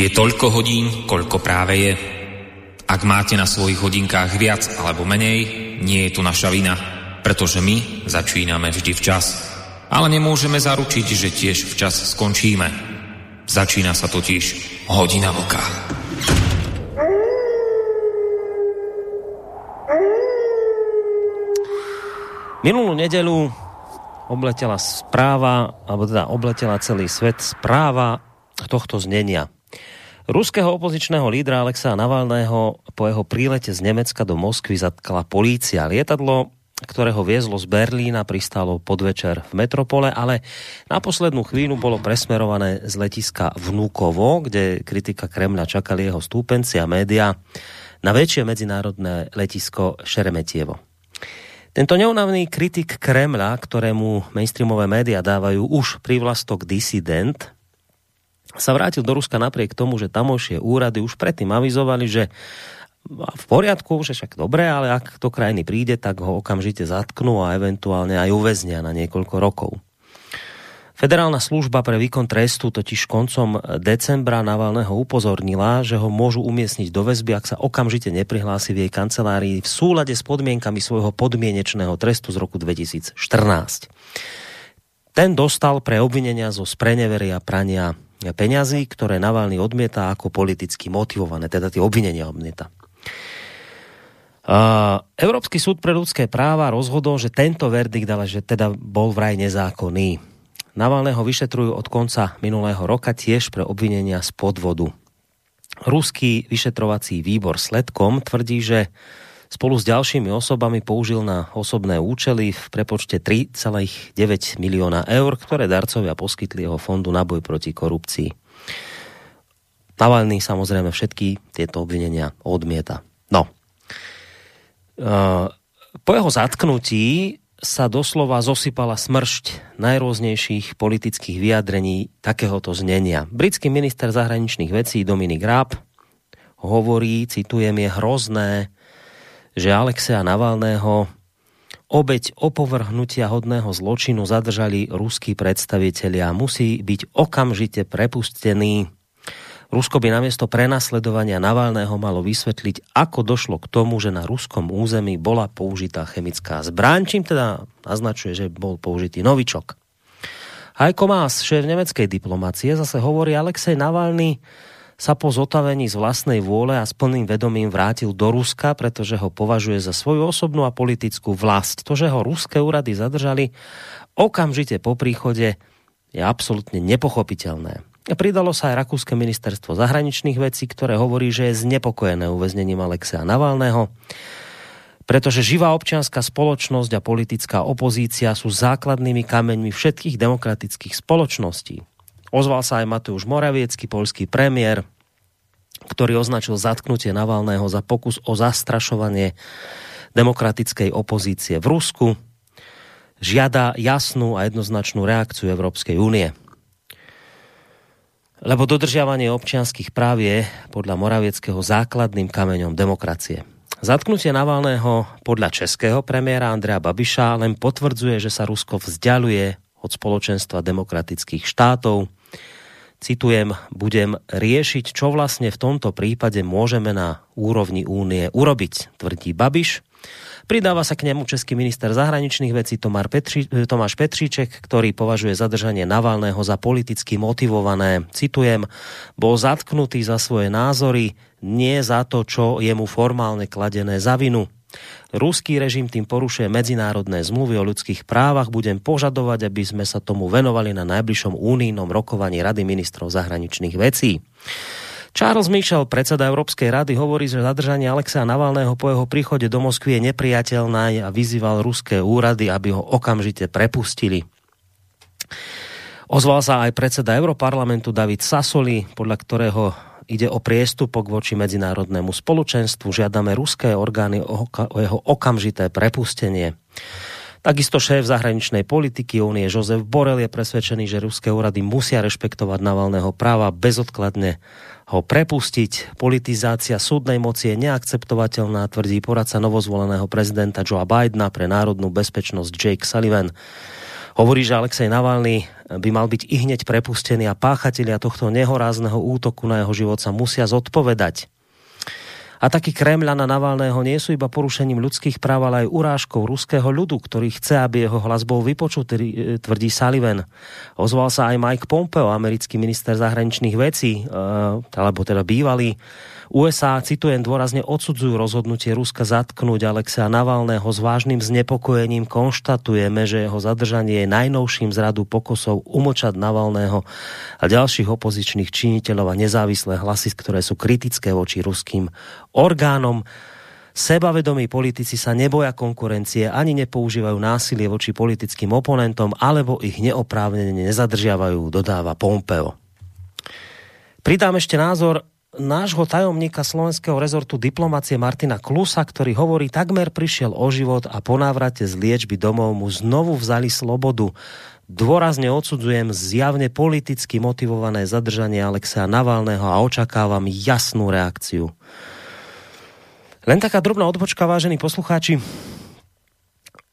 Je toľko hodín, koľko práve je. Ak máte na svojich hodinkách viac alebo menej, nie je tu naša vina, pretože my začíname vždy včas. Ale nemôžeme zaručiť, že tiež včas skončíme. Začína sa totiž hodina vlka. Minulú nedelu obletela správa, alebo teda obletela celý svet správa tohto znenia. Ruského opozičného lídra Alexa Navalného po jeho prílete z Nemecka do Moskvy zatkala polícia. Lietadlo, ktoré ho viezlo z Berlína, pristálo podvečer v metropole, ale na poslednú chvíľu bolo presmerované z letiska Vnúkovo, kde kritika Kremľa čakali jeho stúpenci a média na väčšie medzinárodné letisko Šeremetievo. Tento neunavný kritik Kremľa, ktorému mainstreamové médiá dávajú už privlastok disident, sa vrátil do Ruska napriek tomu, že tamojšie úrady už predtým avizovali, že v poriadku, že však dobre, ale ak do krajiny príde, tak ho okamžite zatknú a eventuálne aj uväznia na niekoľko rokov. Federálna služba pre výkon trestu totiž koncom decembra Navalného upozornila, že ho môžu umiestniť do väzby, ak sa okamžite neprihlási v jej kancelárii v súlade s podmienkami svojho podmienečného trestu z roku 2014. Ten dostal pre obvinenia zo sprenevery a prania peňazí, ktoré Navalny odmieta ako politicky motivované, teda tie obvinenia odmieta. Uh, Európsky súd pre ľudské práva rozhodol, že tento verdikt, ale že teda bol vraj nezákonný. Navalného vyšetrujú od konca minulého roka tiež pre obvinenia z podvodu. Ruský vyšetrovací výbor Sledkom tvrdí, že spolu s ďalšími osobami použil na osobné účely v prepočte 3,9 milióna eur, ktoré darcovia poskytli jeho fondu na boj proti korupcii. Navalny samozrejme všetky tieto obvinenia odmieta. No. Uh, po jeho zatknutí sa doslova zosypala smršť najrôznejších politických vyjadrení takéhoto znenia. Britský minister zahraničných vecí Dominik Raab hovorí, citujem, je hrozné, že Alexea Navalného obeď opovrhnutia hodného zločinu zadržali ruskí predstavitelia. Musí byť okamžite prepustený. Rusko by namiesto prenasledovania Navalného malo vysvetliť, ako došlo k tomu, že na ruskom území bola použitá chemická zbraň, čím teda naznačuje, že bol použitý novičok. Heiko Maas, šéf nemeckej diplomácie, zase hovorí, Alexej Navalny sa po zotavení z vlastnej vôle a s plným vedomím vrátil do Ruska, pretože ho považuje za svoju osobnú a politickú vlast. To, že ho ruské úrady zadržali okamžite po príchode, je absolútne nepochopiteľné. Pridalo sa aj Rakúske ministerstvo zahraničných vecí, ktoré hovorí, že je znepokojené uväznením Alexea Navalného, pretože živá občianská spoločnosť a politická opozícia sú základnými kameňmi všetkých demokratických spoločností. Ozval sa aj Mateusz Moraviecký, polský premiér, ktorý označil zatknutie Navalného za pokus o zastrašovanie demokratickej opozície v Rusku. Žiada jasnú a jednoznačnú reakciu Európskej únie. Lebo dodržiavanie občianských práv je podľa Moravieckého základným kameňom demokracie. Zatknutie Navalného podľa českého premiéra Andrea Babiša len potvrdzuje, že sa Rusko vzdialuje od spoločenstva demokratických štátov, citujem, budem riešiť, čo vlastne v tomto prípade môžeme na úrovni únie urobiť, tvrdí Babiš. Pridáva sa k nemu český minister zahraničných vecí Petri, Tomáš Petříček, ktorý považuje zadržanie Navalného za politicky motivované. Citujem, bol zatknutý za svoje názory, nie za to, čo je mu formálne kladené za vinu. Ruský režim tým porušuje medzinárodné zmluvy o ľudských právach. Budem požadovať, aby sme sa tomu venovali na najbližšom únijnom rokovaní Rady ministrov zahraničných vecí. Charles Michel, predseda Európskej rady, hovorí, že zadržanie Alexa Navalného po jeho príchode do Moskvy je nepriateľné a vyzýval ruské úrady, aby ho okamžite prepustili. Ozval sa aj predseda Europarlamentu David Sassoli, podľa ktorého ide o priestupok voči medzinárodnému spoločenstvu. Žiadame ruské orgány o, jeho okamžité prepustenie. Takisto šéf zahraničnej politiky Únie Jozef Borel je presvedčený, že ruské úrady musia rešpektovať Navalného práva bezodkladne ho prepustiť. Politizácia súdnej moci je neakceptovateľná, tvrdí poradca novozvoleného prezidenta Joea Bidena pre národnú bezpečnosť Jake Sullivan. Hovorí, že Alexej Navalny by mal byť i hneď prepustený a páchatelia tohto nehorázneho útoku na jeho život sa musia zodpovedať. Ataky Kremľa na Navalného nie sú iba porušením ľudských práv, ale aj urážkou ruského ľudu, ktorý chce, aby jeho hlas bol vypočutý, e, tvrdí Sullivan. Ozval sa aj Mike Pompeo, americký minister zahraničných vecí, e, alebo teda bývalý USA, citujem, dôrazne odsudzujú rozhodnutie Ruska zatknúť Alexea Navalného s vážnym znepokojením. Konštatujeme, že jeho zadržanie je najnovším z radu pokusov umočať Navalného a ďalších opozičných činiteľov a nezávislé hlasy, ktoré sú kritické voči ruským orgánom. Sebavedomí politici sa neboja konkurencie ani nepoužívajú násilie voči politickým oponentom alebo ich neoprávnene nezadržiavajú, dodáva Pompeo. Pridám ešte názor nášho tajomníka slovenského rezortu diplomácie Martina Klusa, ktorý hovorí, takmer prišiel o život a po návrate z liečby domov mu znovu vzali slobodu. Dôrazne odsudzujem zjavne politicky motivované zadržanie Alexea Navalného a očakávam jasnú reakciu. Len taká drobná odbočka, vážení poslucháči.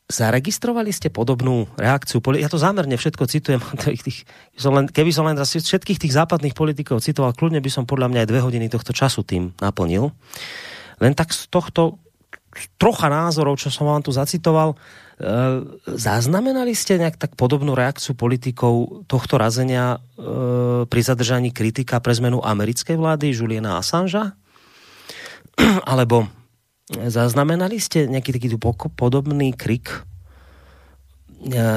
Zaregistrovali ste podobnú reakciu? Ja to zámerne všetko citujem. Keby som len všetkých tých západných politikov citoval, kľudne by som podľa mňa aj dve hodiny tohto času tým naplnil. Len tak z tohto trocha názorov, čo som vám tu zacitoval, e, zaznamenali ste nejak tak podobnú reakciu politikov tohto razenia e, pri zadržaní kritika pre zmenu americkej vlády Juliana Assangea? Alebo Zaznamenali ste nejaký taký podobný krik e,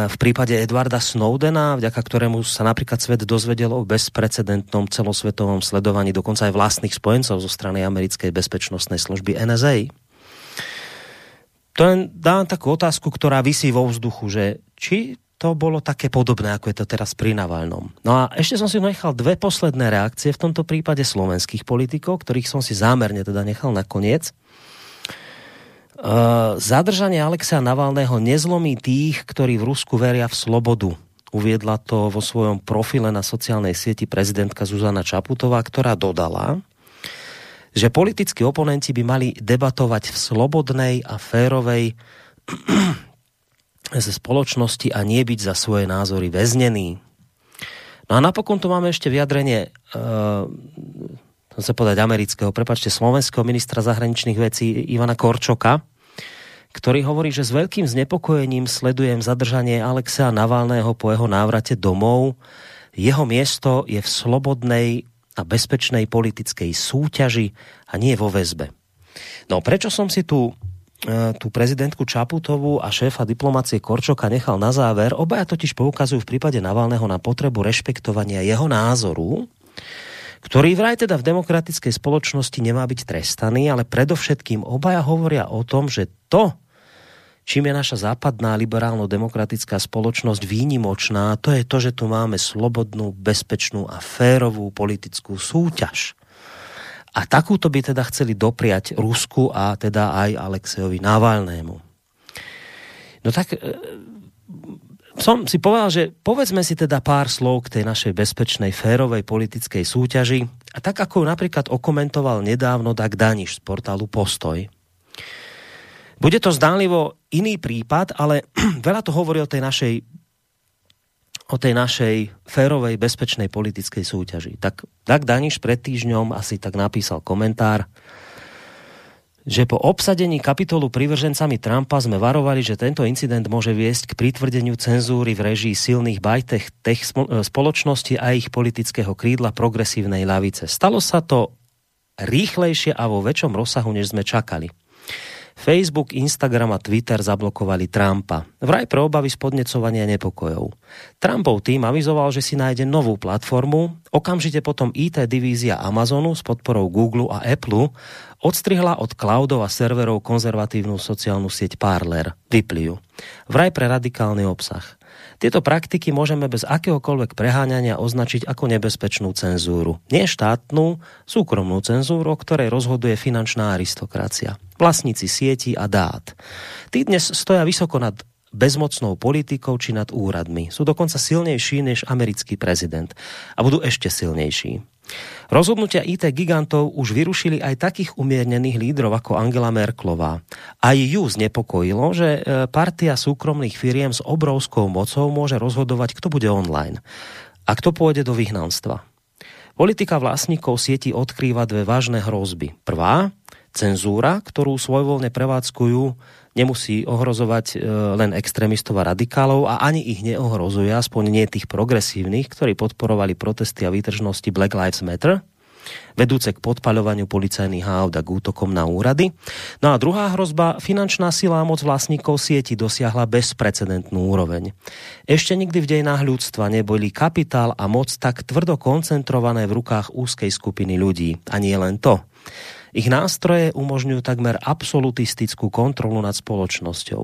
v prípade Edwarda Snowdena, vďaka ktorému sa napríklad svet dozvedel o bezprecedentnom celosvetovom sledovaní dokonca aj vlastných spojencov zo strany americkej bezpečnostnej služby NSA. To len dám takú otázku, ktorá vysí vo vzduchu, že či to bolo také podobné, ako je to teraz pri Navalnom. No a ešte som si nechal dve posledné reakcie, v tomto prípade slovenských politikov, ktorých som si zámerne teda nechal nakoniec. Uh, zadržanie Alexea Navalného nezlomí tých, ktorí v Rusku veria v slobodu. Uviedla to vo svojom profile na sociálnej sieti prezidentka Zuzana Čaputová, ktorá dodala, že politickí oponenti by mali debatovať v slobodnej a férovej ze spoločnosti a nie byť za svoje názory väznení. No a napokon tu máme ešte vyjadrenie uh, sa povedať amerického, prepačte, slovenského ministra zahraničných vecí Ivana Korčoka, ktorý hovorí, že s veľkým znepokojením sledujem zadržanie Alexea Navalného po jeho návrate domov. Jeho miesto je v slobodnej a bezpečnej politickej súťaži a nie vo väzbe. No prečo som si tu e, tú prezidentku Čaputovú a šéfa diplomácie Korčoka nechal na záver. Obaja totiž poukazujú v prípade Navalného na potrebu rešpektovania jeho názoru, ktorý vraj teda v demokratickej spoločnosti nemá byť trestaný, ale predovšetkým obaja hovoria o tom, že to, čím je naša západná liberálno-demokratická spoločnosť výnimočná, to je to, že tu máme slobodnú, bezpečnú a férovú politickú súťaž. A takúto by teda chceli dopriať Rusku a teda aj Alexejovi Navalnému. No tak e, som si povedal, že povedzme si teda pár slov k tej našej bezpečnej, férovej politickej súťaži. A tak ako napríklad okomentoval nedávno Dag Daniš z portálu Postoj. Bude to zdánlivo iný prípad, ale veľa to hovorí o tej našej o tej našej férovej, bezpečnej politickej súťaži. Tak Dag Daniš pred týždňom asi tak napísal komentár, že po obsadení kapitolu privržencami Trumpa sme varovali, že tento incident môže viesť k pritvrdeniu cenzúry v režii silných bajtech tech spoločnosti a ich politického krídla progresívnej lavice. Stalo sa to rýchlejšie a vo väčšom rozsahu, než sme čakali. Facebook, Instagram a Twitter zablokovali Trumpa. Vraj pre obavy z podnecovania nepokojov. Trumpov tým avizoval, že si nájde novú platformu, okamžite potom IT divízia Amazonu s podporou Google a Apple odstrihla od cloudov a serverov konzervatívnu sociálnu sieť Parler, Vypliu. Vraj pre radikálny obsah. Tieto praktiky môžeme bez akéhokoľvek preháňania označiť ako nebezpečnú cenzúru. Nie štátnu, súkromnú cenzúru, o ktorej rozhoduje finančná aristokracia. Vlastníci sieti a dát. Tí dnes stoja vysoko nad bezmocnou politikou či nad úradmi. Sú dokonca silnejší než americký prezident. A budú ešte silnejší. Rozhodnutia IT gigantov už vyrušili aj takých umiernených lídrov ako Angela Merklová. Aj ju znepokojilo, že e, partia súkromných firiem s obrovskou mocou môže rozhodovať, kto bude online a kto pôjde do vyhnanstva. Politika vlastníkov sieti odkrýva dve vážne hrozby. Prvá, cenzúra, ktorú svojvoľne prevádzkujú, nemusí ohrozovať e, len extrémistov a radikálov a ani ich neohrozuje, aspoň nie tých progresívnych, ktorí podporovali protesty a výtržnosti Black Lives Matter, vedúce k podpaľovaniu policajných aut a k útokom na úrady. No a druhá hrozba, finančná sila a moc vlastníkov sieti dosiahla bezprecedentnú úroveň. Ešte nikdy v dejinách ľudstva neboli kapitál a moc tak tvrdo koncentrované v rukách úzkej skupiny ľudí. A nie len to. Ich nástroje umožňujú takmer absolutistickú kontrolu nad spoločnosťou.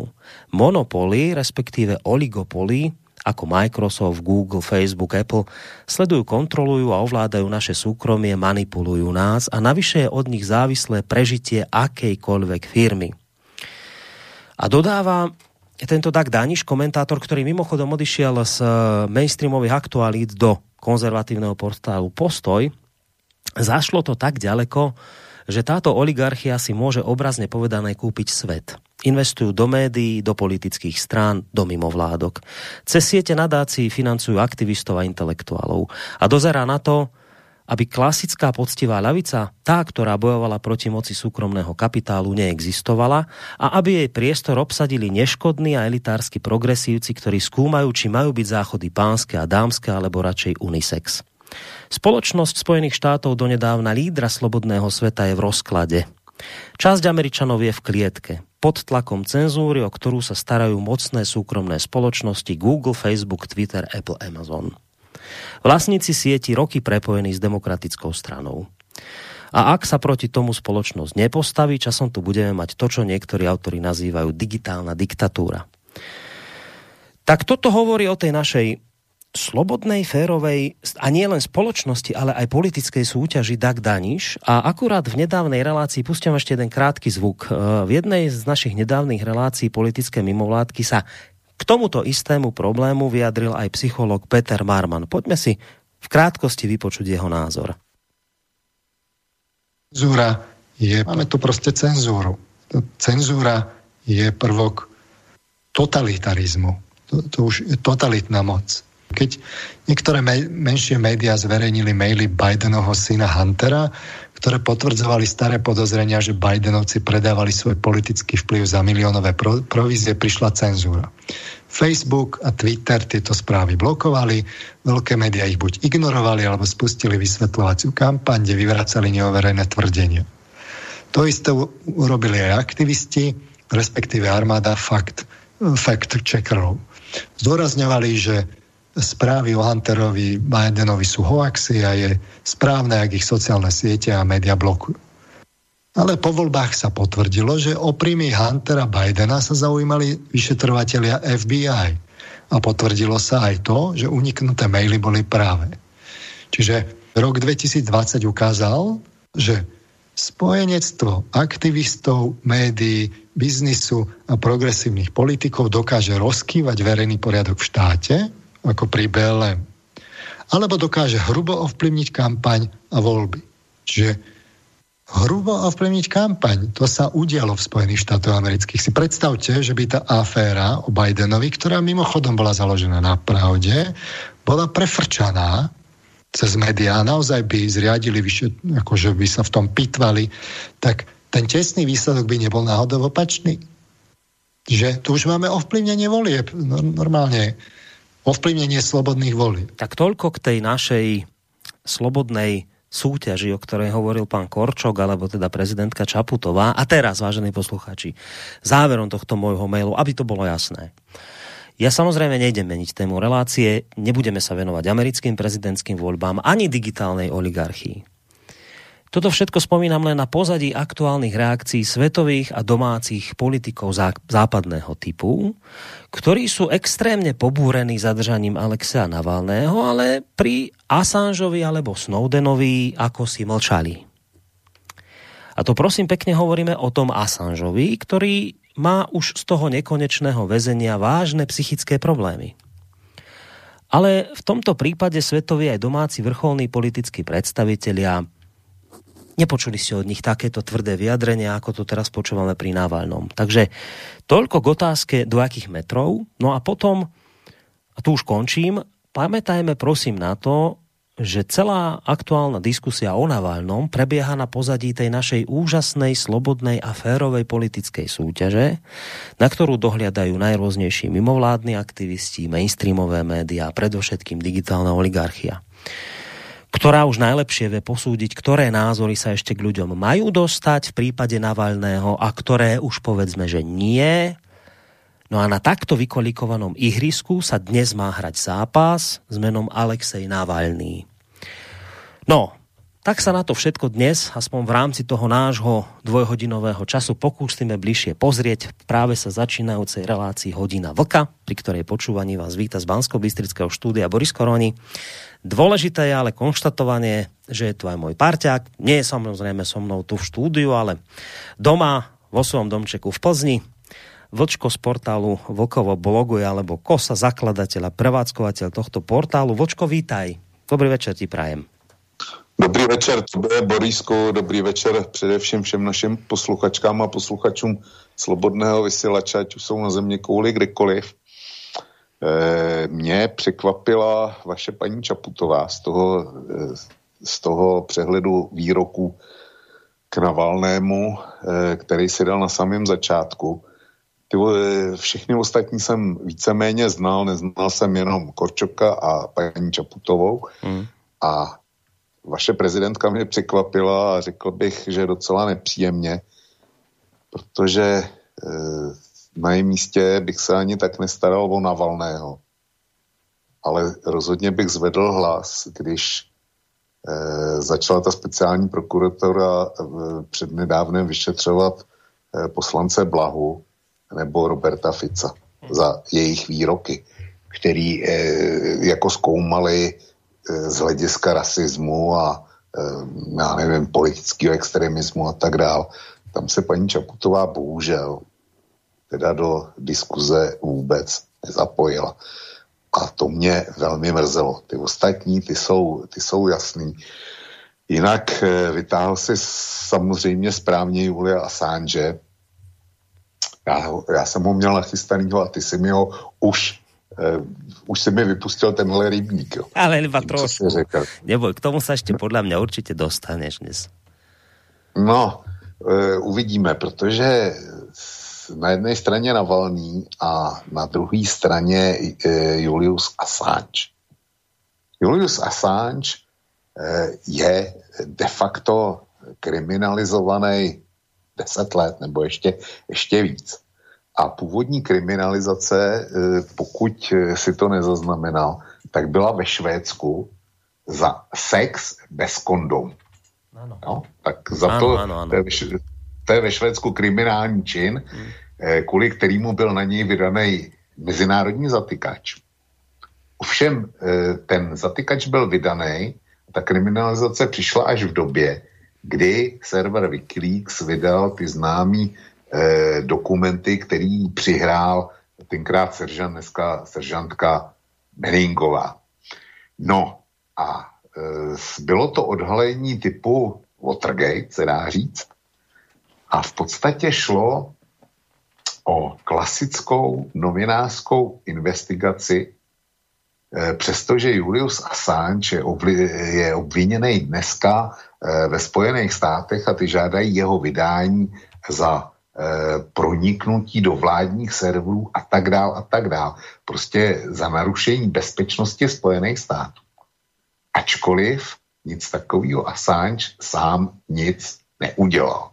Monopoly, respektíve oligopoly, ako Microsoft, Google, Facebook, Apple, sledujú, kontrolujú a ovládajú naše súkromie, manipulujú nás a navyše je od nich závislé prežitie akejkoľvek firmy. A dodáva tento Dag Daniš, komentátor, ktorý mimochodom odišiel z eh, mainstreamových aktualít do konzervatívneho portálu Postoj, zašlo to tak ďaleko, že táto oligarchia si môže obrazne povedané kúpiť svet. Investujú do médií, do politických strán, do mimovládok. Cez siete nadácií financujú aktivistov a intelektuálov. A dozerá na to, aby klasická poctivá ľavica, tá, ktorá bojovala proti moci súkromného kapitálu, neexistovala a aby jej priestor obsadili neškodní a elitársky progresívci, ktorí skúmajú, či majú byť záchody pánske a dámske alebo radšej unisex. Spoločnosť Spojených štátov donedávna lídra slobodného sveta je v rozklade. Časť Američanov je v klietke, pod tlakom cenzúry, o ktorú sa starajú mocné súkromné spoločnosti Google, Facebook, Twitter, Apple, Amazon. Vlastníci sieti roky prepojení s demokratickou stranou. A ak sa proti tomu spoločnosť nepostaví, časom tu budeme mať to, čo niektorí autori nazývajú digitálna diktatúra. Tak toto hovorí o tej našej slobodnej, férovej a nie len spoločnosti, ale aj politickej súťaži Dag Daniš. A akurát v nedávnej relácii, pustím ešte jeden krátky zvuk, e, v jednej z našich nedávnych relácií politické mimovládky sa k tomuto istému problému vyjadril aj psycholog Peter Marman. Poďme si v krátkosti vypočuť jeho názor. Cenzúra je, máme tu proste cenzúru. Cenzúra je prvok totalitarizmu. To, to už je totalitná moc. Keď niektoré me- menšie médiá zverejnili maily Bidenovho syna Huntera, ktoré potvrdzovali staré podozrenia, že Bidenovci predávali svoj politický vplyv za miliónové pro- provízie, prišla cenzúra. Facebook a Twitter tieto správy blokovali, veľké médiá ich buď ignorovali, alebo spustili vysvetľovaciu kampaň, kde vyvracali neoverené tvrdenia. To isté urobili aj aktivisti, respektíve armáda fakt, fact checkerov. Zdôrazňovali, že správy o Hunterovi Bidenovi sú hoaxy a je správne, ak ich sociálne siete a média blokujú. Ale po voľbách sa potvrdilo, že o príjmy Huntera Bidena sa zaujímali vyšetrovateľia FBI. A potvrdilo sa aj to, že uniknuté maily boli práve. Čiže rok 2020 ukázal, že spojenectvo aktivistov, médií, biznisu a progresívnych politikov dokáže rozkývať verejný poriadok v štáte, ako pri BLM. Alebo dokáže hrubo ovplyvniť kampaň a voľby. Čiže hrubo ovplyvniť kampaň. To sa udialo v Spojených štátoch amerických. Si predstavte, že by tá aféra o Bidenovi, ktorá mimochodom bola založená na pravde, bola prefrčaná cez médiá a naozaj by zriadili vyše, akože by sa v tom pitvali, tak ten tesný výsledok by nebol náhodou opačný. Že tu už máme ovplyvnenie volieb. Normálne ovplyvnenie slobodných volieb. Tak toľko k tej našej slobodnej súťaži, o ktorej hovoril pán Korčok, alebo teda prezidentka Čaputová. A teraz, vážení posluchači, záverom tohto môjho mailu, aby to bolo jasné. Ja samozrejme nejdem meniť tému relácie, nebudeme sa venovať americkým prezidentským voľbám ani digitálnej oligarchii. Toto všetko spomínam len na pozadí aktuálnych reakcií svetových a domácich politikov západného typu, ktorí sú extrémne pobúrení zadržaním Alexea Navalného, ale pri Assangeovi alebo Snowdenovi ako si mlčali. A to prosím pekne hovoríme o tom Assangeovi, ktorý má už z toho nekonečného väzenia vážne psychické problémy. Ale v tomto prípade svetoví aj domáci vrcholní politickí predstavitelia Nepočuli ste od nich takéto tvrdé vyjadrenia, ako to teraz počúvame pri Navalnom. Takže toľko k otázke, do akých metrov. No a potom, a tu už končím, pamätajme prosím na to, že celá aktuálna diskusia o Navalnom prebieha na pozadí tej našej úžasnej, slobodnej a férovej politickej súťaže, na ktorú dohliadajú najrôznejší mimovládni aktivisti, mainstreamové médiá predovšetkým digitálna oligarchia ktorá už najlepšie vie posúdiť, ktoré názory sa ešte k ľuďom majú dostať v prípade Navalného a ktoré už povedzme, že nie, No a na takto vykolikovanom ihrisku sa dnes má hrať zápas s menom Alexej Navalný. No, tak sa na to všetko dnes, aspoň v rámci toho nášho dvojhodinového času, pokúsime bližšie pozrieť práve sa začínajúcej relácii Hodina Vlka, pri ktorej počúvaní vás víta z bansko štúdia Boris Koroni. Dôležité je ale konštatovanie, že je tu aj môj parťák. Nie je samozrejme so mnou tu v štúdiu, ale doma vo svojom domčeku v Plzni Vlčko z portálu Vlkovo bloguje, alebo Kosa, zakladateľ a prevádzkovateľ tohto portálu. Vlčko, vítaj. Dobrý večer ti prajem. Dobrý večer tobě, Borisku, dobrý večer především všem našim posluchačkám a posluchačům Slobodného vysílače, ať už jsou na země kouli kdekoliv. E, mě překvapila vaše paní Čaputová z toho, e, z toho přehledu výroku k Navalnému, e, který si dal na samém začátku ty, všechny ostatní jsem víceméně znal, neznal jsem jenom Korčoka a paní Čaputovou. Mm. A vaše prezidentka mě překvapila a řekl bych, že docela nepříjemně, protože na jejím místě bych se ani tak nestaral o Navalného. Ale rozhodně bych zvedl hlas, když e, začala ta speciální prokuratora e, před nedávnem vyšetřovat e, poslance Blahu, nebo Roberta Fica za jejich výroky, který e, jako zkoumali e, z hlediska rasismu a e, já nevím, politického extremismu a tak dál. Tam se paní Čaputová bohužel teda do diskuze vůbec nezapojila. A to mě velmi mrzelo. Ty ostatní, ty jsou, ty jsou jasný. Jinak e, vytáhl si samozřejmě správně Julia Assange, já, já jsem ho měl nachystanýho a ty si mi ho už uh, už si mi vypustil tenhle rybník. Jo. Ale iba trošku. Neboj, k tomu sa ešte podľa mňa určite dostaneš dnes. No, uh, uvidíme, protože na jedné straně Navalný a na druhé straně uh, Julius Assange. Julius Assange uh, je de facto kriminalizovaný deset let nebo ještě, ještě víc. A původní kriminalizace, eh, pokud si to nezaznamenal, tak byla ve Švédsku za sex bez kondom. Ano. No, tak za ano, to, ano, ano. To, je ve, Švédsku kriminální čin, hmm. kvůli kterému byl na něj vydaný mezinárodní zatykač. Ovšem ten zatykač byl vydaný, ta kriminalizace přišla až v době, kdy server Wikileaks vydal ty známý eh, dokumenty, který přihrál tenkrát seržant, dneska seržantka Meningová. No a eh, bylo to odhalení typu Watergate, se dá říct. A v podstatě šlo o klasickou novinářskou investigaci, eh, přestože Julius Assange je, obviněný dneska Eh, ve Spojených státech a ty žádají jeho vydání za eh, proniknutí do vládních serverů a tak dál a tak dál. Prostě za narušení bezpečnosti Spojených států. Ačkoliv nic takového Assange sám nic neudělal.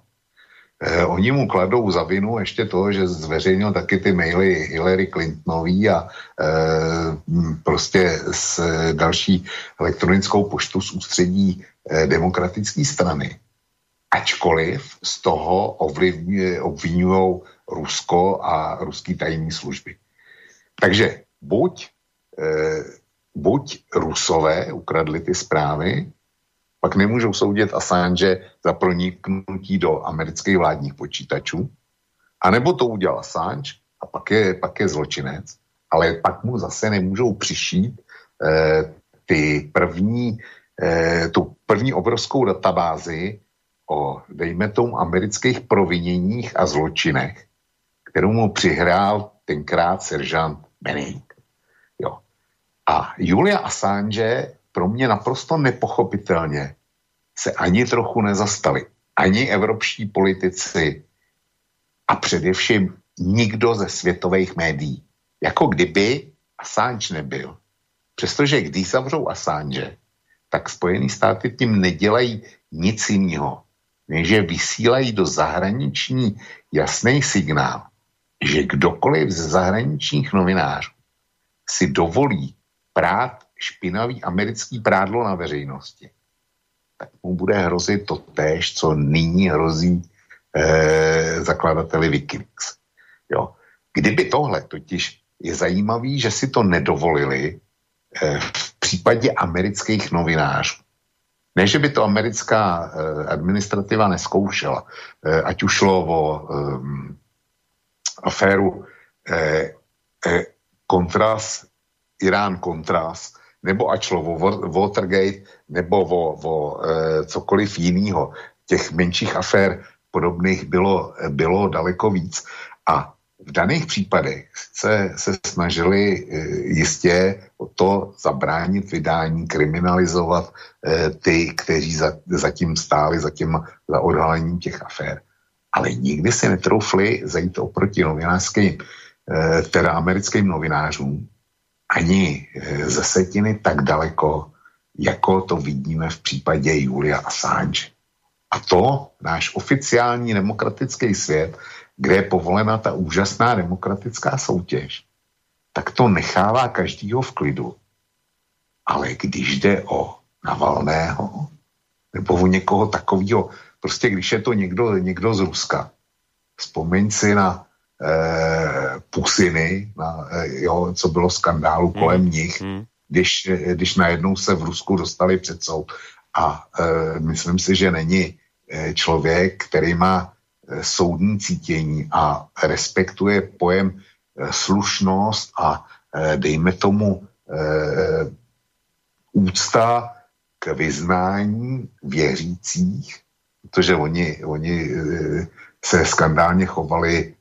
Eh, oni mu kladou za vinu ještě to, že zveřejnil taky ty maily Hillary Clintonový a eh, prostě s další elektronickou poštu z ústředí eh, demokratické strany. Ačkoliv z toho obvinují Rusko a ruský tajní služby. Takže buď, eh, buď Rusové ukradli ty zprávy, pak nemůžou soudit Assange za proniknutí do amerických vládních počítačů, anebo to udělal Assange a pak je, pak je zločinec, ale pak mu zase nemůžou přišít ty první, tu první obrovskou databázi o, dejme tomu, amerických proviněních a zločinech, kterou mu přihrál tenkrát seržant Benning. Jo. A Julia Assange pro mě naprosto nepochopitelně se ani trochu nezastali. Ani evropští politici a především nikdo ze světových médií. Jako kdyby Assange nebyl. Přestože když zavřou Assange, tak Spojené státy tím nedělají nic jiného, než že vysílají do zahraniční jasný signál, že kdokoliv z zahraničních novinářů si dovolí prát špinavý americký prádlo na veřejnosti, tak mu bude hrozit to též, co nyní hrozí eh, zakladateli Wikileaks. Jo. Kdyby tohle totiž je zajímavý, že si to nedovolili eh, v případě amerických novinářů. Ne, že by to americká eh, administrativa neskoušela, eh, ať už šlo o eh, aféru eh, eh, Kontras, Irán Kontras, nebo ať šlo o Watergate, nebo o, o eh, cokoliv jiného. Těch menších afér podobných bylo, bylo daleko víc. A v daných případech se, se snažili eh, jistě o to zabránit vydání, kriminalizovat eh, ty, kteří za, zatím stáli za, tím, za odhalením těch afér ale nikdy si netroufli zajít oproti novinářským, eh, teda americkým novinářům, ani eh, ze setiny tak daleko, jako to vidíme v případě Julia Assange. A to náš oficiální demokratický svět, kde je povolena ta úžasná demokratická soutěž, tak to nechává každýho v klidu. Ale když jde o Navalného nebo o někoho takového, Prostě když je to někdo, někdo z Ruska, vzpomeň si na Pusiny, na, eh, jo, co bylo skandálu hmm. kolem nich, hmm. když, když najednou se v Rusku dostali před soud. A eh, myslím si, že není člověk, který má soudní cítění a respektuje pojem slušnost a dejme tomu úcta k vyznání věřících, protože oni, oni se skandálně chovali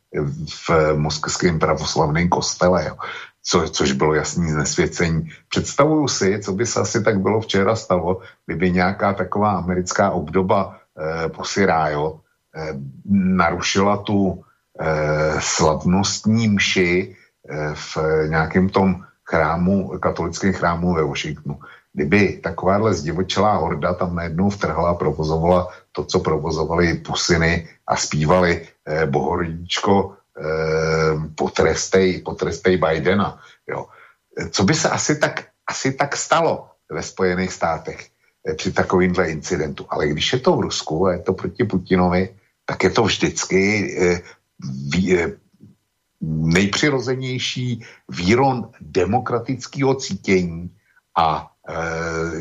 v moskevském pravoslavném kostele, jo. Co, což bylo jasný znesvěcení. Představuju si, co by se asi tak bylo včera stalo, kdyby nějaká taková americká obdoba eh, posirájo eh, narušila tu eh, slavnostní mši eh, v nějakém tom chrámu, katolickém chrámu ve Washingtonu. Kdyby takováhle zdivočelá horda tam najednou vtrhla a provozovala to, co provozovali pusiny a zpívali eh, eh, potrestej, potrestej Bidena. Jo. Co by se asi tak, asi tak stalo ve Spojených státech eh, při takovýmhle incidentu. Ale když je to v Rusku a je to proti Putinovi, tak je to vždycky eh, eh, nejpřirozenější výron demokratického cítění a Eh,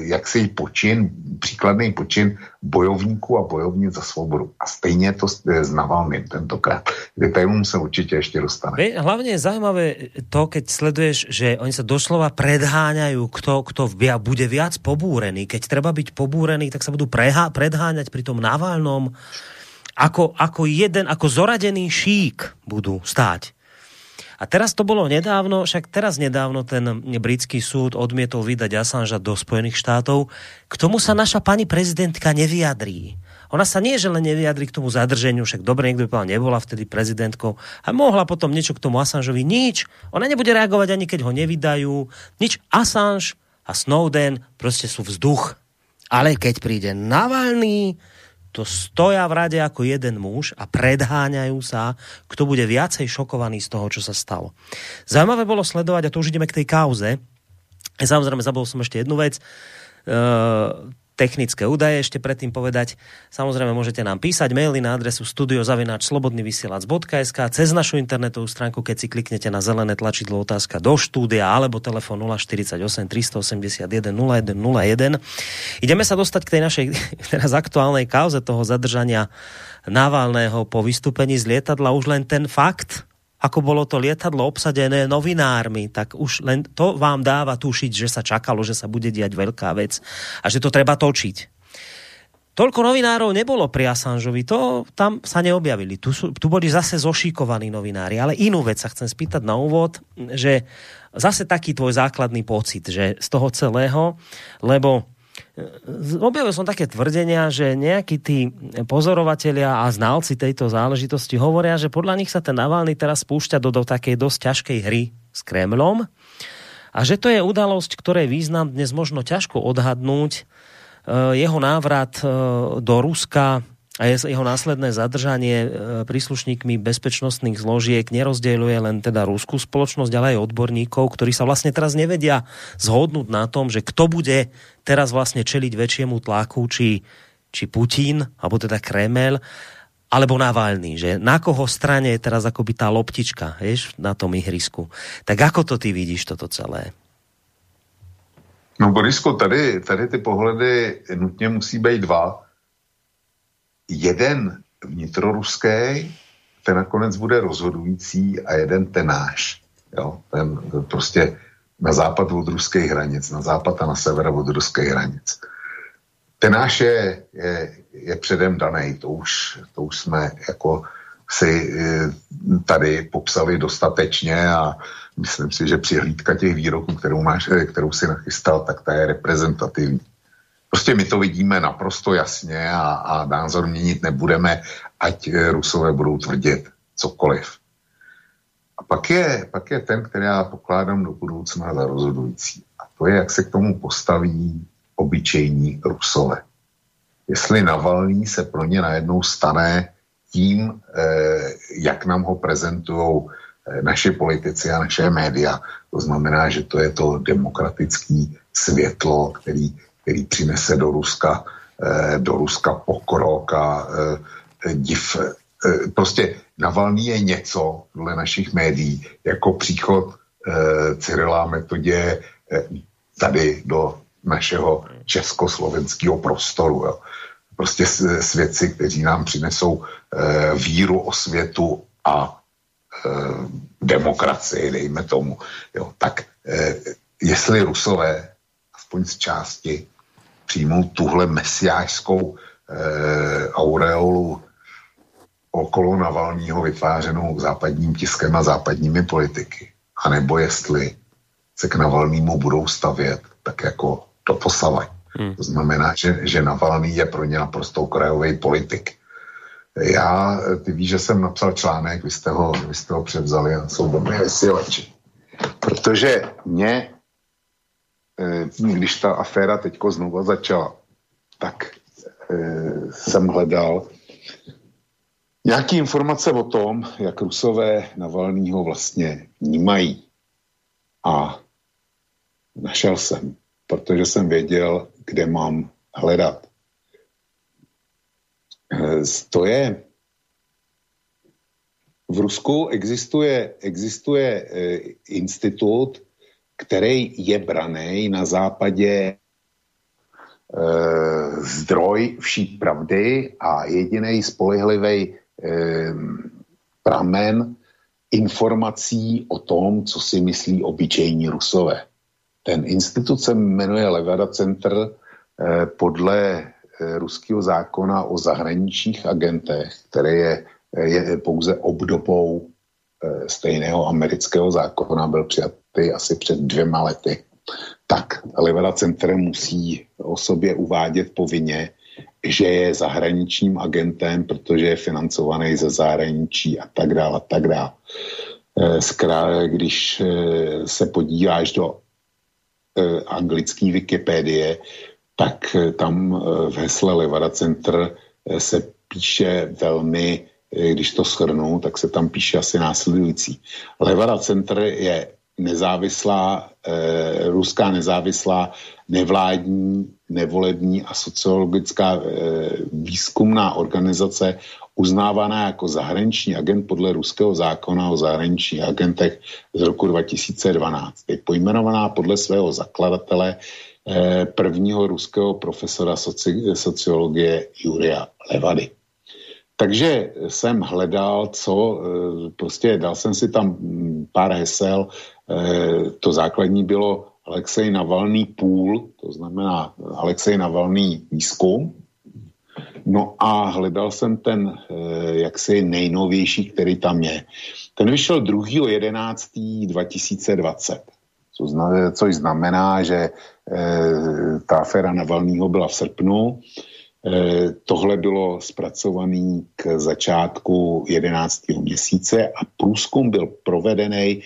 jaksi počin, příkladný počin bojovníků a bojovnic za svobodu. A stejně to s Navalným tentokrát. Detailu se určitě ještě dostane. Je, hlavně je zajímavé to, keď sleduješ, že oni sa doslova predháňajú, kto, kto bude viac pobúrený. Keď treba byť pobúrený, tak sa budú prehá, predháňať pri tom Navalnom ako, ako jeden, ako zoradený šík budú stáť. A teraz to bolo nedávno, však teraz nedávno ten britský súd odmietol vydať Assangea do Spojených štátov. K tomu sa naša pani prezidentka nevyjadrí. Ona sa nie, že len nevyjadrí k tomu zadrženiu, však dobre, niekto by povedal, nebola vtedy prezidentkou a mohla potom niečo k tomu Assangeovi. Nič. Ona nebude reagovať ani keď ho nevydajú. Nič. Assange a Snowden proste sú vzduch. Ale keď príde Navalny, to stoja v rade ako jeden muž a predháňajú sa, kto bude viacej šokovaný z toho, čo sa stalo. Zaujímavé bolo sledovať, a to už ideme k tej kauze, Samozrejme, zabol som ešte jednu vec. Technické údaje ešte predtým povedať. Samozrejme môžete nám písať maily na adresu studiozavináčslobodnyvysielac.sk cez našu internetovú stránku, keď si kliknete na zelené tlačidlo otázka do štúdia alebo telefon 048 381 0101. Ideme sa dostať k tej našej teraz aktuálnej kauze toho zadržania Navalného po vystúpení z lietadla. Už len ten fakt, ako bolo to lietadlo obsadené novinármi, tak už len to vám dáva tušiť, že sa čakalo, že sa bude diať veľká vec a že to treba točiť. Toľko novinárov nebolo pri Assangeovi, to tam sa neobjavili. Tu, sú, tu boli zase zošikovaní novinári. Ale inú vec sa chcem spýtať na úvod, že zase taký tvoj základný pocit, že z toho celého, lebo objavil som také tvrdenia, že nejakí tí pozorovatelia a znalci tejto záležitosti hovoria, že podľa nich sa ten Navalny teraz spúšťa do, do takej dosť ťažkej hry s Kremlom a že to je udalosť, ktorej význam dnes možno ťažko odhadnúť. E, jeho návrat e, do Ruska a jeho následné zadržanie e, príslušníkmi bezpečnostných zložiek nerozdeľuje len teda rúskú spoločnosť, ale aj odborníkov, ktorí sa vlastne teraz nevedia zhodnúť na tom, že kto bude teraz vlastne čeliť väčšiemu tlaku, či, či Putin, alebo teda Kremel, alebo Navalny, že na koho strane je teraz akoby tá loptička, vieš, na tom ihrisku. Tak ako to ty vidíš toto celé? No Borisku, tady, tady ty pohledy nutně musí být dva jeden vnitroruský, ten nakonec bude rozhodující a jeden ten náš. Jo? Ten prostě na západ od ruských hranic, na západ a na sever od ruských hranic. Ten náš je, je, je předem daný, to už, to už jsme jako si eh, tady popsali dostatečně a myslím si, že přihlídka těch výroků, kterou, máš, eh, kterou si nachystal, tak ta je reprezentativní. Prostě my to vidíme naprosto jasně a, a názor měnit nebudeme, ať eh, Rusové budou tvrdit cokoliv. A pak je, pak je ten, který já pokládám do budoucna za rozhodující. A to je, jak se k tomu postaví obyčejní Rusové. Jestli Navalný se pro ně najednou stane tím, eh, jak nám ho prezentují eh, naše politici a naše média. To znamená, že to je to demokratické světlo, který který přinese do Ruska, eh, do Ruska pokrok a eh, div. Eh, prostě Navalný je něco dle našich médií, jako příchod Cyrila metodě tady do našeho československého prostoru. Jo. Prostě svědci, kteří nám přinesou víru o světu a demokracii, dejme tomu. Jo. Tak jestli Rusové, aspoň z části, přijmout tuhle mesiářskou eh, aureolu okolo Navalního vytvářenou západním tiskem a západními politiky. A nebo jestli se k Navalnímu budou stavět tak jako to posavaň. Hmm. To znamená, že, že Navalný je pro ně naprosto krajový politik. Já, ty víš, že jsem napsal článek, vy jste ho, vy jste ho převzali a jsou dobré vysílači. Protože mě Eh, když ta aféra teďko znova začala, tak eh, jsem hledal nějaké informace o tom, jak Rusové Navalnýho vlastně vnímají. A našel jsem, protože jsem věděl, kde mám hledat. Eh, to je v Rusku existuje, existuje institut, který je braný na západě e, zdroj vší pravdy a jediný spolehlivý e, pramen informací o tom, co si myslí obyčejní rusové. Ten institut jmenuje Levada Center e, podle e, ruského zákona o zahraničních agentech, který je, je pouze obdobou stejného amerického zákona, byl přijat ty asi před dvěma lety, tak Livera Center musí o sobě uvádět povinně, že je zahraničním agentem, protože je financovaný ze zahraničí a tak dále a tak dále. Eh, Zkrátka, když eh, se podíváš do eh, anglické Wikipedie, tak tam v hesle Levada Center se píše velmi, když to shrnu, tak se tam píše asi následující. Levada Center je nezávislá, eh, ruská nezávislá nevládní, nevolební a sociologická eh, výzkumná organizace uznávaná jako zahraniční agent podle ruského zákona o zahraničních agentech z roku 2012. Je pojmenovaná podle svého zakladatele eh, prvního ruského profesora soci, sociologie Juria Levady. Takže jsem hledal, co, eh, prostě dal jsem si tam pár hesel, to základní bylo Alexej Navalný půl, to znamená Alexej Navalný výzkum, No a hledal jsem ten jaksi nejnovější, který tam je. Ten vyšel 2.11.2020, co znamená, což znamená, že ta aféra Navalnýho byla v srpnu, Eh, tohle bylo zpracované k začátku 11. měsíce a průzkum byl provedený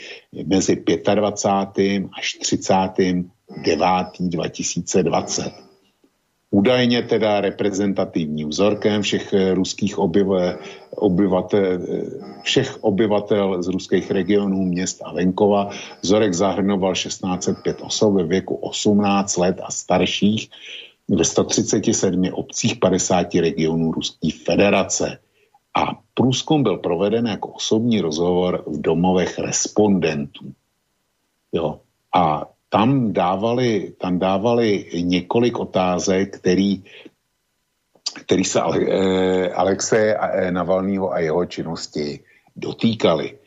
mezi 25. až 39. 2020. Údajně teda reprezentativním vzorkem všech ruských obyvatel, obyvatel, všech obyvatel z ruských regionů, měst a venkova. Vzorek zahrnoval 1605 osob ve věku 18 let a starších, ve 137 obcích 50 regionů Ruské federace. A průzkum byl proveden jako osobní rozhovor v domovech respondentů. Jo. A tam dávali, tam dávali několik otázek, který, který se Ale, eh, Alexe eh, Navalného a jeho činnosti dotýkali.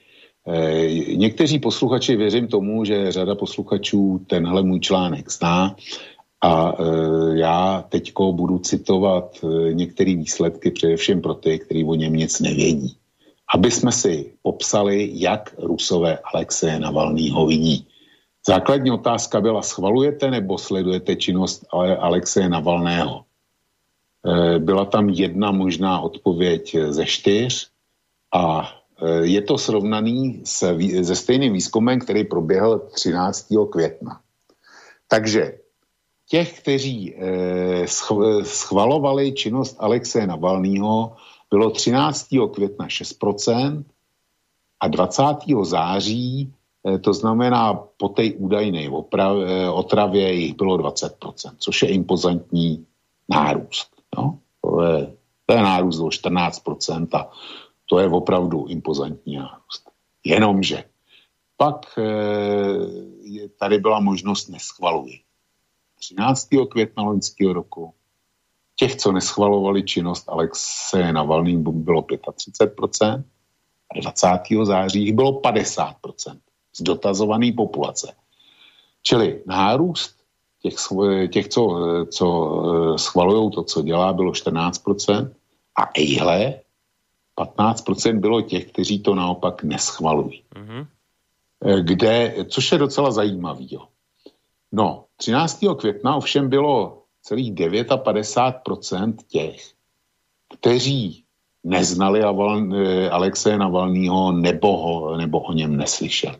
Eh, někteří posluchači, věřím tomu, že řada posluchačů tenhle můj článek zná, a e, já teďko budu citovat e, některé výsledky především pro ty, kteří o něm nic nevědí. Aby jsme si popsali, jak Rusové Alexeje Navalnýho vidí. Základní otázka byla, schvalujete nebo sledujete činnost Alexeje Navalného? E, byla tam jedna možná odpověď ze čtyř a je to srovnaný se, se stejným výzkumem, který proběhl 13. května. Takže těch, kteří eh, schvalovali činnost Alexe Navalného, bylo 13. května 6% a 20. září, eh, to znamená po té údajné eh, otravě, jich bylo 20%, což je impozantní nárůst. No? To, je, to je nárůst o 14% a to je opravdu impozantní nárůst. Jenomže pak tady byla možnost neschvaluji. 13. května loňského roku. Těch, co neschvalovali činnost Alexe Navalný, bylo 35%, a 20. září jich bylo 50% z dotazované populace. Čili nárůst těch, těch co, co eh, schvalují to, co dělá, bylo 14% a ejhle 15% bylo těch, kteří to naopak neschvalují. Mm-hmm. Kde, což je docela zajímavý. Jo. No, 13. května ovšem bylo celých 59% těch, kteří neznali eh, Alexeje Navalného nebo, ho, nebo o něm neslyšeli.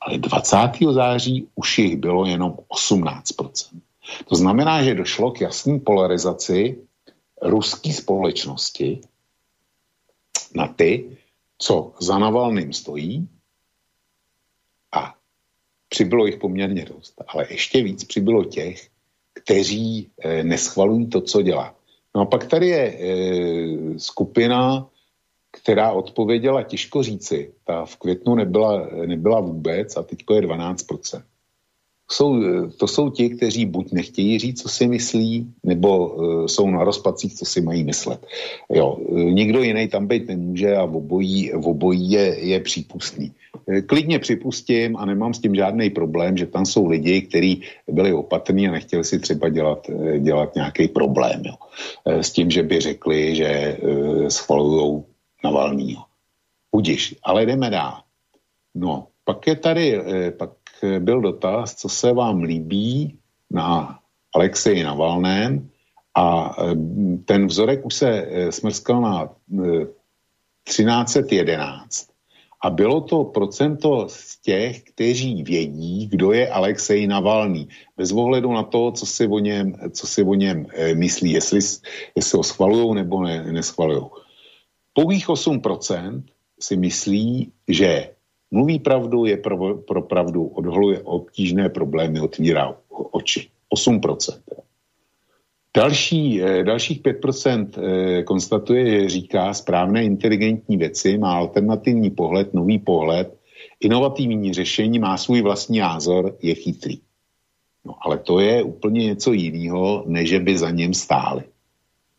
Ale 20. září už jich bylo jenom 18%. To znamená, že došlo k jasné polarizaci ruské společnosti na ty, co za Navalným stojí přibylo jich poměrně dost, ale ještě víc přibylo těch, kteří eh, neschvalují to, co dělá. No a pak tady je eh, skupina, která odpověděla těžko říci. Ta v květnu nebyla, nebyla vůbec a teď je 12% jsou, to jsou ti, kteří buď nechtějí říct, co si myslí, nebo uh, jsou na rozpacích, co si mají myslet. Jo, nikdo jiný tam být nemůže a obojí, obojí je, je přípustný. Eh, klidně připustím a nemám s tím žádný problém, že tam jsou lidi, kteří byli opatrní a nechtěli si třeba dělat, eh, dělat nějaký problém. Jo. S tím, že by řekli, že uh, schvalují Navalnýho. Udiš, ale jdeme dál. No, pak je tady, pak byl dotaz, co se vám líbí na Alexeji Navalném a e, ten vzorek už se e, smrskal na 1311. E, a bylo to procento z těch, kteří vědí, kdo je Alexej Navalný. Bez ohledu na to, co si o něm, co si o něm myslí, jestli, jestli ho schvalují nebo ne, neschvalují. Pouhých 8% si myslí, že Mluví pravdu, je pro, pro pravdu, odholuje obtížné problémy, otvírá oči. 8%. Další, eh, dalších 5% eh, konstatuje, říká správné inteligentní věci, má alternativní pohled, nový pohled, inovativní řešení, má svůj vlastní názor, je chytrý. No ale to je úplně něco jiného, než by za něm stáli.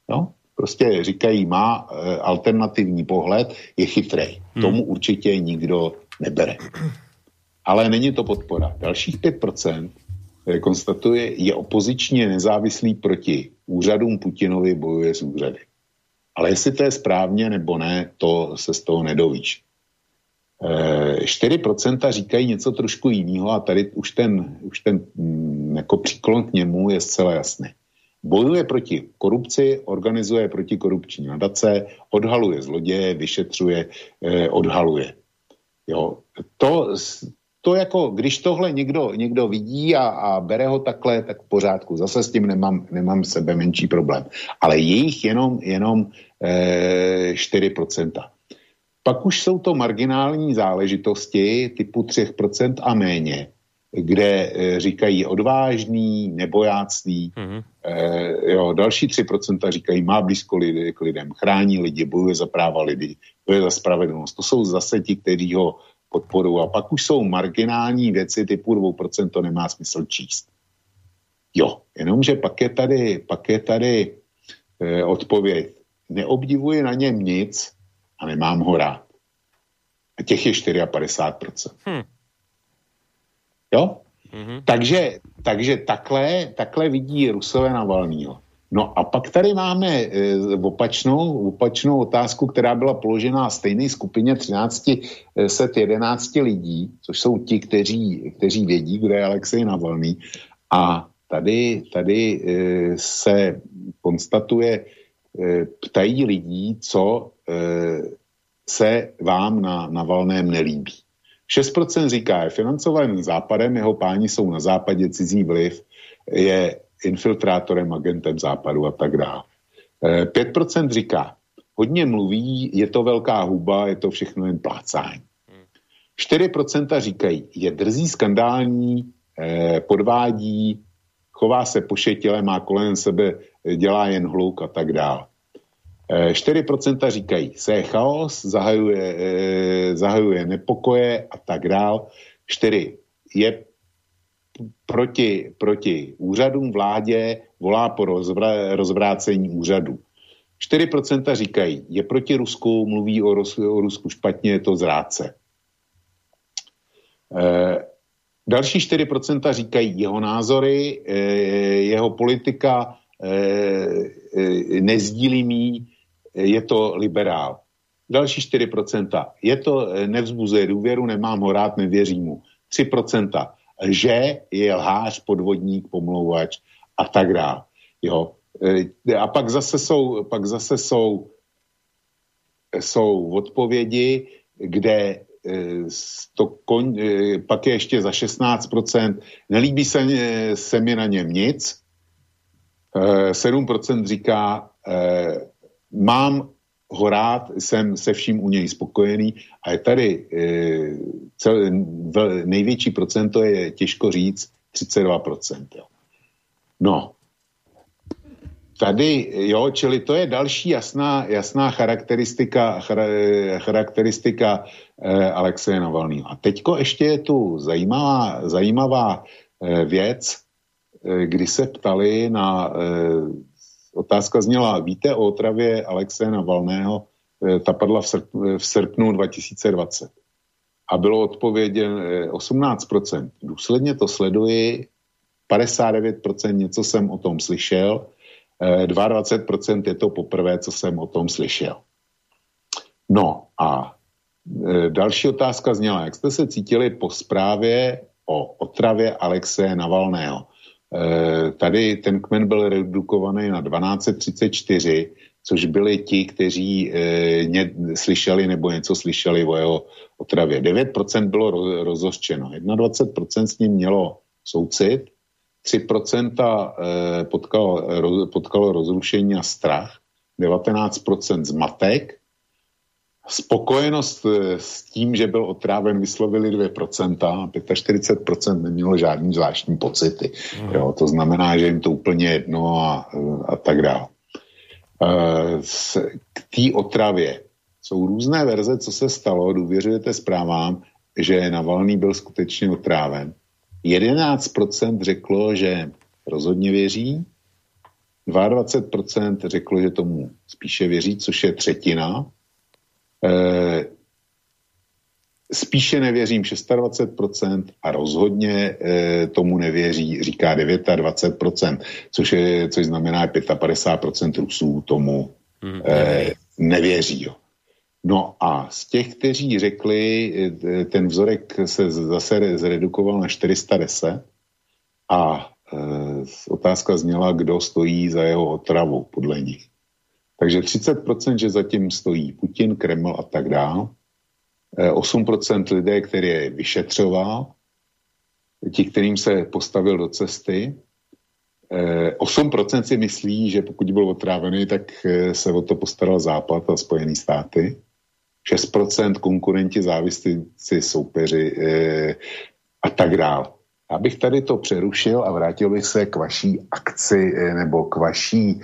No? prostě říkají, má e, alternativní pohled, je chytrý. Hmm. Tomu určitě nikdo nebere. Ale není to podpora. Dalších 5% e, konstatuje, je opozičně nezávislý proti úřadům Putinovi, bojuje s úřady. Ale jestli to je správně nebo ne, to se z toho nedovíš. 4% říkají něco trošku jiného a tady už ten, už ten mm, jako příklon k němu je zcela jasný. Bojuje proti korupci, organizuje protikorupční nadace, odhaluje zloděje, vyšetřuje, eh, odhaluje. Jo, to, to jako, když tohle někdo, někdo vidí a, a bere ho takhle, tak v pořádku. Zase s tím nemám, nemám sebe menší problém. Ale je jich jenom, jenom eh, 4%. Pak už jsou to marginální záležitosti typu 3% a méně, kde e, říkají odvážný, nebojácný. Mm-hmm. E, jo, další 3% říkají má blízko lidi, k lidem, chrání lidi, bojuje za práva lidí, bojuje za spravedlnost. To jsou zase ti, kteří ho podporují. A pak už jsou marginální věci typu 2%, to nemá smysl číst. Jo, jenomže pak je tady, pak je tady e, odpověď. Neobdivuji na něm nic, a nemám ho rád. A těch je 54%. Hmm. Jo? Mm-hmm. Takže, takže takhle, takhle vidí Rusové Navalnýho. No a pak tady máme e, opačnou, opačnou otázku, která byla položena stejné skupině 13 set 11 lidí, což jsou ti, kteří, kteří vědí, kdo je Alexej Navalný. A tady, tady e, se konstatuje, e, ptají lidí, co e, se vám na Navalném nelíbí. 6% říká, je financovaný západem, jeho páni jsou na západě, cizí vliv, je infiltrátorem, agentem západu a tak dále. 5% říká, hodně mluví, je to velká huba, je to všechno jen plácání. 4% říkají, je drzí, skandální, eh, podvádí, chová se pošetile, má kolem sebe, dělá jen hluk a tak dále. 4% říkají, se chaos, zahajuje, eh, zahajuje nepokoje a tak dál. 4 je proti, proti úřadům vládě, volá po rozvr- rozvrácení úřadu. 4% říkají, je proti Rusku, mluví o, Rus, o Rusku špatně, je to zrádce. E, další 4% říkají jeho názory, e, jeho politika e, e, nezdílí mý, je to liberál. Další 4%. Je to, eh, nevzbuzuje důvěru, nemám ho rád, nevěřím mu. 3%. Že je lhář, podvodník, pomlouvač a tak dále. Jo. Eh, a pak zase jsou, pak zase jsou, jsou odpovědi, kde eh, to koň, pak je ještě za 16%. Nelíbí se, se mi na něm nic. 7% říká, mám ho rád, jsem se vším u něj spokojený a je tady e, cel, největší procento je těžko říct 32%. Jo. No, tady, jo, čili to je další jasná, jasná charakteristika, charakteristika e, Alexeje Navalného. A teďko ještě je tu zajímavá, zajímavá e, věc, e, kdy se ptali na e, Otázka zněla, víte o otravě Alexe Navalného? Eh, ta padla v, srp, v srpnu 2020. A bylo odpověděn 18%. Eh, Důsledně to sleduji, 59% něco jsem o tom slyšel, 22% eh, je to poprvé, co jsem o tom slyšel. No a další otázka zněla, jak jste se cítili po zprávě o otravě Alexe Navalného? Eh, tady ten kmen byl redukovaný na 1234, což byli ti, kteří e, ně, slyšeli nebo něco slyšeli o jeho otravě. 9% bylo roz, rozhořčeno, 21% s ním mělo soucit, 3% e, potkalo, potkalo rozrušení a strach, 19% zmatek Spokojenost eh, s tím, že byl otráven, vyslovili 2% a 45% nemělo žádný zvláštní pocity. Mm. Jo, to znamená, že jim to úplně jedno a, a tak dále. Eh, k té otravě jsou různé verze, co se stalo, důvěřujete zprávám, že Navalný byl skutečně otráven. 11% řeklo, že rozhodně věří, 22% řeklo, že tomu spíše věří, což je třetina. E, spíše nevěřím 26% a rozhodně e, tomu nevěří, říká 29%, což, je, což znamená 55% Rusů tomu e, nevěří. Jo. No a z těch, kteří řekli, e, ten vzorek se zase zredukoval na 410 a e, otázka zněla, kdo stojí za jeho otravu podle nich. Takže 30%, že zatím stojí Putin, Kreml a tak dále. 8% lidé, který je vyšetřoval, ti, kterým se postavil do cesty. 8% si myslí, že pokud byl otrávený, tak se o to postaral Západ a Spojené státy. 6% konkurenti, závislíci, soupeři a tak dále. Abych tady to přerušil a vrátil bych se k vaší akci nebo k vaší e,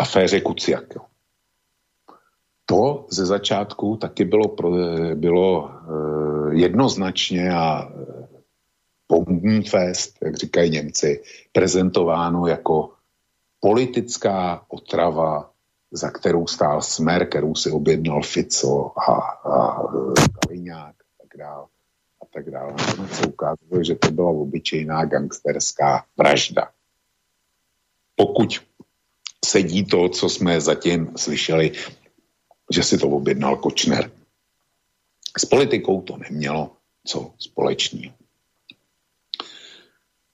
aféře Kuciak. To ze začátku taky bylo, pro, bylo e, jednoznačně a Bombenfest, jak říkají Němci, prezentováno jako politická otrava za kterou stál Smer, kterou si objednal Fico a, a Kaliňák a tak dále. A tak dále. Nakonec se ukázalo, že to byla obyčejná gangsterská vražda. Pokud sedí to, co jsme zatím slyšeli, že si to objednal Kočner. S politikou to nemělo co společného.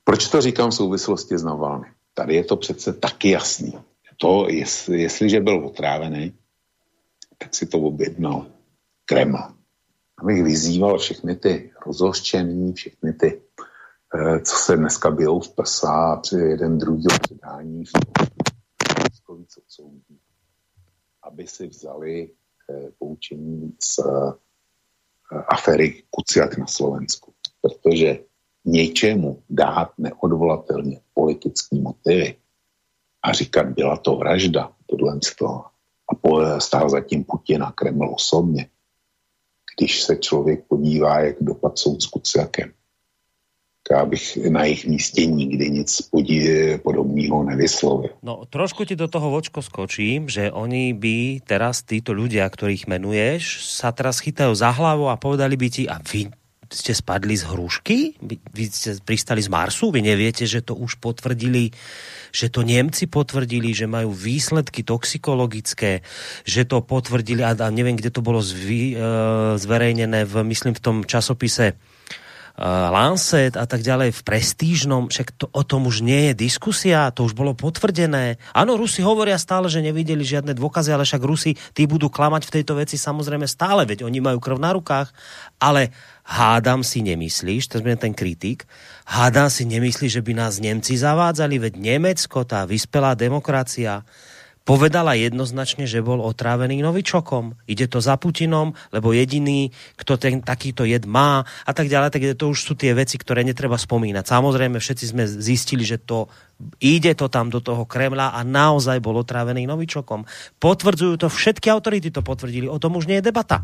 Proč to říkám v souvislosti s Navalny? Tady je to přece taky jasný to, jestli, jestliže byl otrávený, tak si to objednal Kreml. Abych vyzýval všechny ty rozhořčený, všechny ty, eh, co se dneska bijou v prsa při jeden druhý předání v co soudí, aby si vzali eh, poučení z eh, afery Kuciak na Slovensku. Protože něčemu dát neodvolatelně politický motivy a říkat, byla to vražda, tohle to. A stál zatím Putin a Kreml osobně. Když se člověk podívá, jak dopad soud s Kuciakem. Já bych na jejich místě nikdy nic podobného nevyslovil. No, trošku ti do toho vočko skočím, že oni by teraz, títo ľudia, ktorých menuješ, sa teraz chytajú za hlavu a povedali by ti, a vy ste spadli z hrušky? Vy, ste pristali z Marsu? Vy neviete, že to už potvrdili že to Nemci potvrdili, že majú výsledky toxikologické, že to potvrdili, a, a neviem, kde to bolo zvy, e, zverejnené, v, myslím v tom časopise Lancet a tak ďalej v prestížnom, však to, o tom už nie je diskusia, to už bolo potvrdené. Áno, Rusi hovoria stále, že nevideli žiadne dôkazy, ale však Rusi, tí budú klamať v tejto veci samozrejme stále, veď oni majú krv na rukách, ale hádam si nemyslíš, to je ten kritik, hádam si nemyslíš, že by nás Nemci zavádzali, veď Nemecko, tá vyspelá demokracia, povedala jednoznačne, že bol otrávený novičokom. Ide to za Putinom, lebo jediný, kto ten takýto jed má a tak ďalej, tak to už sú tie veci, ktoré netreba spomínať. Samozrejme, všetci sme zistili, že to ide to tam do toho Kremla a naozaj bol otrávený novičokom. Potvrdzujú to, všetky autority to potvrdili, o tom už nie je debata.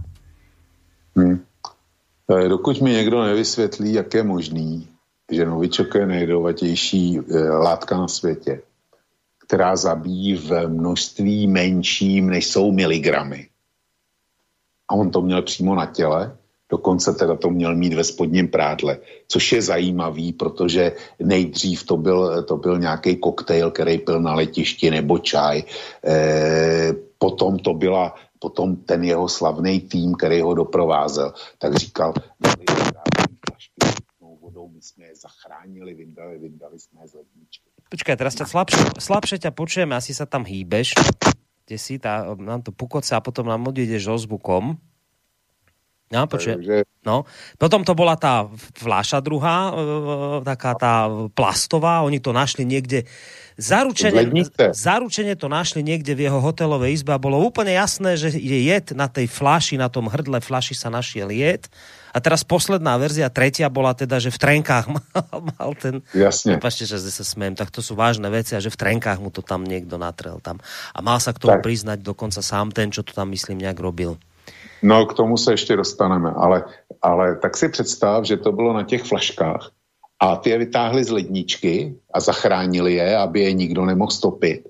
Hmm. Dokud mi někdo nevysvětlí, jak je možný, že novičok je nejjedovatější eh, látka na světě, která zabíjí v množství menším, než jsou miligramy. A on to měl přímo na těle, dokonce teda to měl mít ve spodním prádle, což je zajímavý, protože nejdřív to byl, to byl nějaký koktejl, který pil na letišti nebo čaj, e, potom to byla potom ten jeho slavný tým, který ho doprovázel, tak říkal, vodou, my jsme je zachránili, vyndali, vyndali jsme je z. Počkaj, teraz ťa slabšie, slabšie ťa počujeme, asi sa tam hýbeš, kde si, tá, nám to pukoce a potom nám odídeš so zvukom. No, počujem. No. Potom to bola tá fľaša druhá, e, taká tá plastová, oni to našli niekde Zaručene, zaručene to našli niekde v jeho hotelovej izbe a bolo úplne jasné, že je jed na tej flaši, na tom hrdle flaši sa našiel jed. A teraz posledná verzia, tretia bola teda, že v trenkách mal, mal ten... Jasne. Prepačte, že sa smiem, tak to sú vážne veci a že v trenkách mu to tam niekto natrel tam. A mal sa k tomu tak. priznať dokonca sám ten, čo to tam myslím nejak robil. No, k tomu se ještě dostaneme, ale, ale tak si představ, že to bylo na těch flaškách a ty je vytáhli z ledničky a zachránili je, aby je nikdo nemohl stopit.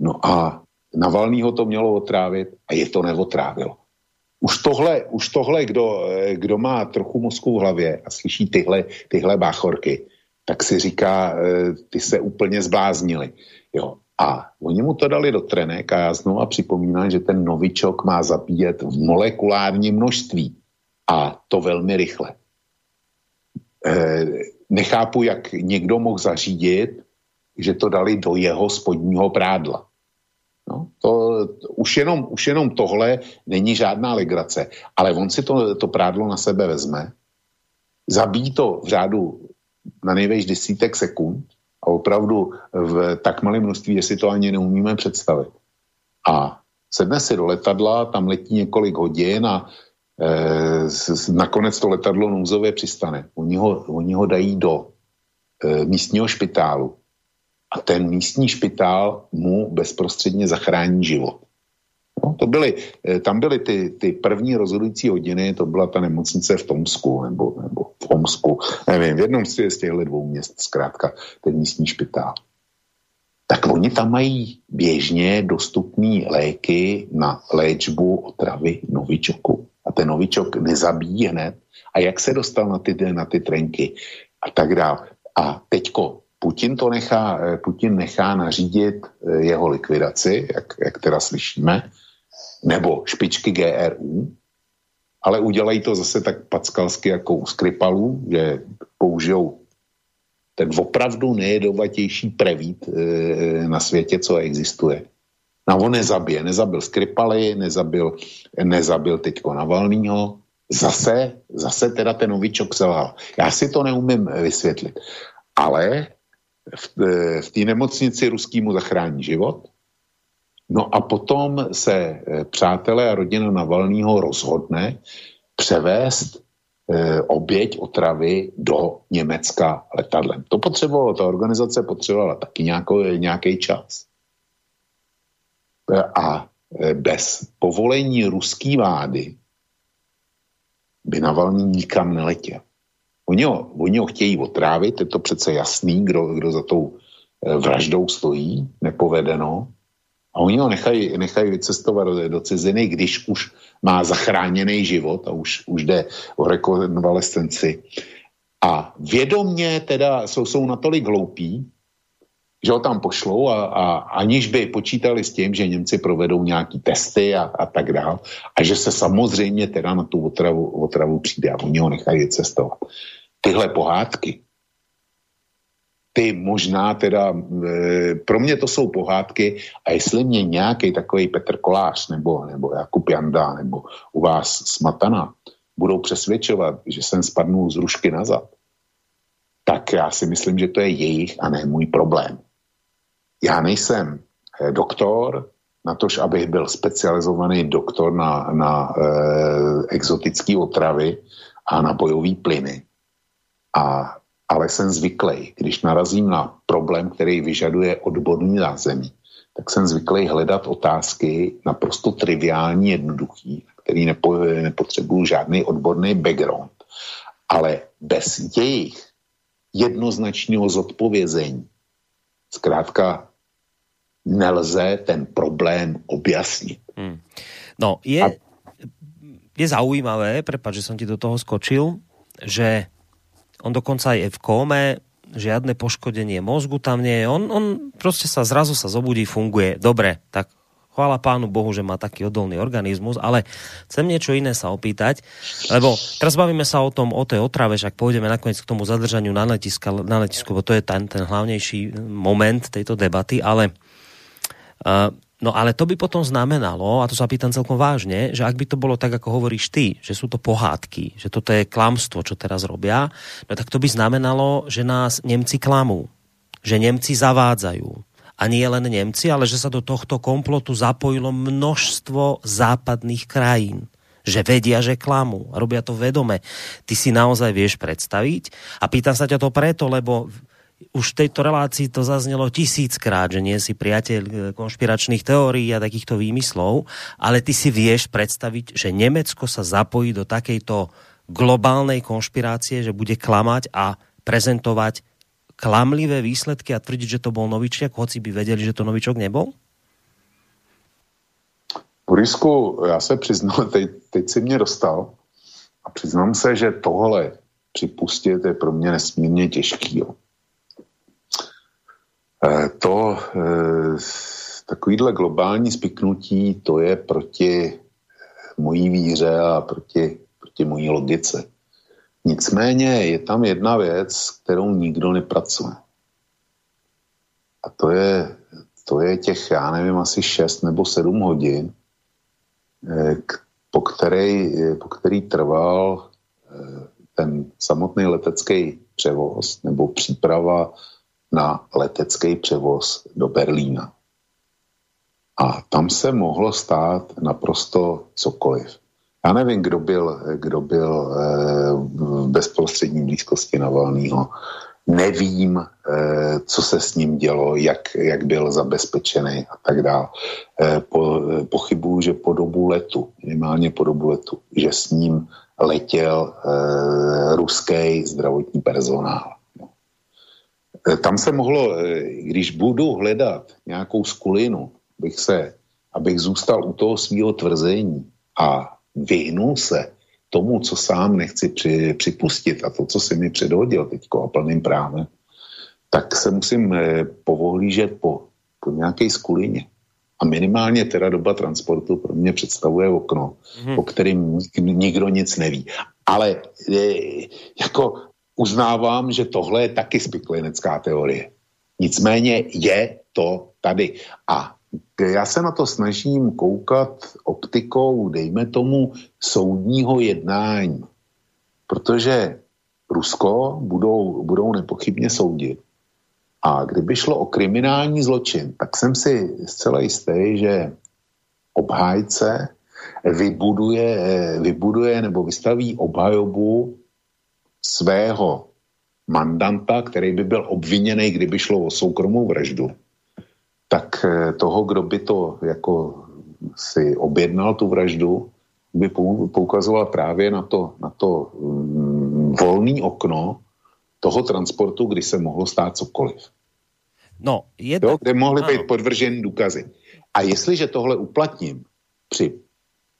No a Navalnýho to mělo otrávit a je to neotrávilo. Už tohle, už tohle kdo, kdo má trochu mozku v hlavě a slyší tyhle, tyhle báchorky, tak si říká, eh, ty se úplně zbláznili. Jo. A oni mu to dali do trenek a já znovu připomínám, že ten novičok má zabíjet v molekulárním množství. A to velmi rychle. E, nechápu, jak někdo mohl zařídit, že to dali do jeho spodního prádla. No, to, už, jenom, už jenom tohle není žádná legrace, ale on si to, to prádlo na sebe vezme, zabíjí to v řádu na nejvejš desítek sekund a opravdu v tak malém množství, že si to ani neumíme představit. A sedne si do letadla, tam letí několik hodin a e, nakonec to letadlo nouzově přistane. Oni ho, oni ho dají do e, místního špitálu a ten místní špitál mu bezprostředně zachrání život. No, to byly, eh, tam byly ty, ty první rozhodující hodiny, to byla ta nemocnice v Tomsku, nebo, nebo v Homsku, nevím, v jednom z těchto dvou měst, zkrátka, ten místní špitál. Tak oni tam mají běžně dostupné léky na léčbu otravy novičoku. A ten novičok nezabíjí hned. A jak se dostal na ty, na ty trenky a tak dále. A teďko Putin to nechá, eh, Putin nechá nařídit eh, jeho likvidaci, jak, jak teda slyšíme, nebo špičky GRU, ale udělají to zase tak packalsky jako u Skripalů, že použijou ten opravdu nejedovatější prevít e, na světě, co existuje. No on nezabije, nezabil Skripaly, nezabil, nezabil teďko Navalnýho, zase, zase teda ten novičok selhal. Já si to neumím vysvětlit. Ale v, v té nemocnici ruskýmu zachrání život, No a potom se eh, přátelé a rodina Navalného rozhodne převést e, oběť otravy do Německa letadlem. To potřebovalo, ta organizace potřebovala taky nějaký čas. E, a e, bez povolení ruský vlády by Navalný nikam neletěl. Oni ho, oni ho chtějí otrávit, je to přece jasný, kdo, kdo za tou vraždou stojí, nepovedeno. A oni ho nechají, nechají vycestovat do ciziny, když už má zachráněný život a už, už jde o rekonvalescenci. A vědomně teda jsou, jsou natolik hloupí, že ho tam pošlou a, a aniž by počítali s tím, že Němci provedou nějaký testy a, a tak dále a že se samozřejmě teda na tu otravu, otravu přijde a oni ho nechají vycestovat. Tyhle pohádky, ty možná teda, e, pro mě to jsou pohádky a jestli mě nějaký takový Petr Kolář nebo, nebo Jakub Janda nebo u vás Smatana budou přesvědčovat, že jsem spadnul z rušky nazad, tak já si myslím, že to je jejich a ne můj problém. Já nejsem e, doktor, na tož, abych byl specializovaný doktor na, na e, exotické otravy a na bojové plyny. A ale jsem zvyklý, když narazím na problém, který vyžaduje odborný zázemí, tak jsem zvyklý hledat otázky naprosto triviální, jednoduchý, který nepo, nepotřebuju žádný odborný background. Ale bez jejich jednoznačného zodpovězení zkrátka nelze ten problém objasnit. Hmm. No, je, A... je zaujímavé, prepáč, že som ti do toho skočil, že on dokonca aj je v kóme, žiadne poškodenie mozgu tam nie je. On, on proste sa zrazu sa zobudí, funguje. Dobre, tak chvála pánu Bohu, že má taký odolný organizmus, ale chcem niečo iné sa opýtať, lebo teraz bavíme sa o tom, o tej otrave, však pôjdeme nakoniec k tomu zadržaniu na, letiska, na letisku, bo to je ten, ten hlavnejší moment tejto debaty, ale No ale to by potom znamenalo, a to sa pýtam celkom vážne, že ak by to bolo tak, ako hovoríš ty, že sú to pohádky, že toto je klamstvo, čo teraz robia, no tak to by znamenalo, že nás Nemci klamú, že Nemci zavádzajú. A nie len Nemci, ale že sa do tohto komplotu zapojilo množstvo západných krajín že vedia, že klamú robia to vedome. Ty si naozaj vieš predstaviť a pýtam sa ťa to preto, lebo už v tejto relácii to zaznelo tisíckrát, že nie si priateľ e, konšpiračných teórií a takýchto výmyslov, ale ty si vieš predstaviť, že Nemecko sa zapojí do takejto globálnej konšpirácie, že bude klamať a prezentovať klamlivé výsledky a tvrdiť, že to bol noviček, hoci by vedeli, že to novičok nebol? Borisku, já se přiznám, teď, teď si mě dostal a přiznám se, že tohle připustit je pro mě nesmírně těžký. E, to e, takovýhle globální spiknutí, to je proti mojí víře a proti, proti mojí logice. Nicméně je tam jedna věc, kterou nikdo nepracuje. A to je, to je těch, já nevím, asi 6 nebo 7 hodin, eh, po který, po který trval ten samotný letecký převoz nebo příprava na letecký převoz do Berlína. A tam se mohlo stát naprosto cokoliv. Já nevím, kdo byl, kdo byl eh, v bezprostřední blízkosti Navalného. Nevím, eh, co se s ním dělo, jak, jak byl zabezpečený a tak dále. Eh, po, pochybuju, že po dobu letu, minimálně po dobu letu, že s ním letěl ruský zdravotní personál. No. Tam se mohlo, když budu hledat nějakou skulinu, bych se, abych zůstal u toho svého tvrzení a vyhnul se tomu, co sám nechci při, připustit a to, co si mi předhodil teďko a plným právem, tak se musím eh, povohlížet po, po nějaké skulině. A minimálně teda doba transportu pro mě představuje okno, hmm. o kterém nikdo nic neví. Ale je, jako uznávám, že tohle je taky spiklenecká teorie. Nicméně je to tady. A já se na to snažím koukat optikou, dejme tomu, soudního jednání. Protože Rusko budou, budou nepochybně soudit. A kdyby šlo o kriminální zločin, tak jsem si zcela jistý, že obhájce vybuduje, vybuduje nebo vystaví obhajobu svého mandanta, který by byl obviněný, kdyby šlo o soukromou vraždu tak eh, toho, kdo by to jako si objednal tu vraždu, by poukazoval právě na to, na to um, volný okno toho transportu, kdy se mohlo stát cokoliv. No, jedna... jo, kde mohly být podvrženy důkazy. A jestliže tohle uplatním při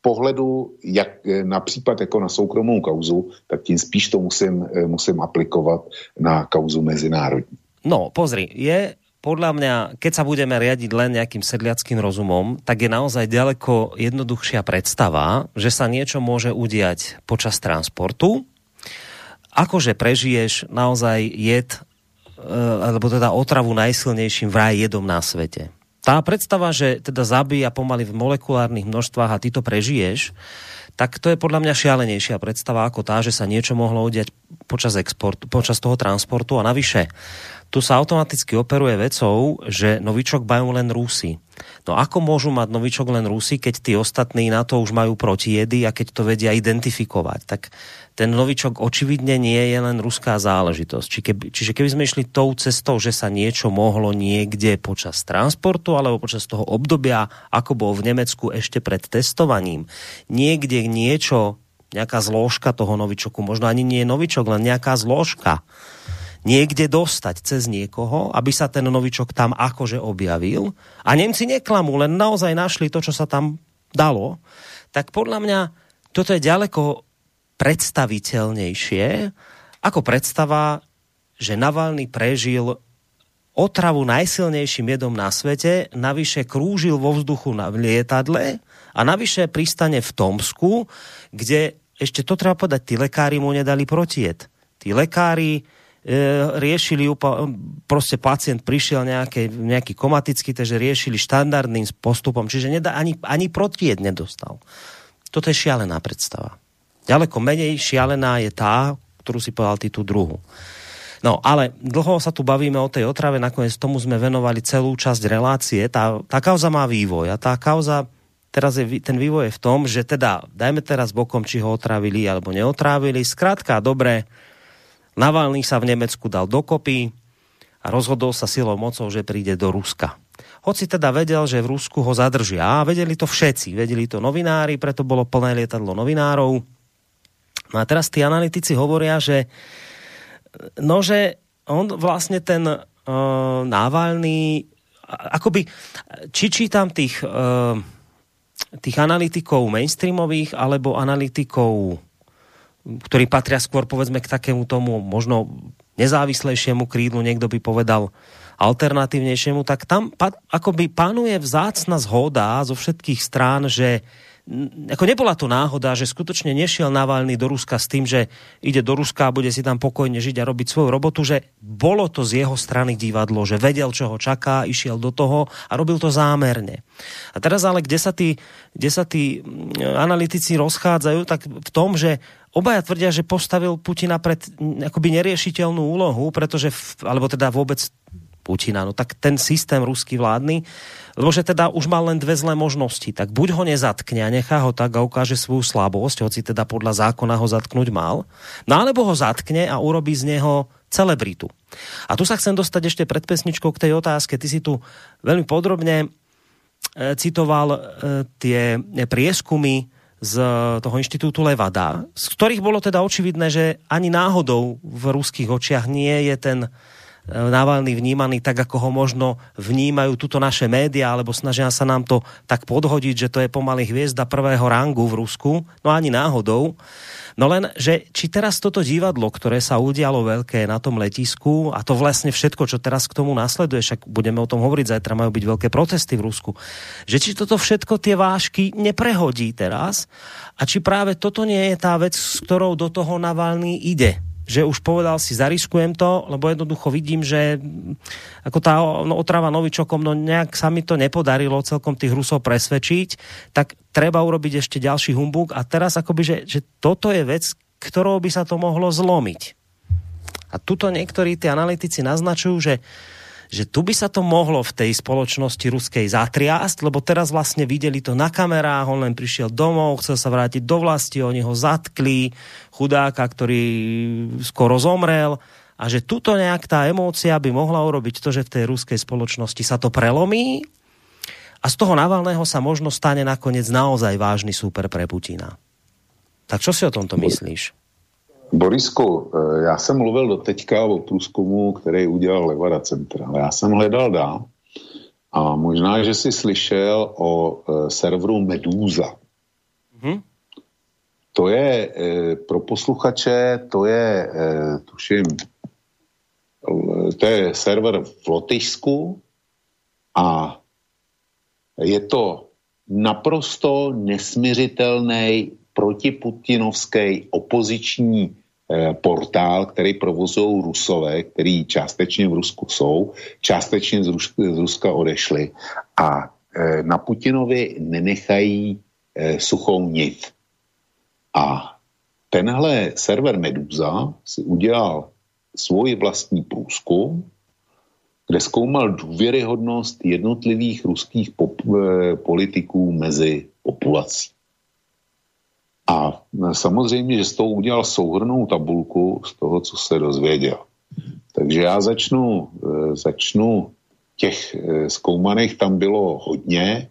pohledu jak, eh, na případ jako na soukromou kauzu, tak tím spíš to musím, eh, musím aplikovat na kauzu mezinárodní. No, pozri, je podľa mňa, keď sa budeme riadiť len nejakým sedliackým rozumom, tak je naozaj ďaleko jednoduchšia predstava, že sa niečo môže udiať počas transportu, akože prežiješ naozaj jed, e, alebo teda otravu najsilnejším vraj jedom na svete. Tá predstava, že teda zabíja pomaly v molekulárnych množstvách a ty to prežiješ, tak to je podľa mňa šialenejšia predstava ako tá, že sa niečo mohlo udiať počas, exportu, počas toho transportu a navyše tu sa automaticky operuje vecou, že novičok majú len Rusy. No ako môžu mať novičok len Rusy, keď tí ostatní na to už majú protijedy a keď to vedia identifikovať? Tak ten novičok očividne nie je len ruská záležitosť. Či keby, čiže keby sme išli tou cestou, že sa niečo mohlo niekde počas transportu alebo počas toho obdobia, ako bol v Nemecku ešte pred testovaním, niekde niečo, nejaká zložka toho novičoku, možno ani nie je novičok, len nejaká zložka, niekde dostať cez niekoho, aby sa ten novičok tam akože objavil a Nemci neklamú, len naozaj našli to, čo sa tam dalo, tak podľa mňa toto je ďaleko predstaviteľnejšie ako predstava, že Navalny prežil otravu najsilnejším jedom na svete, navyše krúžil vo vzduchu na lietadle a navyše pristane v Tomsku, kde ešte to treba povedať, tí lekári mu nedali protiet. Tí lekári riešili, proste pacient prišiel nejaké, nejaký komatický, takže riešili štandardným postupom, čiže nedá, ani, ani protied nedostal. Toto je šialená predstava. Ďaleko menej šialená je tá, ktorú si povedal ty tú druhú. No, ale dlho sa tu bavíme o tej otrave, nakoniec tomu sme venovali celú časť relácie. Tá, tá kauza má vývoj a tá kauza, teraz je, ten vývoj je v tom, že teda, dajme teraz bokom, či ho otravili alebo neotrávili. Skrátka, dobre, Navalny sa v Nemecku dal dokopy a rozhodol sa silou mocou, že príde do Ruska. Hoci teda vedel, že v Rusku ho zadržia. A vedeli to všetci. Vedeli to novinári, preto bolo plné lietadlo novinárov. No a teraz tí analytici hovoria, že no, že on vlastne ten uh, Navalny, akoby, či čítam tých, uh, tých analytikov mainstreamových, alebo analytikov, ktorí patria skôr, povedzme, k takému tomu možno nezávislejšiemu krídlu, niekto by povedal alternatívnejšiemu, tak tam akoby panuje vzácna zhoda zo všetkých strán, že ako nebola to náhoda, že skutočne nešiel Navalny do Ruska s tým, že ide do Ruska a bude si tam pokojne žiť a robiť svoju robotu, že bolo to z jeho strany divadlo, že vedel, čo ho čaká, išiel do toho a robil to zámerne. A teraz ale, kde sa tí, kde sa tí mm, analytici rozchádzajú, tak v tom, že obaja tvrdia, že postavil Putina pred akoby neriešiteľnú úlohu, pretože, alebo teda vôbec Putina, no tak ten systém ruský vládny, lebo že teda už mal len dve zlé možnosti, tak buď ho nezatkne a nechá ho tak a ukáže svoju slabosť, hoci teda podľa zákona ho zatknúť mal, no alebo ho zatkne a urobí z neho celebritu. A tu sa chcem dostať ešte pred pesničkou k tej otázke. Ty si tu veľmi podrobne e, citoval e, tie prieskumy z toho inštitútu Levada, z ktorých bolo teda očividné, že ani náhodou v ruských očiach nie je ten Navalny vnímaný tak, ako ho možno vnímajú tuto naše médiá, alebo snažia sa nám to tak podhodiť, že to je pomaly hviezda prvého rangu v Rusku. No ani náhodou. No len, že či teraz toto divadlo, ktoré sa udialo veľké na tom letisku a to vlastne všetko, čo teraz k tomu nasleduje, však budeme o tom hovoriť, zajtra majú byť veľké protesty v Rusku, že či toto všetko tie vášky neprehodí teraz a či práve toto nie je tá vec, s ktorou do toho Navalny ide že už povedal si, zariskujem to, lebo jednoducho vidím, že ako tá no, otrava novičokom, no nejak sa mi to nepodarilo celkom tých Rusov presvedčiť, tak treba urobiť ešte ďalší humbug a teraz akoby, že, že toto je vec, ktorou by sa to mohlo zlomiť. A tuto niektorí tí analytici naznačujú, že že tu by sa to mohlo v tej spoločnosti ruskej zatriasť, lebo teraz vlastne videli to na kamerách, on len prišiel domov, chcel sa vrátiť do vlasti, oni ho zatkli, chudáka, ktorý skoro zomrel a že tuto nejak tá emócia by mohla urobiť to, že v tej ruskej spoločnosti sa to prelomí a z toho Navalného sa možno stane nakoniec naozaj vážny súper pre Putina. Tak čo si o tomto myslíš? Borisku, eh, já jsem mluvil do teďka o průzkumu, který udělal Levada Centra, já jsem hledal dál. A možná, že jsi slyšel o e, serveru Medúza. Mm-hmm. To je e, pro posluchače, to je, e, tuším, to je server v Lotyšsku a je to naprosto nesměřitelný protiputinovský opoziční Eh, portál, který provozují Rusové, který částečně v Rusku jsou, částečně z, Ruska, odešli a eh, na Putinovi nenechají eh, suchou nit. A tenhle server Meduza si udělal svůj vlastní průzkum, kde zkoumal důvěryhodnost jednotlivých ruských politiků mezi populací. A samozřejmě, že s tou udělal souhrnou tabulku z toho, co se dozvěděl. Takže já začnu, e, začnu těch e, zkoumaných tam bylo hodně.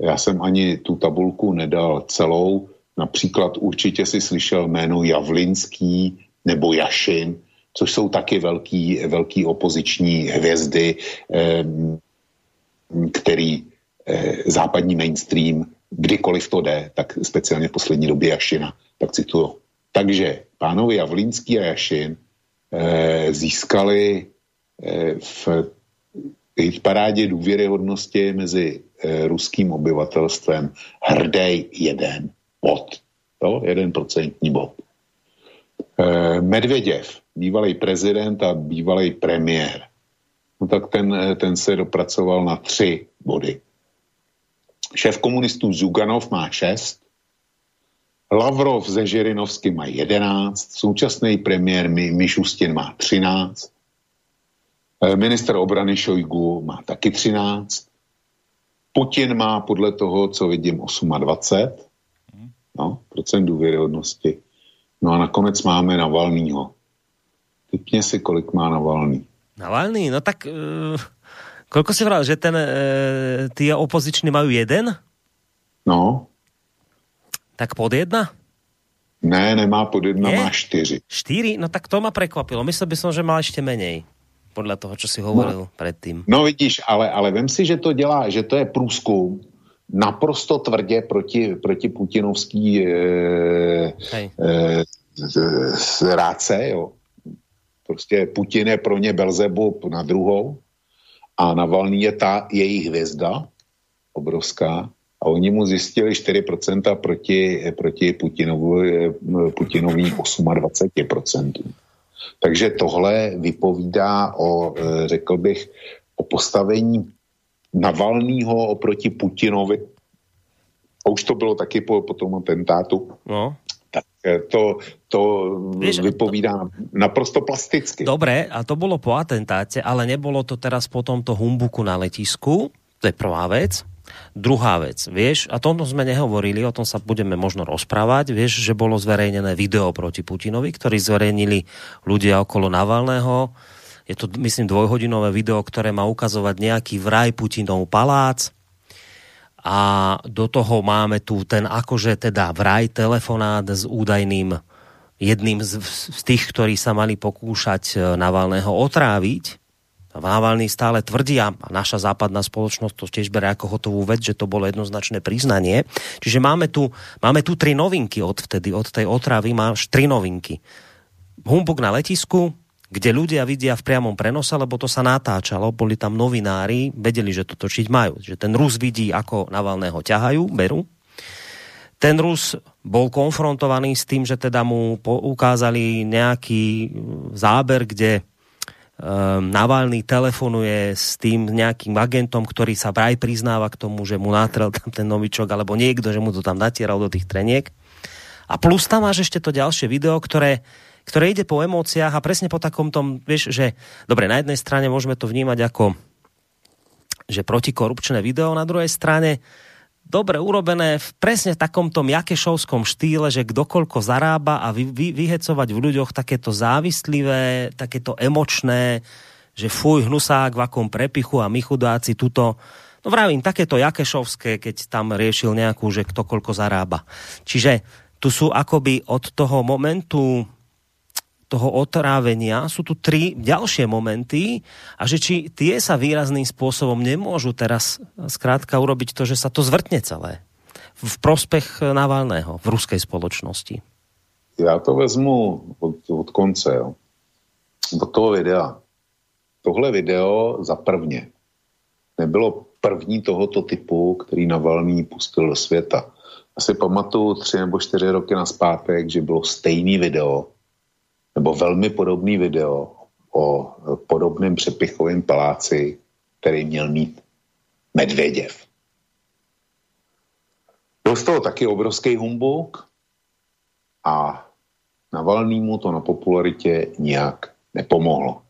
Já jsem ani tu tabulku nedal celou. Například určitě si slyšel jméno Javlinský nebo Jašin, což jsou taky velký, velký opoziční hvězdy, který e, západní mainstream kdykoliv to jde, tak speciálně v poslední době Jašina, tak cituju. Takže pánovi Javlínský a Jašin eh, získali eh, v parádě důvěryhodnosti mezi eh, ruským obyvatelstvem hrdej jeden bod. To, jeden procentní bod. Eh, Medvěděv, bývalý prezident a bývalý premiér, no tak ten, eh, ten se dopracoval na tři body. Šéf komunistů Zuganov má 6, Lavrov ze Žirinovsky má 11, současný premiér Mišustin má 13, eh, minister obrany Šojgu má taky 13, Putin má podle toho, co vidím, 28 no, procent důvěryhodnosti. No a nakonec máme Navalnýho. Typně si, kolik má Navalný. Navalný? No tak uh, Koľko si vral, že ten, e, tí opoziční majú jeden? No. Tak pod jedna? Ne, nemá pod jedna, má čtyři. Čtyři? No tak to ma prekvapilo. Myslel by som, že má ešte menej. Podľa toho, čo si hovoril no. predtým. No vidíš, ale, ale vem si, že to dělá, že to je průzkum naprosto tvrdě proti, proti putinovský e, e, ráce, jo. Prostě Putin je pro ně Belzebub na druhou a Navalný je ta jejich hvězda, obrovská, a oni mu zjistili 4% proti, proti Putinovu, Putinový 28%. Takže tohle vypovídá o, řekl bych, o postavení Navalnýho oproti Putinovi. A už to bylo taky po, po tom atentátu. No. Tak to, to Víš, vypovídá to... naprosto plasticky. Dobre, a to bolo po atentáte, ale nebolo to teraz po tomto humbuku na letisku. To je prvá vec. Druhá vec, vieš, a tomto sme nehovorili, o tom sa budeme možno rozprávať, vieš, že bolo zverejnené video proti Putinovi, ktorý zverejnili ľudia okolo Navalného. Je to, myslím, dvojhodinové video, ktoré má ukazovať nejaký vraj Putinov palác, a do toho máme tu ten akože teda vraj telefonát s údajným jedným z, z tých, ktorí sa mali pokúšať e, Navalného otráviť Vávalný stále tvrdí a naša západná spoločnosť to tiež bere ako hotovú vec, že to bolo jednoznačné priznanie. Čiže máme tu, máme tu tri novinky od vtedy, od tej otravy máš tri novinky. Humbuk na letisku, kde ľudia vidia v priamom prenose, lebo to sa natáčalo, boli tam novinári, vedeli, že to točiť majú. Že ten Rus vidí, ako Navalného ťahajú, berú. Ten Rus bol konfrontovaný s tým, že teda mu ukázali nejaký záber, kde um, Navalny telefonuje s tým nejakým agentom, ktorý sa vraj priznáva k tomu, že mu nátrel tam ten novičok, alebo niekto, že mu to tam natieral do tých treniek. A plus tam máš ešte to ďalšie video, ktoré, ktoré ide po emóciách a presne po takom tom, vieš, že dobre, na jednej strane môžeme to vnímať ako že protikorupčné video, na druhej strane dobre urobené v presne takomto jakešovskom štýle, že kdokoľko zarába a vy, vy, vyhecovať v ľuďoch takéto závislivé, takéto emočné, že fuj, hnusák v akom prepichu a my chudáci tuto, no vravím, takéto jakešovské, keď tam riešil nejakú, že kto koľko zarába. Čiže tu sú akoby od toho momentu toho otrávenia sú tu tri ďalšie momenty a že či tie sa výrazným spôsobom nemôžu teraz skrátka urobiť to, že sa to zvrtne celé v prospech Navalného v ruskej spoločnosti. Já to vezmu od, od konce, jo. od toho videa. Tohle video za prvně nebylo první tohoto typu, který Navalný pustil do světa. Asi pamatuju tři nebo čtyři roky na zpátek, že bylo stejný video, nebo velmi podobný video o podobném přepichovém paláci, který měl mít Medvěděv. Byl z toho taky obrovský humbuk a Navalnýmu to na popularitě nijak nepomohlo.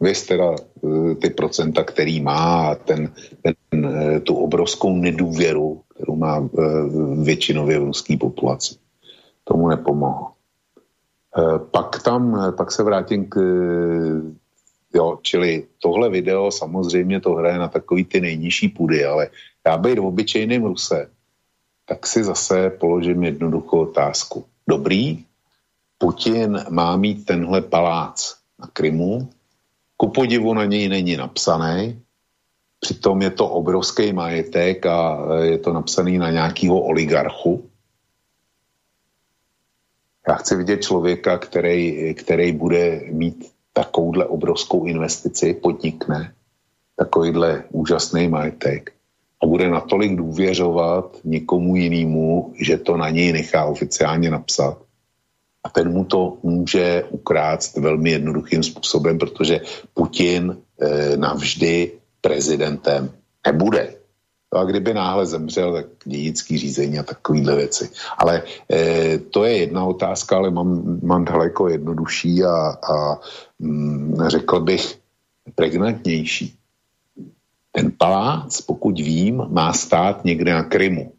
Víš teda e, ty procenta, který má, ten, ten, e, tu obrovskou nedůvěru, kterou má e, většinově v ruské populaci. Tomu nepomohlo. Eh, pak tam, eh, pak se vrátím k, eh, jo, čili tohle video samozřejmě to hraje na takový ty nejnižší půdy, ale já být v obyčejném Ruse, tak si zase položím jednoduchou otázku. Dobrý, Putin má mít tenhle palác na Krymu, ku podivu na něj není napsaný, přitom je to obrovský majetek a je to napsaný na nějakého oligarchu, já chci vidět člověka, který, který bude mít takovouhle obrovskou investici, podnikne takovýhle úžasný majetek a bude natolik důvěřovat někomu jinému, že to na něj nechá oficiálně napsat. A ten mu to může ukrást velmi jednoduchým způsobem, protože Putin e, navždy prezidentem nebude. No a kdyby náhle zemřel, tak dědický řízení a takovéhle věci. Ale e, to je jedna otázka, ale mám, mám daleko jednodušší a, a mm, řekl bych pregnantnější. Ten palác, pokud vím, má stát někde na Krymu.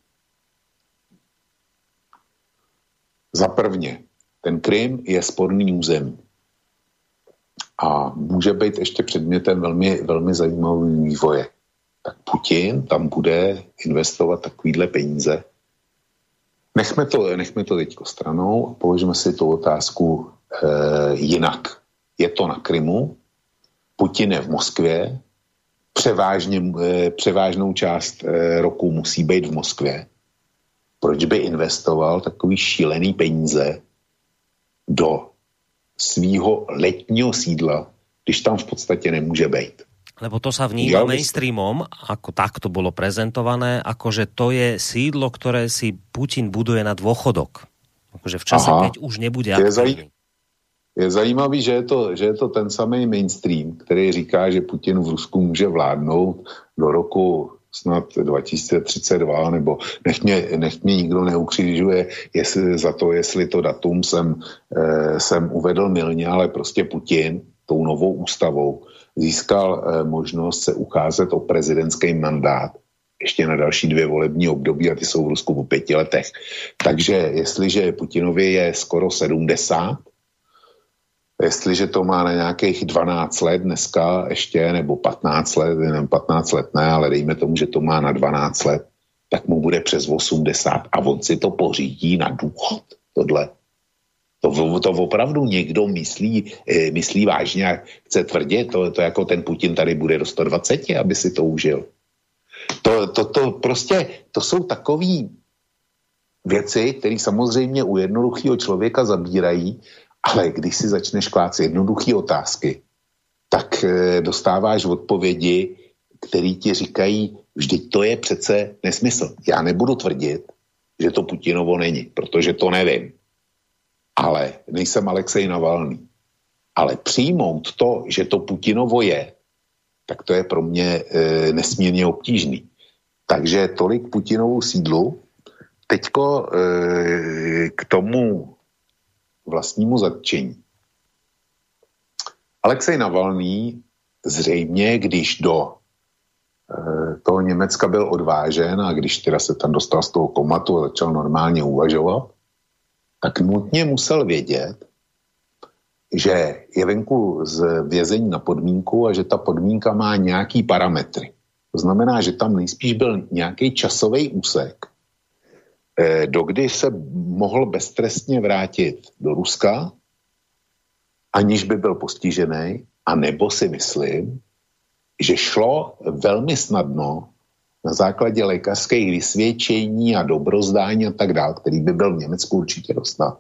Za prvně, ten Krym je sporný území. A může být ještě předmětem velmi, velmi zajímavý vývoje tak Putin tam bude investovat takovýhle peníze. Nechme to, nechme to teď stranou a položíme si tu otázku e, jinak. Je to na Krymu, Putin je v Moskvě, převážně, e, převážnou část e, roku musí být v Moskvě. Proč by investoval takový šílený peníze do svýho letního sídla, když tam v podstatě nemůže být? Lebo to sa vníma ja, mainstreamom, ako takto bolo prezentované, ako že to je sídlo, ktoré si Putin buduje na dôchodok. Akože v čase, Aha, keď už nebude aktívny. Je zajímavý, že je, to, že je to ten samý mainstream, který říká, že Putin v Rusku může vládnout do roku snad 2032, nebo nech mě, nech mě nikdo neukřižuje jestli, za to, jestli to datum jsem, eh, jsem uvedl milně, ale prostě Putin tou novou ústavou získal eh, možnost se ukázat o prezidentský mandát ještě na další dvě volební období a ty jsou v Rusku po pěti letech. Takže jestliže Putinovi je skoro 70, jestliže to má na nějakých 12 let dneska ještě, nebo 15 let, nevím, 15 let ne, ale dejme tomu, že to má na 12 let, tak mu bude přes 80 a on si to pořídí na důchod, tohle. To, opravdu někdo myslí, eh, myslí vážně a chce tvrdit, to, to jako ten Putin tady bude do 120, aby si to užil. To, to, to prostě, to jsou takové věci, které samozřejmě u jednoduchého člověka zabírají, ale když si začneš klát jednoduché otázky, tak e, dostáváš odpovědi, které ti říkají, vždyť to je přece nesmysl. Já nebudu tvrdit, že to Putinovo není, protože to nevím. Ale nejsem Alexej Navalný. Ale přijmout to, že to Putinovo je, tak to je pro mě e, nesmírně obtížný. Takže tolik Putinovou sídlu. Teďko e, k tomu vlastnímu zatčení. Alexej Navalný zřejmě, když do e, toho Německa byl odvážen a když teda se tam dostal z toho komatu a začal normálně uvažovat, tak nutně musel vědět, že je venku z vězení na podmínku a že ta podmínka má nějaký parametry. To znamená, že tam nejspíš byl nějaký časový úsek, Eh, dokdy se mohl beztrestně vrátit do Ruska, aniž by byl postižený, a nebo si myslím, že šlo velmi snadno na základě lékařských vysvědčení a dobrozdání a tak dále, který by byl v Německu určitě dostat,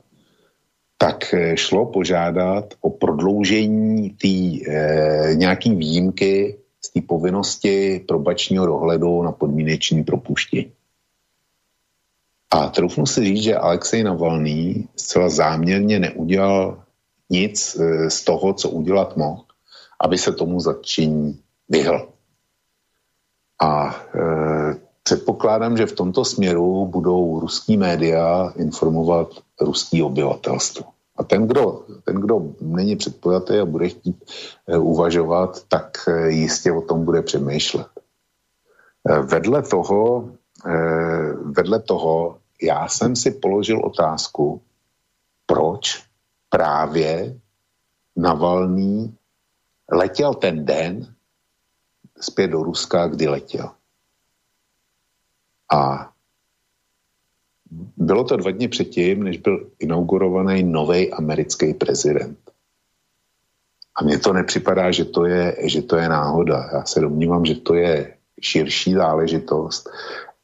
tak eh, šlo požádat o prodloužení tý, e, nějaký výjimky z té povinnosti probačního dohledu na podmínečný propuštění. A troufnu si říct, že Alexej Navalný zcela záměrně neudělal nic e, z toho, co udělat mohl, aby se tomu zatčení vyhl. A e, předpokládám, že v tomto směru budou ruský média informovat ruský obyvatelstvo. A ten kdo, ten, kdo není předpojatý a bude chtít e, uvažovat, tak e, jistě o tom bude přemýšlet. E, vedle toho, e, vedle toho já jsem si položil otázku, proč právě Navalný letěl ten den zpět do Ruska, kdy letěl. A bylo to dva dny předtím, než byl inaugurovaný nový americký prezident. A mně to nepřipadá, že to, je, že to je náhoda. Já se domnívám, že to je širší záležitost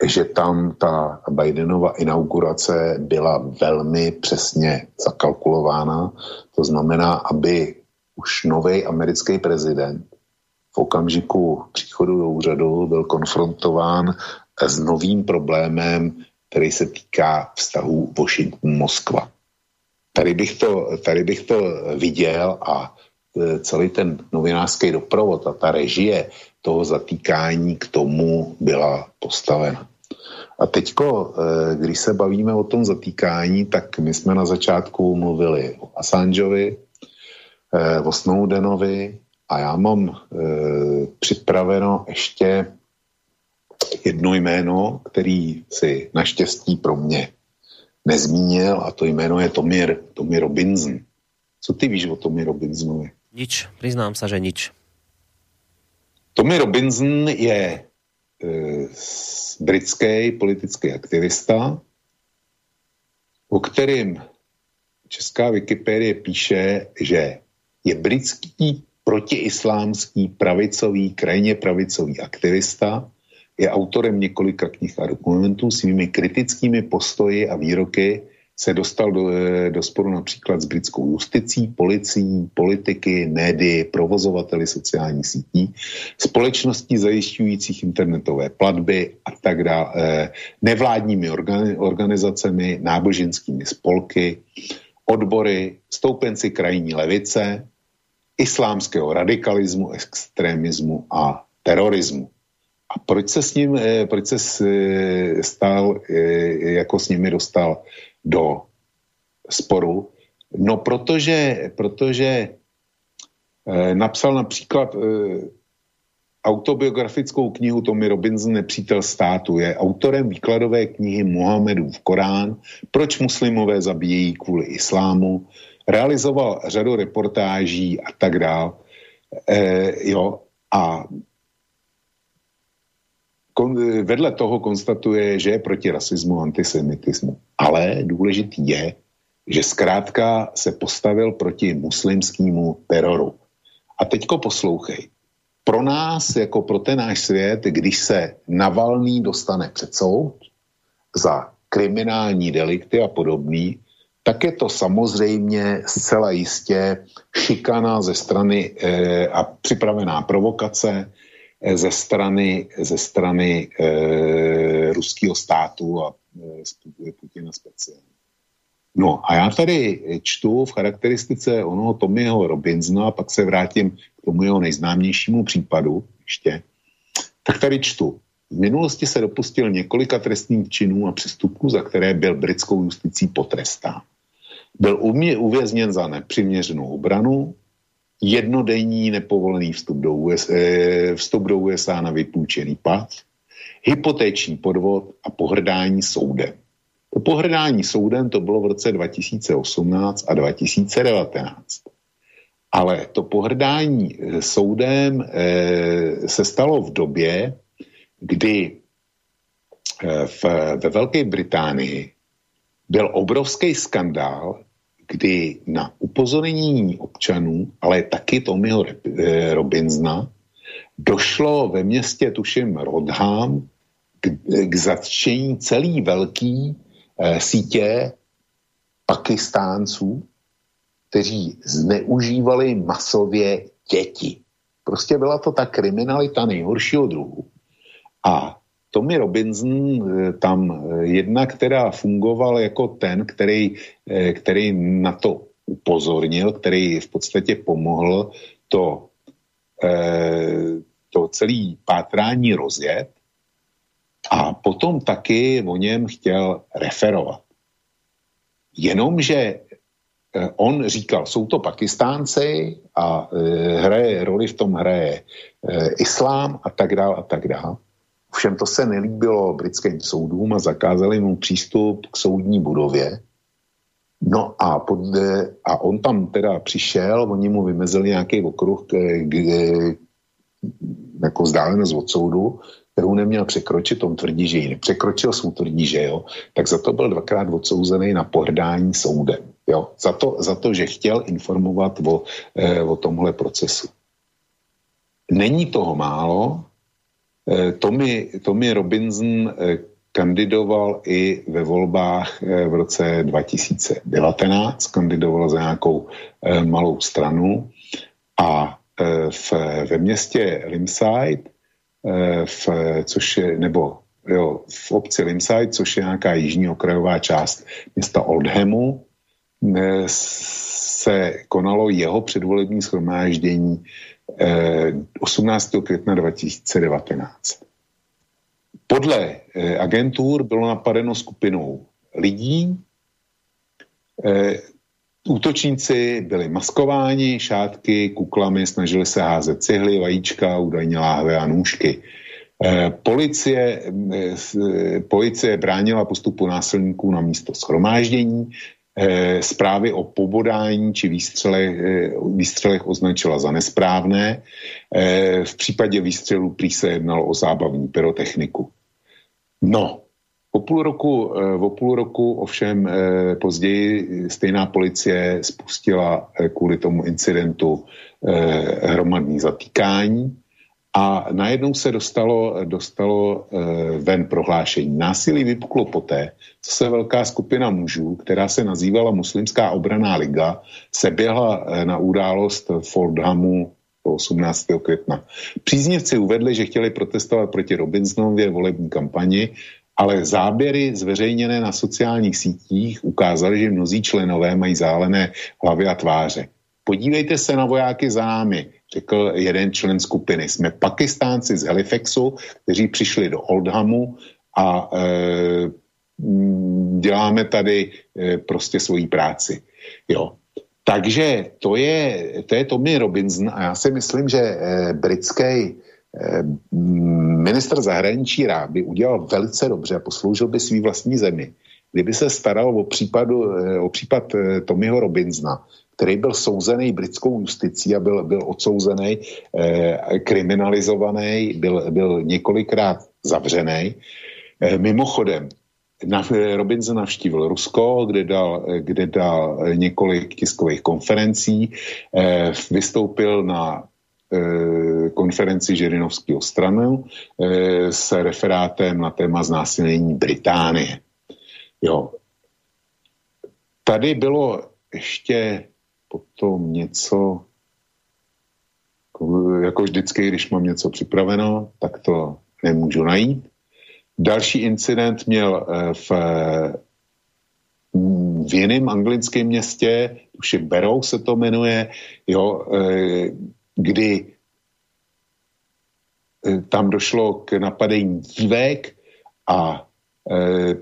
že tam ta Bidenova inaugurace byla velmi přesně zakalkulována. To znamená, aby už nový americký prezident v okamžiku příchodu do úřadu byl konfrontován s novým problémem, který se týká vztahu Washington-Moskva. Tady bych, to, tady bych to viděl a e, celý ten novinářský doprovod a ta režie toho zatýkání k tomu byla postavena. A teďko, eh, když se bavíme o tom zatýkání, tak my jsme na začátku mluvili o Assangeovi, eh, o Snowdenovi a já mám eh, připraveno ještě jedno jméno, který si naštěstí pro mě nezmínil a to jméno je Tommy, Tommy Robinson. Co ty víš o Tommy Robinsonovi? Nič, priznám sa, že nič. Tommy Robinson je britský politický aktivista, o kterém česká Wikipedie píše, že je britský protiislámský pravicový, krajně pravicový aktivista, je autorem několika knih a dokumentů svými kritickými postoji a výroky se dostal do, eh, do sporu například s britskou justicí, policií, politiky, médii, provozovateli sociálních sítí, společností zajišťujících internetové platby a tak dále, eh, nevládními organizacemi, náboženskými spolky, odbory, stoupenci krajní levice, islámského radikalismu, extremismu a terorismu. A proč se s ním, eh, proč se stal, jako s nimi dostal do sporu? No, protože, protože eh, napsal například eh, autobiografickou knihu Tommy Robinson Nepřítel státu. Je autorem výkladové knihy Mohamedův Korán, proč muslimové zabíjejí kvůli islámu, realizoval řadu reportáží a tak dále. Eh, jo, a kon, vedle toho konstatuje, že je proti rasismu antisemitismu. Ale důležitý je, že zkrátka se postavil proti muslimskému teroru. A teďko poslouchej. Pro nás, jako pro ten náš svět, když se Navalný dostane před soud za kriminální delikty a podobný, tak je to samozřejmě zcela jistě šikana ze strany e, a připravená provokace Eh, ze strany, ze strany e, ruského státu a e, Putina speciálně. No a já tady čtu v charakteristice onoho Tommyho Robinsona, a pak se vrátím k tomu jeho nejznámějšímu případu ještě, tak tady čtu. V minulosti se dopustil několika trestných činů a přestupků, za které byl britskou justicí potrestán. Byl uvězněn za nepřiměřenou obranu, jednodenní nepovolený vstup do, US, eh, vstup do USA na vypůjčený pas, hypotéční podvod a pohrdání soudem. To pohrdání soudem to bylo v roce 2018 a 2019. Ale to pohrdání eh, soudem eh, se stalo v době, kdy v, ve Velké Británii byl obrovský skandál, kdy na upozornění občanů, ale taky Tommyho eh, Robinsona, došlo ve městě, tuším, Rodham, k, k zatčení celý velký eh, sítě pakistánců, kteří zneužívali masově děti. Prostě byla to ta kriminalita nejhoršího druhu. A Tommy Robinson eh, tam eh, jedna, která fungoval jako ten, který, eh, který na to upozornil, který v podstatě pomohl to, to celý pátrání rozjet a potom taky o něm chtěl referovat. Jenomže on říkal, jsou to Pakistánci a hraje roli v tom hraje islám a tak dále a tak dále. Všem to se nelíbilo britským soudům a zakázali mu přístup k soudní budově. No a, pod, a on tam teda přišel, oni mu vymezili nějaký okruh, k, k, jako vzdálenost od soudu, kterou neměl překročit, on tvrdí, že ji nepřekročil, soud tvrdí, že jo, tak za to byl dvakrát odsouzený na pohrdání soudem. Jo, za to, za to že chtěl informovat o, eh, o tomhle procesu. Není toho málo, Eh, Tommy, Tommy Robinson eh, kandidoval i ve volbách eh, v roce 2019, kandidoval za nějakou malou stranu. A v, ve městě Limside, v, což je, nebo jo, v obci Limside, což je nějaká jižní okrajová část města Oldhamu, se konalo jeho předvolební schromáždění 18. Eh, května 2019. Podle eh, agentur bylo napadeno skupinou lidí. Eh, útočníci byli maskováni, šátky, kuklami, snažili se házet cihly, vajíčka, údajně láhve a nůžky. Policie, policie bránila postupu násilníků na místo schromáždění, zprávy o pobodání či výstřelech, eh, výstřelech označila za nesprávné. Eh, v případě výstřelu prý se jednalo o zábavní pyrotechniku. No, O půl roku, eh, o půl roku ovšem eh, později stejná policie spustila eh, kvůli tomu incidentu hromadný zatýkání a najednou se dostalo, dostalo ven prohlášení. Násilí vypuklo poté, co se velká skupina mužů, která se nazývala Muslimská obraná liga, se běhla na událost Fordhamu 18. května. Příznivci uvedli, že chtěli protestovat proti Robinsonově volební kampani ale záběry zveřejněné na sociálních sítích ukázaly, že mnozí členové mají zálené hlavy a tváře. Podívejte se na vojáky za námi, řekl jeden člen skupiny. Jsme pakistánci z Halifaxu, kteří přišli do Oldhamu a e, děláme tady e, prostě svoji práci. Jo. Takže to je, to je Tommy Robinson a já si myslím, že e, britský Eh, minister zahraničí rád by udělal velice dobře a posloužil by svý vlastní zemi. Kdyby se staral o, případu, eh, o případ eh, Tommyho Robinsona, který byl souzený britskou justicí a byl, byl odsouzený, eh, kriminalizovaný, byl, byl několikrát zavřený. Eh, mimochodem, na, Robinson navštívil Rusko, kde dal, kde dal několik tiskových konferencí, eh, vystoupil na Eh, konferenci Žirinovského stranu eh, s referátem na téma znásilnění Británie. Jo. Tady bylo ještě potom něco, jako vždycky, když mám něco připraveno, tak to nemůžu najít. Další incident měl eh, v, v jiném anglickém městě, už je Berou se to jmenuje, jo, kdy eh, tam došlo k napadení dívek a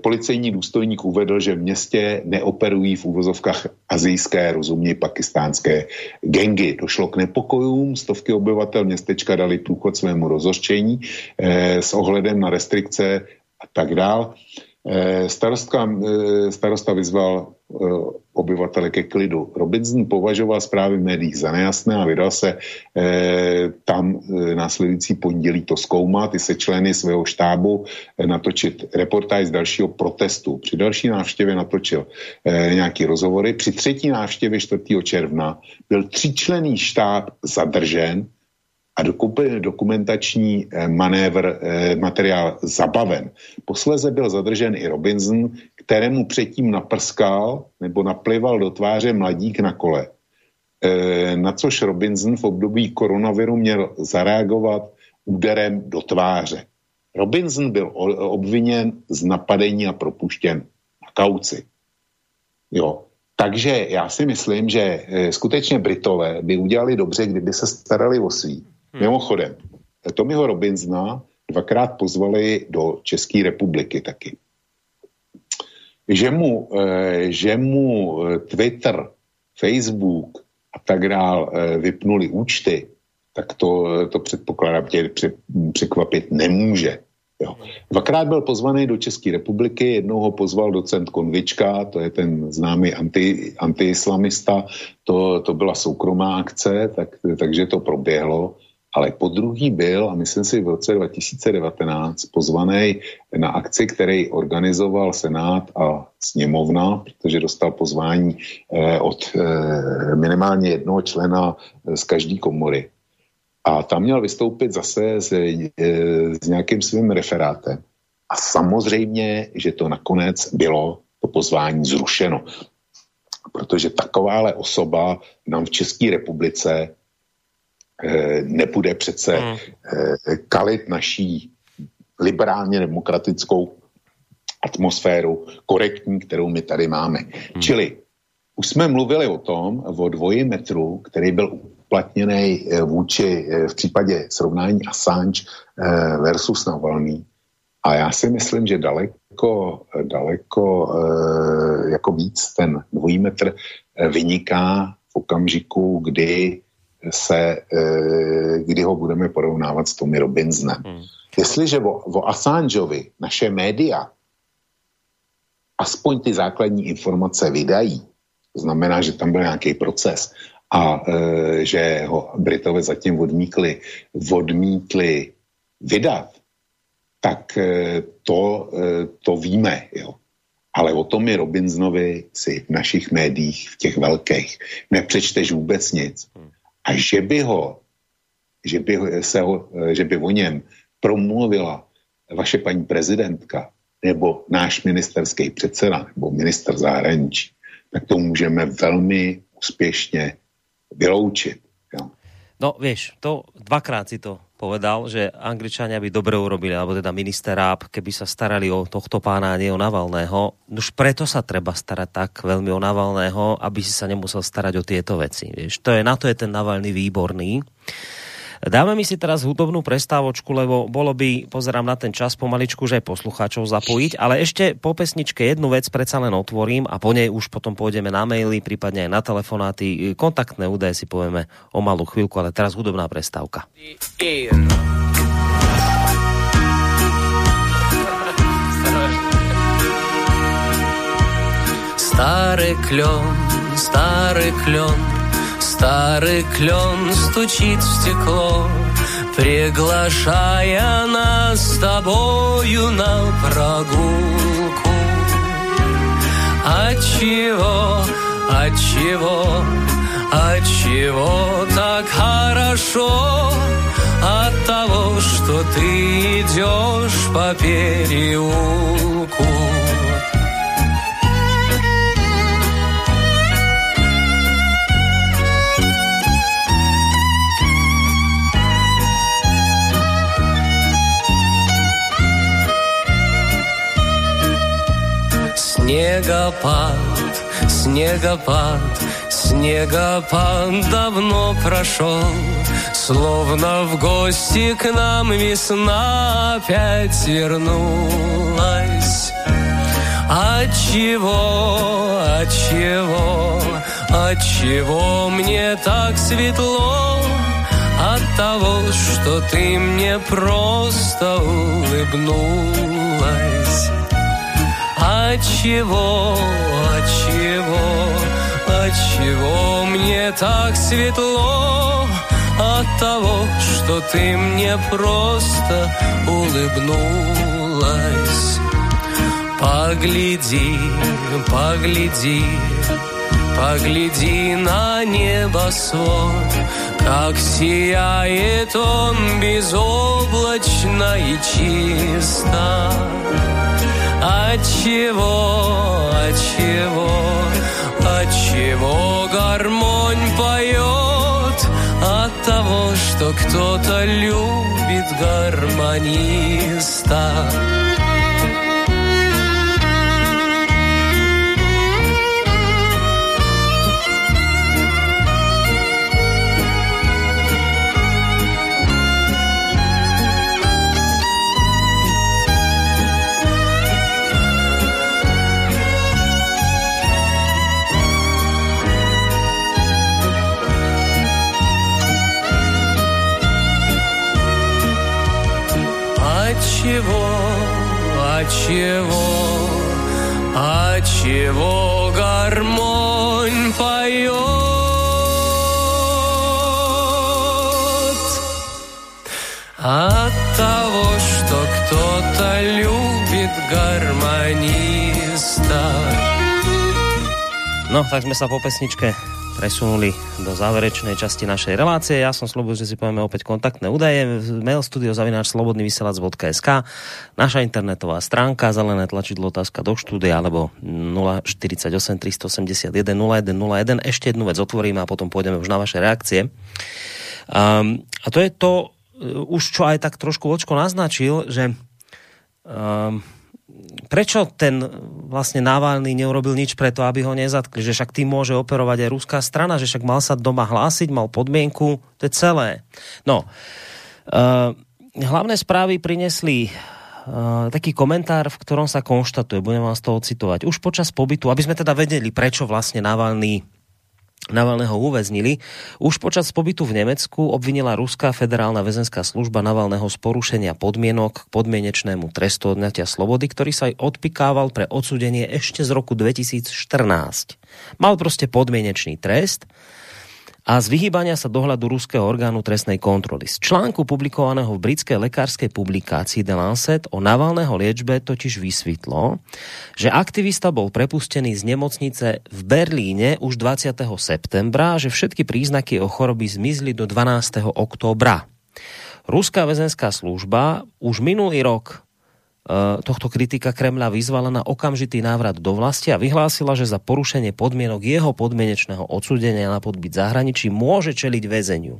policejní důstojník uvedl, že v městě neoperují v úvozovkách azijské, rozumně pakistánské gengy. Došlo k nepokojům, stovky obyvatel městečka dali průchod svému rozhořčení e, s ohledem na restrikce a tak dál. E, starostka, e, starosta vyzval Eh, obyvatele ke klidu. Robinson považoval zprávy v médiích za nejasné a vydal se tam následující pondělí to zkoumat, i se členy svého štábu natočit reportáž z dalšího protestu. Při další návštěvě natočil nějaký rozhovory. Při třetí návštěvě 4. června byl tříčlený štáb zadržen a dokumentační eh, manévr, eh, materiál zabaven. Posleze byl zadržen i Robinson, kterému předtím naprskal nebo naplival do tváře mladík na kole. E, na což Robinson v období koronaviru měl zareagovat úderem do tváře. Robinson byl obviněn z napadení a propuštěn na kauci. Jo. Takže já si myslím, že skutečně Britové by udělali dobře, kdyby se starali o svý. Hmm. Mimochodem, Tomiho Robinsona dvakrát pozvali do České republiky taky. Že mu, eh, že mu eh, Twitter, Facebook a tak dál eh, vypnuli účty, tak to, to předpokládám tě překvapit nemůže. Jo. Dvakrát byl pozvaný do České republiky, jednou ho pozval docent Konvička, to je ten známý anti, antiislamista, to, to byla soukromá akce, tak, takže to proběhlo ale po druhý byl, a myslím si v roce 2019, pozvaný na akci, který organizoval Senát a sněmovna, protože dostal pozvání eh, od eh, minimálně jednoho člena eh, z každé komory. A tam měl vystoupit zase s, eh, s nějakým svým referátem. A samozřejmě, že to nakonec bylo to pozvání zrušeno. Protože takováhle osoba nám v České republice Eh, nebude přece hmm. Eh, kalit naší liberálně demokratickou atmosféru, korektní, kterou my tady máme. Hmm. Čili už jsme mluvili o tom, o dvoji metru, který byl uplatněný eh, vůči v případě srovnání Assange versus Navalny. A já si myslím, že daleko, daleko jako víc ten dvojí metr vyniká v okamžiku, kdy se, eh, kdy ho budeme porovnávat s Tommy Robinsonem. Hmm. Jestliže o, o Assangeovi naše média aspoň ty základní informace vydají, to znamená, že tam byl nějaký proces a e, že ho Britové zatím odmítli, odmítli vydat, tak eh, to, eh, to víme. Jo. Ale o tom je Robinsonovi si v našich médiích, v těch velkých, nepřečteš vůbec nic. A že by ho, že by, se ho, že by o něm promluvila vaše paní prezidentka nebo náš ministerský předseda nebo minister zahraničí, tak to můžeme velmi úspěšně vyloučit. Jo. No vieš, to dvakrát si to povedal, že Angličania by dobre urobili, alebo teda minister Ráb, keby sa starali o tohto pána a nie o Navalného. Už preto sa treba starať tak veľmi o Navalného, aby si sa nemusel starať o tieto veci. Vieš, to je, na to je ten Navalný výborný. Dáme mi si teraz hudobnú prestávočku, lebo bolo by, pozerám na ten čas pomaličku, že aj poslucháčov zapojiť, ale ešte po pesničke jednu vec predsa len otvorím a po nej už potom pôjdeme na maily, prípadne aj na telefonáty. Kontaktné údaje si povieme o malú chvíľku, ale teraz hudobná prestávka. Старый клен, старый клен Старый клен стучит в стекло, Приглашая нас с тобою на прогулку. Отчего, отчего, отчего так хорошо? От того, что ты идешь по переулку. Снегопад, снегопад, снегопад давно прошел, Словно в гости к нам весна опять вернулась. Отчего, отчего, отчего мне так светло? От того, что ты мне просто улыбнулась. Отчего, отчего, отчего мне так светло? От того, что ты мне просто улыбнулась. Погляди, погляди, погляди на небосвод, как сияет он безоблачно и чисто. Отчего, отчего, отчего гармонь поет? От того, что кто-то любит гармониста. Чего, от чего гармонь поет? От того, что кто-то любит гармониста. No, tak sme sa po pesničke presunuli do záverečnej časti našej relácie. Ja som slúbil, že si povieme opäť kontaktné údaje. Mail studio zavináč slobodnyvysielac.sk Naša internetová stránka, zelené tlačidlo otázka do štúdia alebo 048 381 0101. Ešte jednu vec otvoríme a potom pôjdeme už na vaše reakcie. Um, a to je to, uh, už čo aj tak trošku očko naznačil, že um, prečo ten vlastne Navalny neurobil nič preto, aby ho nezatkli? Že však tým môže operovať aj ruská strana, že však mal sa doma hlásiť, mal podmienku, to je celé. No, uh, hlavné správy prinesli Uh, taký komentár, v ktorom sa konštatuje, budem vám z toho citovať. Už počas pobytu, aby sme teda vedeli, prečo vlastne Navalny Navalného uväznili. Už počas pobytu v Nemecku obvinila Ruská federálna väzenská služba Navalného z porušenia podmienok k podmienečnému trestu odňatia slobody, ktorý sa aj odpikával pre odsudenie ešte z roku 2014. Mal proste podmienečný trest a z vyhýbania sa dohľadu ruského orgánu trestnej kontroly. Z článku publikovaného v britskej lekárskej publikácii The Lancet o Navalného liečbe totiž vysvetlo, že aktivista bol prepustený z nemocnice v Berlíne už 20. septembra a že všetky príznaky o choroby zmizli do 12. októbra. Ruská väzenská služba už minulý rok tohto kritika Kremľa vyzvala na okamžitý návrat do vlasti a vyhlásila, že za porušenie podmienok jeho podmienečného odsúdenia na podbyt zahraničí môže čeliť väzeniu.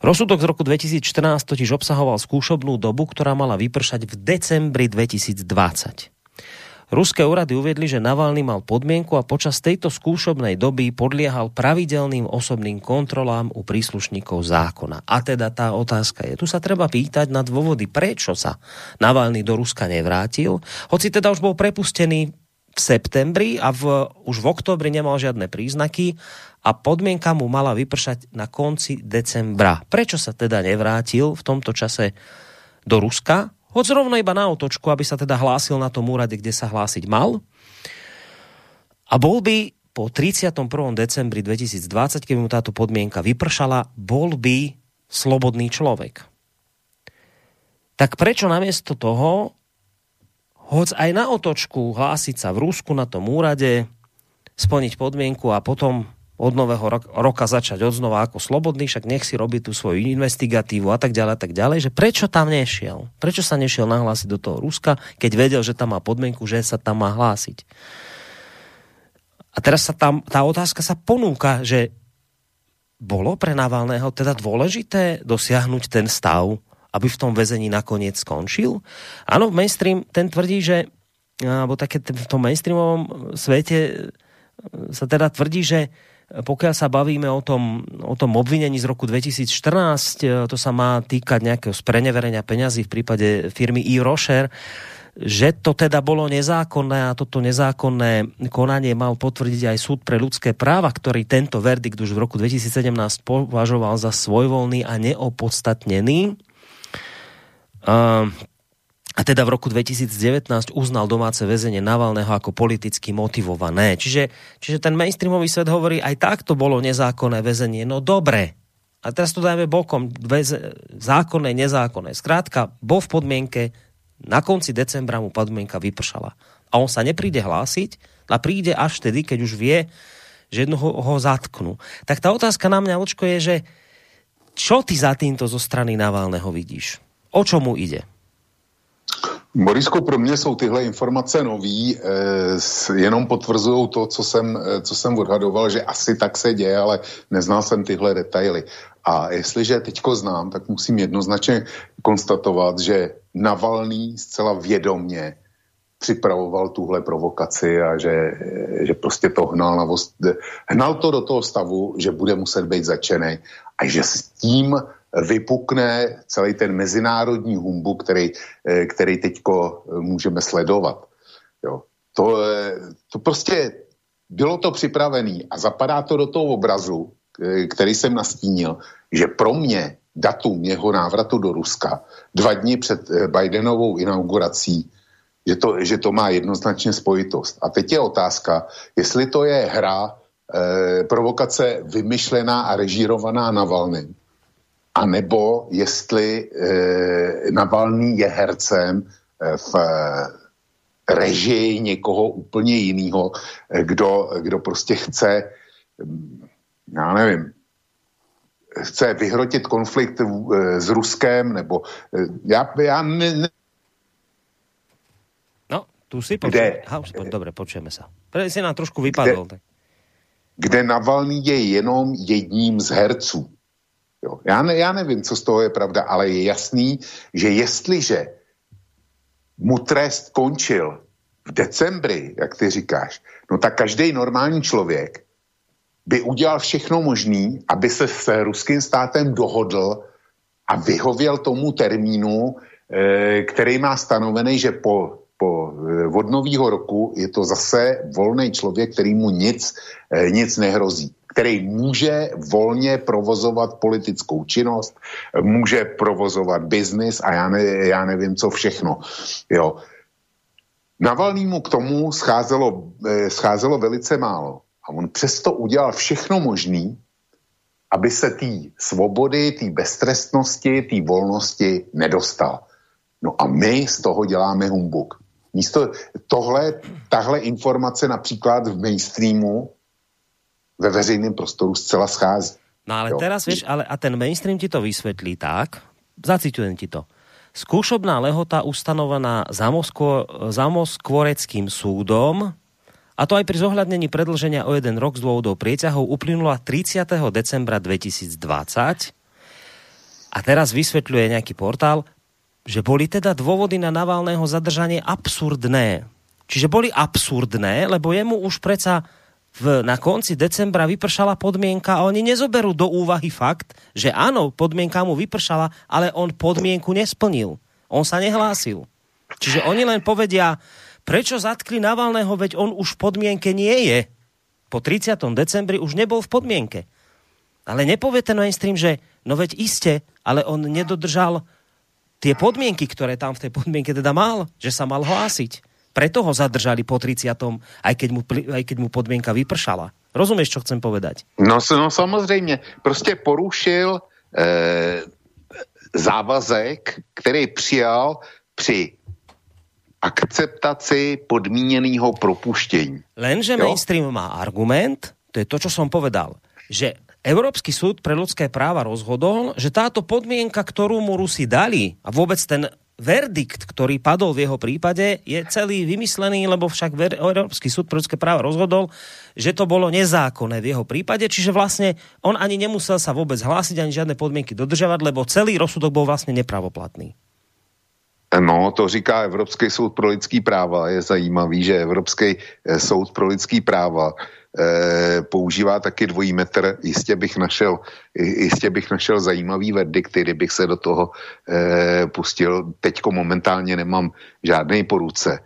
Rozsudok z roku 2014 totiž obsahoval skúšobnú dobu, ktorá mala vypršať v decembri 2020. Ruské úrady uviedli, že Navalny mal podmienku a počas tejto skúšobnej doby podliehal pravidelným osobným kontrolám u príslušníkov zákona. A teda tá otázka je, tu sa treba pýtať na dôvody, prečo sa Navalny do Ruska nevrátil, hoci teda už bol prepustený v septembri a v, už v oktobri nemal žiadne príznaky a podmienka mu mala vypršať na konci decembra. Prečo sa teda nevrátil v tomto čase do Ruska? Hoď rovno iba na otočku, aby sa teda hlásil na tom úrade, kde sa hlásiť mal. A bol by po 31. decembri 2020, keby mu táto podmienka vypršala, bol by slobodný človek. Tak prečo namiesto toho, hoď aj na otočku hlásiť sa v Rusku na tom úrade, splniť podmienku a potom od nového roka začať odznova ako slobodný, však nech si robí tú svoju investigatívu a tak ďalej a tak ďalej, že prečo tam nešiel? Prečo sa nešiel nahlásiť do toho Ruska, keď vedel, že tam má podmienku, že sa tam má hlásiť? A teraz sa tam, tá otázka sa ponúka, že bolo pre Navalného teda dôležité dosiahnuť ten stav, aby v tom väzení nakoniec skončil? Áno, mainstream ten tvrdí, že alebo také v tom mainstreamovom svete sa teda tvrdí, že pokiaľ sa bavíme o tom, o tom obvinení z roku 2014, e, to sa má týkať nejakého spreneverenia peňazí v prípade firmy E. Rocher, že to teda bolo nezákonné a toto nezákonné konanie mal potvrdiť aj súd pre ľudské práva, ktorý tento verdikt už v roku 2017 považoval za svojvoľný a neopodstatnený. Uh, a teda v roku 2019 uznal domáce väzenie Navalného ako politicky motivované. Čiže, čiže ten mainstreamový svet hovorí, aj tak to bolo nezákonné väzenie. No dobre. A teraz to dajme bokom. Väze, zákonné, nezákonné. Skrátka, bol v podmienke, na konci decembra mu podmienka vypršala. A on sa nepríde hlásiť, a príde až vtedy, keď už vie, že jednoho ho zatknú. Tak tá otázka na mňa, Očko, je, že čo ty za týmto zo strany Navalného vidíš? O čo mu ide? Borisko, pro mě jsou tyhle informace nový, eh, jenom potvrzují to, co jsem, eh, co jsem odhadoval, že asi tak se děje, ale neznal jsem tyhle detaily. A jestliže teďko znám, tak musím jednoznačně konstatovat, že Navalný zcela vědomně připravoval tuhle provokaci a že, eh, že prostě to hnal, na vost, hnal to do toho stavu, že bude muset být začený a že s tím vypukne celý ten mezinárodní humbu, který, eh, který teďko eh, můžeme sledovat. Jo. To, to prostě bylo to připravené a zapadá to do toho obrazu, eh, který jsem nastínil, že pro mě datum jeho návratu do Ruska dva dny před Bidenovou inaugurací, že to, že to má jednoznačně spojitost. A teď je otázka, jestli to je hra, eh, provokace vymyšlená a režírovaná na Valným, a nebo jestli e, Navalný je hercem e, v e, režii někoho úplně jiného, kdo, kdo prostě chce, mm, já nevím, chce vyhrotit konflikt s Ruskem, nebo já, já ne, ne, No, tu si počujeme. Dobre, počujeme sa. Pre si nám trošku vypadol. Kde, kde Navalný je jenom jedním z herců. Jo. Já, ne, já nevím, co z toho je pravda, ale je jasný, že jestliže mu trest končil v decembri, jak ty říkáš, no tak každý normální člověk by udělal všechno možný, aby se s ruským státem dohodl a vyhověl tomu termínu, eh, který má stanovený, že po, po eh, od nového roku je to zase volný člověk, který mu nic, eh, nic nehrozí který může volně provozovat politickou činnost, může provozovat biznis a já, ne, já nevím, co všechno. Jo. Navalnýmu k tomu scházelo, eh, scházelo velice málo. A on přesto udělal všechno možný, aby se té svobody, té beztrestnosti, té volnosti nedostal. No a my z toho děláme humbuk. Místo tohle, tahle informace například v mainstreamu ve veřejném prostoru zcela schází. No ale jo. teraz, vieš, ale a ten mainstream ti to vysvetlí tak, zacitujem ti to. Skúšobná lehota ustanovaná zamoskvoreckým súdom a to aj pri zohľadnení predlženia o jeden rok z dôvodov prieťahov uplynula 30. decembra 2020. A teraz vysvetľuje nejaký portál, že boli teda dôvody na Navalného zadržanie absurdné. Čiže boli absurdné, lebo jemu už predsa v, na konci decembra vypršala podmienka a oni nezoberú do úvahy fakt, že áno, podmienka mu vypršala, ale on podmienku nesplnil. On sa nehlásil. Čiže oni len povedia, Prečo zatkli Navalného, veď on už v podmienke nie je. Po 30. decembri už nebol v podmienke. Ale nepovie ten mainstream, že no veď iste, ale on nedodržal tie podmienky, ktoré tam v tej podmienke teda mal, že sa mal hlásiť. Preto ho zadržali po 30. aj keď mu, aj keď mu podmienka vypršala. Rozumieš, čo chcem povedať? No, no samozřejmě. Prostě porušil e, závazek, který přijal při akceptaci podmíneného propuštení. Lenže jo? mainstream má argument, to je to, čo som povedal, že Európsky súd pre ľudské práva rozhodol, že táto podmienka, ktorú mu Rusi dali a vôbec ten verdikt, ktorý padol v jeho prípade, je celý vymyslený, lebo však Európsky súd pre ľudské práva rozhodol, že to bolo nezákonné v jeho prípade, čiže vlastne on ani nemusel sa vôbec hlásiť, ani žiadne podmienky dodržovať, lebo celý rozsudok bol vlastne nepravoplatný. No, to říká Evropský soud pro lidský práva. Je zajímavý, že Evropský eh, soud pro lidský práva používá taky dvojí metr. Jistě bych našel, jistě bych našel zajímavý verdikt, který bych se do toho e, pustil. Teďko momentálně nemám žádný poruce,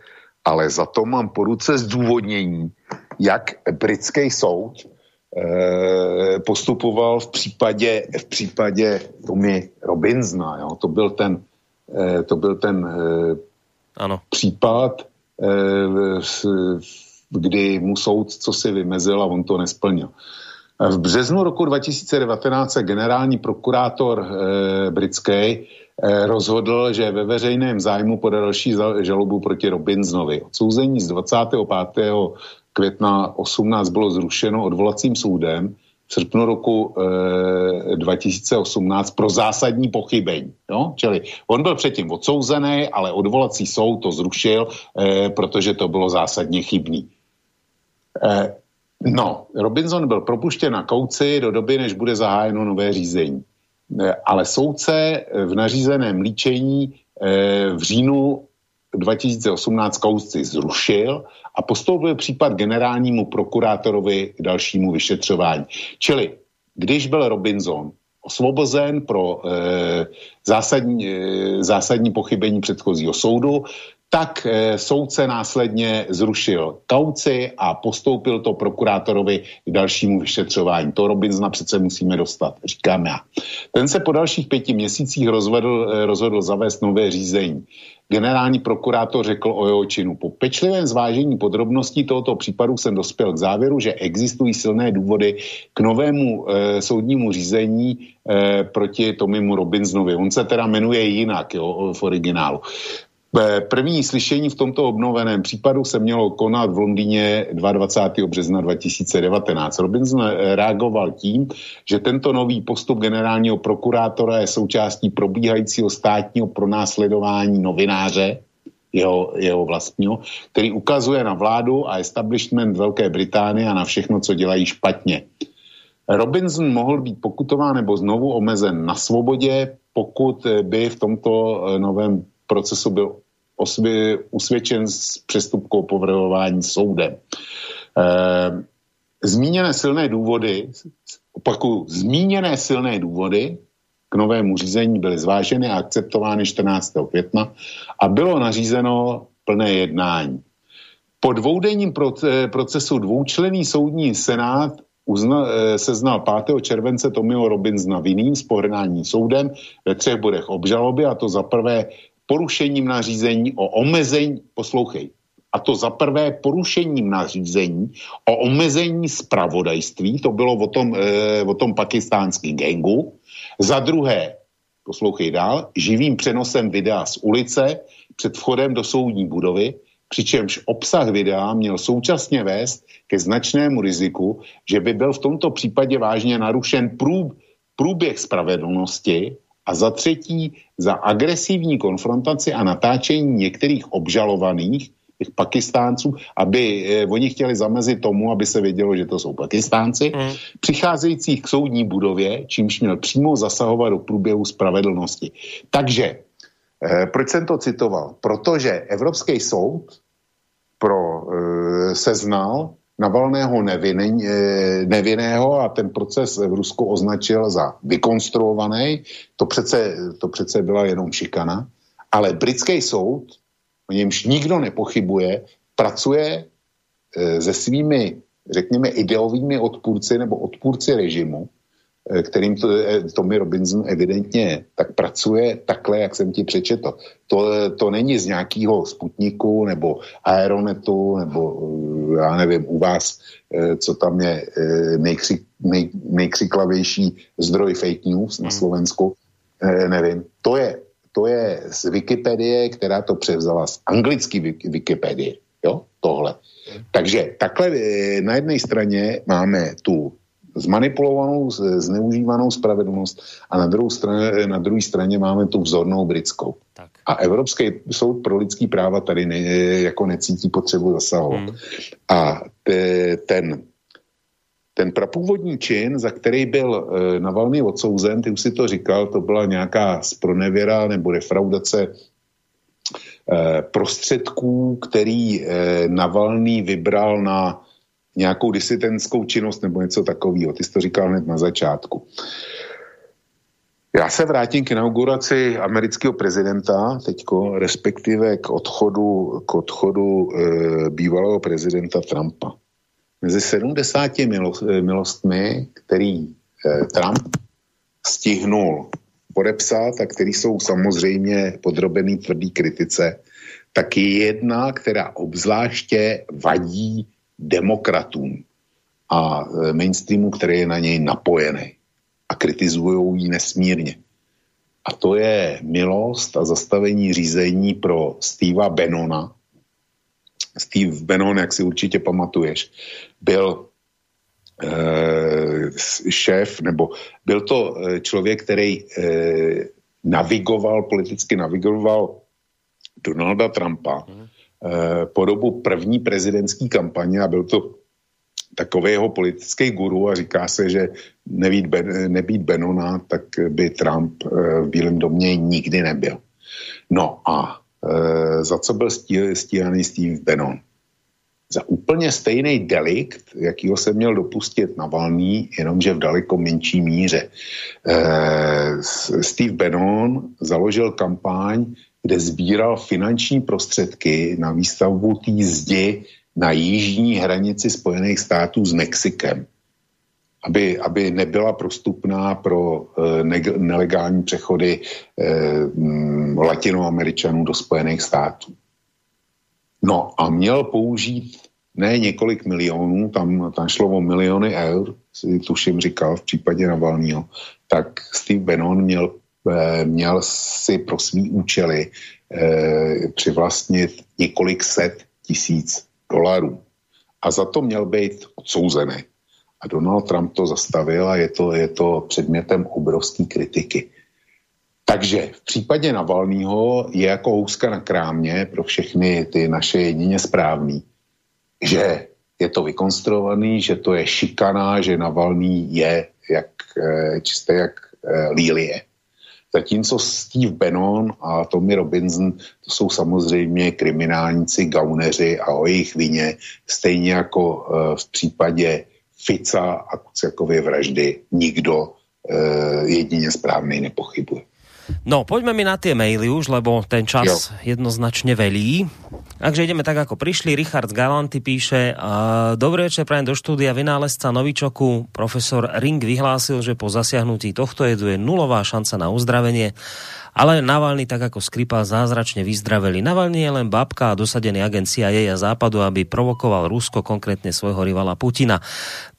ale za to mám poruce zdůvodnění, jak britský soud e, postupoval v případě, v případě Tommy Robinsona. Jo? To byl ten to byl ten ano. případ, eh, kdy mu soud co si vymezil a on to nesplnil. V březnu roku 2019 se generální prokurátor britský rozhodl, že ve veřejném zájmu podá další žalobu proti Robinsonovi. Odsouzení z 25. května 18 bylo zrušeno odvolacím soudem v srpnu roku e, eh, 2018 pro zásadní pochybení. Jo? Čili on byl předtím odsouzený, ale odvolací soud to zrušil, e, protože to bylo zásadně chybný. E, no, Robinson byl propuštěn na kauci do doby, než bude zahájeno nové řízení. E, ale soudce v nařízeném líčení v říjnu 2018 kauci zrušil a postoupil případ generálnímu prokurátorovi k dalšímu vyšetřování. Čili, když byl Robinson osvobozen pro e, zásadní, e, zásadní pochybení předchozího soudu, tak e, soudce následně zrušil kauci a postoupil to prokurátorovi k dalšímu vyšetřování. To Robinsona přece musíme dostat, říkám já. Ten se po dalších pěti měsících rozvedl, rozhodl zavést nové řízení. Generální prokurátor řekl o jeho činu. Po pečlivém zvážení podrobností tohoto případu jsem dospěl k závěru, že existují silné důvody k novému e, soudnímu řízení e, proti Tomimu Robinsonovi. On se teda jmenuje jinak jo, v originálu. První slyšení v tomto obnoveném případu se mělo konat v Londýně 22. března 2019. Robinson reagoval tím, že tento nový postup generálního prokurátora je součástí probíhajícího státního pronásledování novináře, jeho, jeho vlastního, který ukazuje na vládu a establishment Velké Británie a na všechno, co dělají špatně. Robinson mohl být pokutován nebo znovu omezen na svobodě, pokud by v tomto eh, novém procesu byl osvě, usvědčen s přestupkou povrhování soudem. E, zmíněné silné důvody, opakuju, zmíněné silné důvody k novému řízení byly zváženy a akceptovány 14. května a bylo nařízeno plné jednání. Po dvoudenním procesu dvoučlený soudní senát uzna, eh, seznal 5. července Tomio Robinsona vinným s pohrnáním soudem ve třech bodech obžaloby a to za prvé porušením nařízení o omezení, poslouchej, a to za prvé porušením nařízení o omezení spravodajství, to bylo o tom, e, o tom pakistánském gangu, za druhé, poslouchej dál, živým přenosem videa z ulice před vchodem do soudní budovy, přičemž obsah videa měl současně vést ke značnému riziku, že by byl v tomto případě vážně narušen průb, průběh spravedlnosti a za třetí za agresivní konfrontaci a natáčení některých obžalovaných těch Pakistánců, aby eh, oni chtěli zamezit tomu, aby se vědělo, že to jsou Pakistánci, mm. přicházejících k soudní budově, čímž měl přímo zasahovat do průběhu spravedlnosti. Takže, eh, proč jsem to citoval? Protože Evropský soud pro, eh, seznal Navalného neviny, eh, nevinného a ten proces v Rusku označil za vykonstruovaný. To přece, to přece byla jenom šikana. Ale britský soud, o němž nikdo nepochybuje, pracuje eh, se svými, řekněme, ideovými odpůrci nebo odpůrci režimu, kterým to, eh, Tommy Robinson evidentně tak pracuje takhle, jak jsem ti přečetl. To, to není z nějakého Sputniku nebo Aeronetu nebo eh, já nevím, u vás, co tam je nejkřik, nej, nejkřiklavější zdroj fake news na hmm. Slovensku, nevím. To je, to je z Wikipedie, která to převzala z anglické Wikipedie. Jo, tohle. Hmm. Takže takhle na jedné straně máme tu zmanipulovanou, zneužívanou spravedlnost a na, druhou straně, na druhé straně máme tu vzornou britskou. Tak. A Evropský soud pro lidský práva tady ne, jako necítí potřebu zasahovat. Hmm. A te, ten, ten prapůvodní čin, za který byl e, Navalny odsouzen, ty už si to říkal, to byla nějaká spronevěra nebo defraudace e, prostředků, který e, Navalný vybral na nějakou disidentskou činnost nebo něco takového. Ty jsi to říkal hned na začátku. Já se vrátím k inauguraci amerického prezidenta teďko, respektive k odchodu, k odchodu e, bývalého prezidenta Trumpa. Mezi 70 milost, e, milostmi, který e, Trump stihnul podepsat a který jsou samozřejmě podrobený tvrdý kritice, tak je jedna, která obzvláště vadí demokratům a e, mainstreamu, který je na něj napojený a kritizují ji nesmírně. A to je milost a zastavení řízení pro Steva Benona. Steve Benon, jak si určitě pamatuješ, byl e, šéf, nebo byl to e, člověk, který e, navigoval, politicky navigoval Donalda Trumpa. Mm Eh, po dobu první prezidentské kampaně a byl to takový jeho politický guru a říká se, že nebýt, ben, nebýt Benona, tak by Trump eh, v Bílém domě nikdy nebyl. No a e, za co byl stíhaný Steve Bannon? Za úplně stejný delikt, jakýho se měl dopustit Navalný, jenomže v daleko menší míře. E, Steve Bannon založil kampaň kde sbíral finanční prostředky na výstavbu té zdi na jižní hranici Spojených států s Mexikem, aby, aby nebyla prostupná pro e, nelegální přechody e, latinoameričanů do Spojených států. No a měl použít ne několik milionů, tam, tam šlo o miliony eur, si tuším říkal v případě Navalního, tak Steve Bannon měl Eh, měl si pro svý účely eh, přivlastnit několik set tisíc dolarů. A za to měl být odsouzený. A Donald Trump to zastavil a je to, je to předmětem obrovské kritiky. Takže v případě Navalného je jako houska na krámě pro všechny ty naše jedině správný, že je to vykonstruovaný, že to je šikaná, že Navalný je jak, eh, čisté jak lílie. Zatímco Steve Bannon a Tommy Robinson, to jsou samozřejmě kriminálníci, gauneři a o jejich vině, stejně jako uh, v případě Fica a Kuciakově vraždy, nikdo uh, jedině správný nepochybuje. No, poďme mi na tie maily už, lebo ten čas jo. jednoznačne velí. Takže ideme tak, ako prišli. Richard z Galanty píše, dobrý večer, prajem do štúdia vynálezca Novičoku. Profesor Ring vyhlásil, že po zasiahnutí tohto jedu je nulová šanca na uzdravenie Ale Navalny, tak ako Skripal, zázračne vyzdraveli. Navalny je len babka a dosadený agencia jej a západu, aby provokoval Rusko, konkrétne svojho rivala Putina.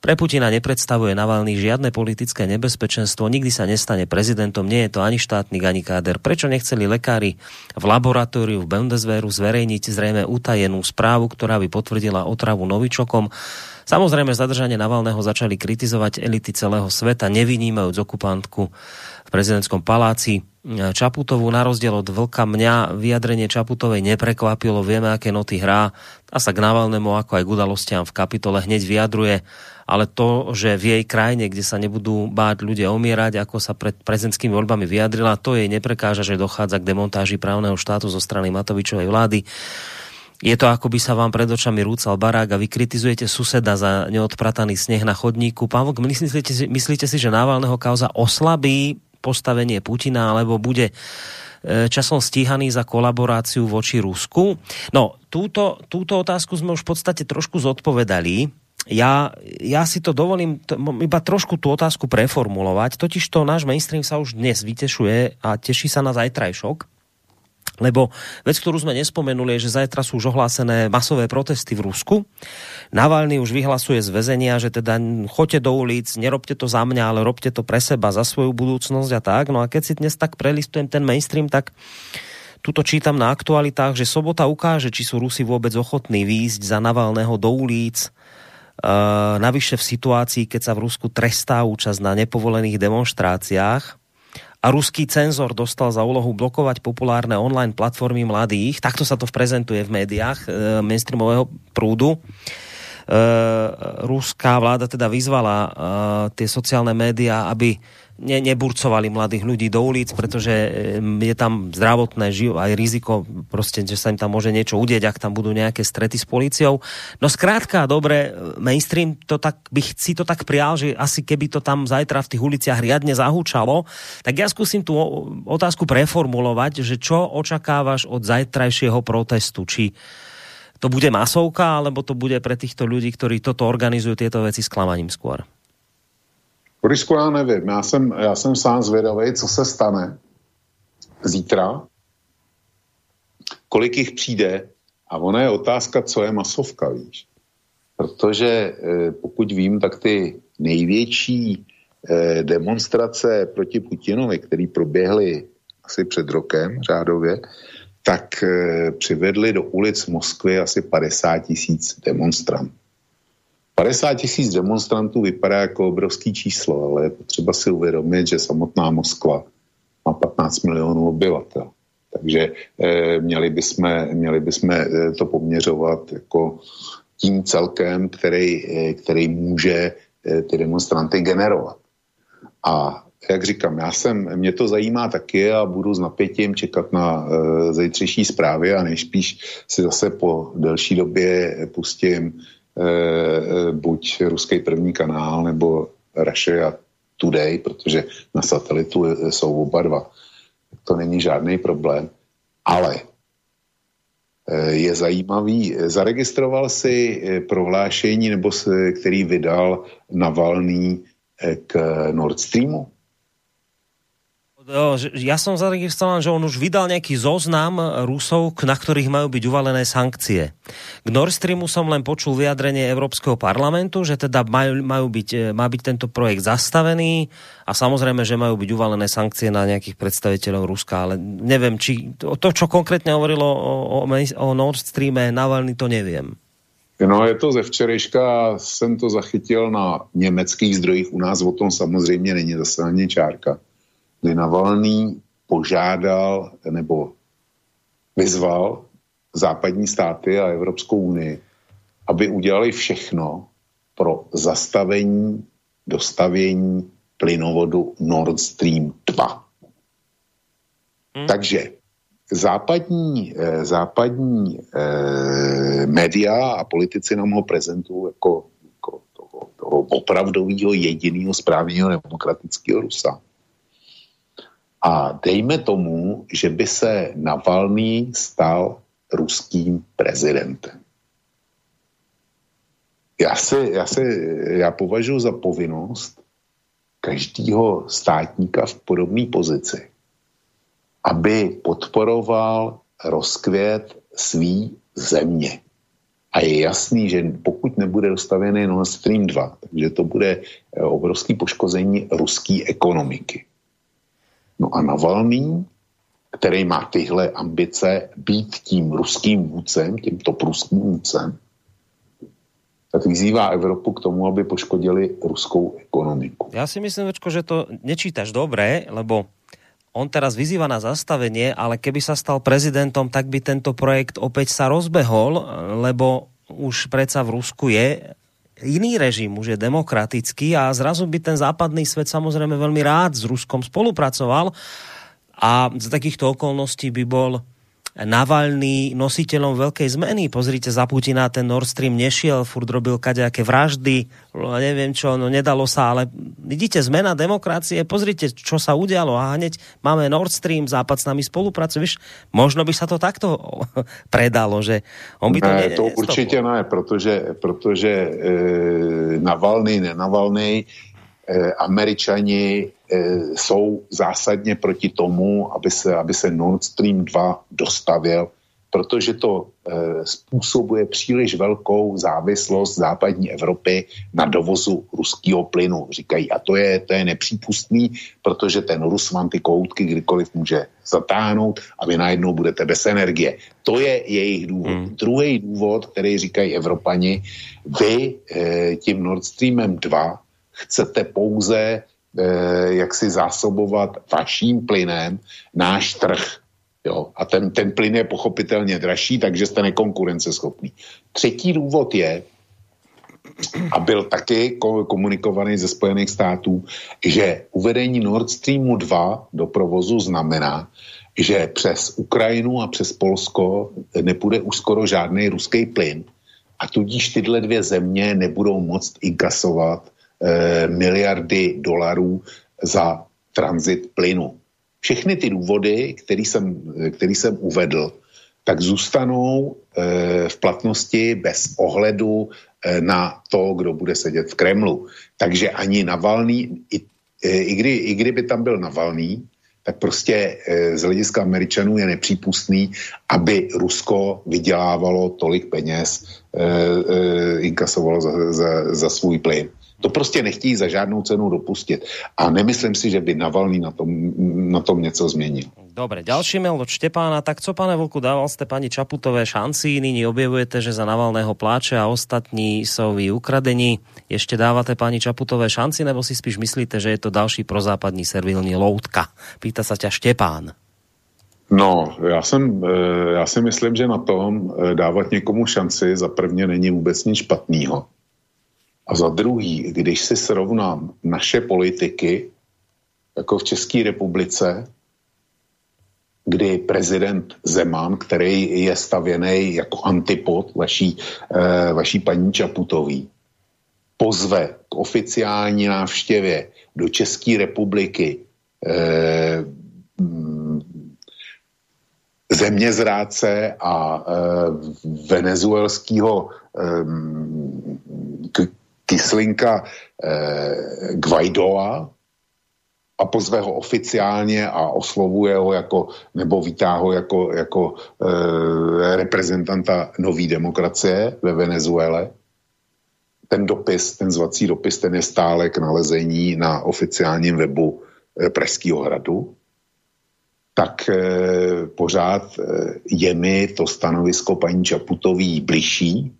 Pre Putina nepredstavuje Navalny žiadne politické nebezpečenstvo, nikdy sa nestane prezidentom, nie je to ani štátnik, ani káder. Prečo nechceli lekári v laboratóriu v Bundeswehru zverejniť zrejme utajenú správu, ktorá by potvrdila otravu novičokom? Samozrejme, zadržanie Navalného začali kritizovať elity celého sveta, nevynímajúc okupantku v prezidentskom paláci. Čaputovú na rozdiel od Vlka mňa vyjadrenie Čaputovej neprekvapilo, vieme, aké noty hrá a sa k Navalnému ako aj k udalostiam v kapitole hneď vyjadruje, ale to, že v jej krajine, kde sa nebudú báť ľudia omierať, ako sa pred prezidentskými voľbami vyjadrila, to jej neprekáža, že dochádza k demontáži právneho štátu zo strany Matovičovej vlády. Je to ako by sa vám pred očami rúcal barák a vy kritizujete suseda za neodprataný sneh na chodníku. Pán Vok, myslíte, si, myslíte si, že Návalného kauza oslabí postavenie Putina, alebo bude e, časom stíhaný za kolaboráciu voči Rusku? No, túto, túto otázku sme už v podstate trošku zodpovedali. Ja, ja si to dovolím t- iba trošku tú otázku preformulovať, totiž to náš mainstream sa už dnes vytešuje a teší sa na zajtrajšok lebo vec, ktorú sme nespomenuli, je, že zajtra sú už ohlásené masové protesty v Rusku. Navalny už vyhlasuje z väzenia, že teda choďte do ulic, nerobte to za mňa, ale robte to pre seba, za svoju budúcnosť a tak. No a keď si dnes tak prelistujem ten mainstream, tak tuto čítam na aktualitách, že sobota ukáže, či sú Rusi vôbec ochotní výjsť za Navalného do ulic, Uh, navyše v situácii, keď sa v Rusku trestá účasť na nepovolených demonstráciách, a ruský cenzor dostal za úlohu blokovať populárne online platformy mladých. Takto sa to prezentuje v médiách e, mainstreamového prúdu. E, ruská vláda teda vyzvala e, tie sociálne médiá, aby ne, neburcovali mladých ľudí do ulic, pretože je tam zdravotné živ, aj riziko, proste, že sa im tam môže niečo udieť, ak tam budú nejaké strety s policiou. No skrátka, dobre, mainstream to tak, by si to tak prial, že asi keby to tam zajtra v tých uliciach riadne zahúčalo, tak ja skúsim tú otázku preformulovať, že čo očakávaš od zajtrajšieho protestu, či to bude masovka, alebo to bude pre týchto ľudí, ktorí toto organizujú, tieto veci sklamaním skôr? Borisku, já nevím. Já jsem, já jsem sám zvědavý, co se stane zítra, kolik jich přijde a ona je otázka, co je masovka, víš. Protože eh, pokud vím, tak ty největší eh, demonstrace proti Putinovi, které proběhly asi před rokem řádově, tak eh, přivedli do ulic Moskvy asi 50 tisíc demonstrantů. 50 tisíc demonstrantů vypadá jako obrovský číslo, ale je potřeba si uvědomit, že samotná Moskva má 15 milionů obyvatel. Takže eh, měli, bychom, měli bychom eh, to poměřovat jako tím celkem, který, eh, který může ty demonstranty generovat. A jak říkám, já jsem, mě to zajímá taky a budu s napětím čekat na e, zítřejší zprávy a nejspíš si zase po delší době pustím buď ruský první kanál nebo Russia Today, protože na satelitu jsou oba dva. To není žádný problém. Ale eh, je zajímavý, zaregistroval si prohlášení, nebo který vydal Navalný k Nord Streamu? Ja som zaregistroval, že on už vydal nejaký zoznam Rusov, na ktorých majú byť uvalené sankcie. K Nord Streamu som len počul vyjadrenie Európskeho parlamentu, že teda majú, majú byť, e, má byť tento projekt zastavený a samozrejme, že majú byť uvalené sankcie na nejakých predstaviteľov Ruska, ale neviem, či to, čo konkrétne hovorilo o, o, o Nord Streame Navalny, to neviem. No, je to ze včerejška, jsem to zachytil na německých zdrojích, u nás o tom samozřejmě není zase ani čárka kdy Navalný požádal nebo vyzval západní státy a Evropskou unii, aby udělali všechno pro zastavení dostavění plynovodu Nord Stream 2. Hmm. Takže západní, eh, západní eh, média a politici nám ho prezentují jako, jako toho, toho opravdového jediného správného demokratického Rusa. A dejme tomu, že by se Navalný stal ruským prezidentem. Já, si, já, si, já považuji za povinnost každého státníka v podobné pozici, aby podporoval rozkvět svý země. A je jasný, že pokud nebude dostavený Nord Stream 2, takže to bude eh, obrovský poškození ruské ekonomiky. No a Navalný, který má tyhle ambice být tím ruským vůdcem, tím top ruským vůdcem, tak vyzývá Evropu k tomu, aby poškodili ruskou ekonomiku. Ja si myslím, Večko, že to nečítaš dobre, lebo on teraz vyzýva na zastavenie, ale keby sa stal prezidentom, tak by tento projekt opäť sa rozbehol, lebo už predsa v Rusku je iný režim, už je demokratický a zrazu by ten západný svet samozrejme veľmi rád s Ruskom spolupracoval a z takýchto okolností by bol Navalný nositeľom veľkej zmeny. Pozrite, za Putina ten Nord Stream nešiel, furt robil kadejaké vraždy, neviem čo, no nedalo sa, ale vidíte, zmena demokracie, pozrite, čo sa udialo. A hneď máme Nord Stream, Západ s nami spolupracuje, víš, možno by sa to takto predalo, že on by to ne, to určitě ne, protože, protože e, Navalny, nenavalný, e, američani jsou zásadně proti tomu, aby se, aby se Nord Stream 2 dostavil, protože to e, způsobuje příliš velkou závislost západní Evropy na dovozu ruského plynu. Říkají, a to je, to je nepřípustný, protože ten Rus vám ty koutky kdykoliv může zatáhnout a vy najednou budete bez energie. To je jejich důvod. Hmm. Druhý důvod, který říkají Evropani, vy e, tím Nord Streamem 2 chcete pouze jak si zásobovat vaším plynem náš trh. Jo? A ten, ten plyn je pochopitelně dražší, takže jste nekonkurenceschopný. Třetí důvod je, a byl taky komunikovaný ze Spojených států, že uvedení Nord Streamu 2 do provozu znamená, že přes Ukrajinu a přes Polsko nepůjde už skoro žádný ruský plyn a tudíž tyhle dvě země nebudou moct inkasovat Eh, miliardy dolarů za tranzit plynu. Všechny ty důvody, který jsem, který jsem uvedl, tak zůstanou e, v platnosti bez ohledu e, na to, kdo bude sedět v Kremlu. Takže ani Navalný, i, e, i, kdy, i kdyby tam byl Navalný, tak prostě e, z hlediska Američanů je nepřípustný, aby Rusko vydělávalo tolik peněz, e, e, inkasovalo za, za, za svůj plyn. To prostě nechtějí za žádnou cenu dopustit. A nemyslím si, že by Navalný na tom, na tom něco změnil. Dobre, ďalší mail od Štepána. Tak co, pane Volku, dával ste pani Čaputové šanci, nyní objevujete, že za Navalného pláče a ostatní jsou vy ukradení. Ešte dávate pani Čaputové šanci, nebo si spíš myslíte, že je to další prozápadní servilní loutka? Pýta sa ťa Štepán. No, já, jsem, eh, já si myslím, že na tom eh, dávat někomu šanci za prvně není vůbec nic špatného. A za druhý, když si srovnám naše politiky, jako v České republice, kdy prezident Zeman, který je stavěný jako antipod vaší, eh, vaší paní Čaputový, pozve k oficiální návštěvě do České republiky eh, zemězráce a eh, venezuelského eh, Kyslinka eh, Guaidoa a pozve ho oficiálně a oslovuje ho jako, nebo vítá ho jako, jako eh, reprezentanta nové demokracie ve Venezuele. Ten dopis, ten zvací dopis, ten je stále k nalezení na oficiálním webu eh, Pražského hradu tak eh, pořád eh, je mi to stanovisko paní Čaputový bližší,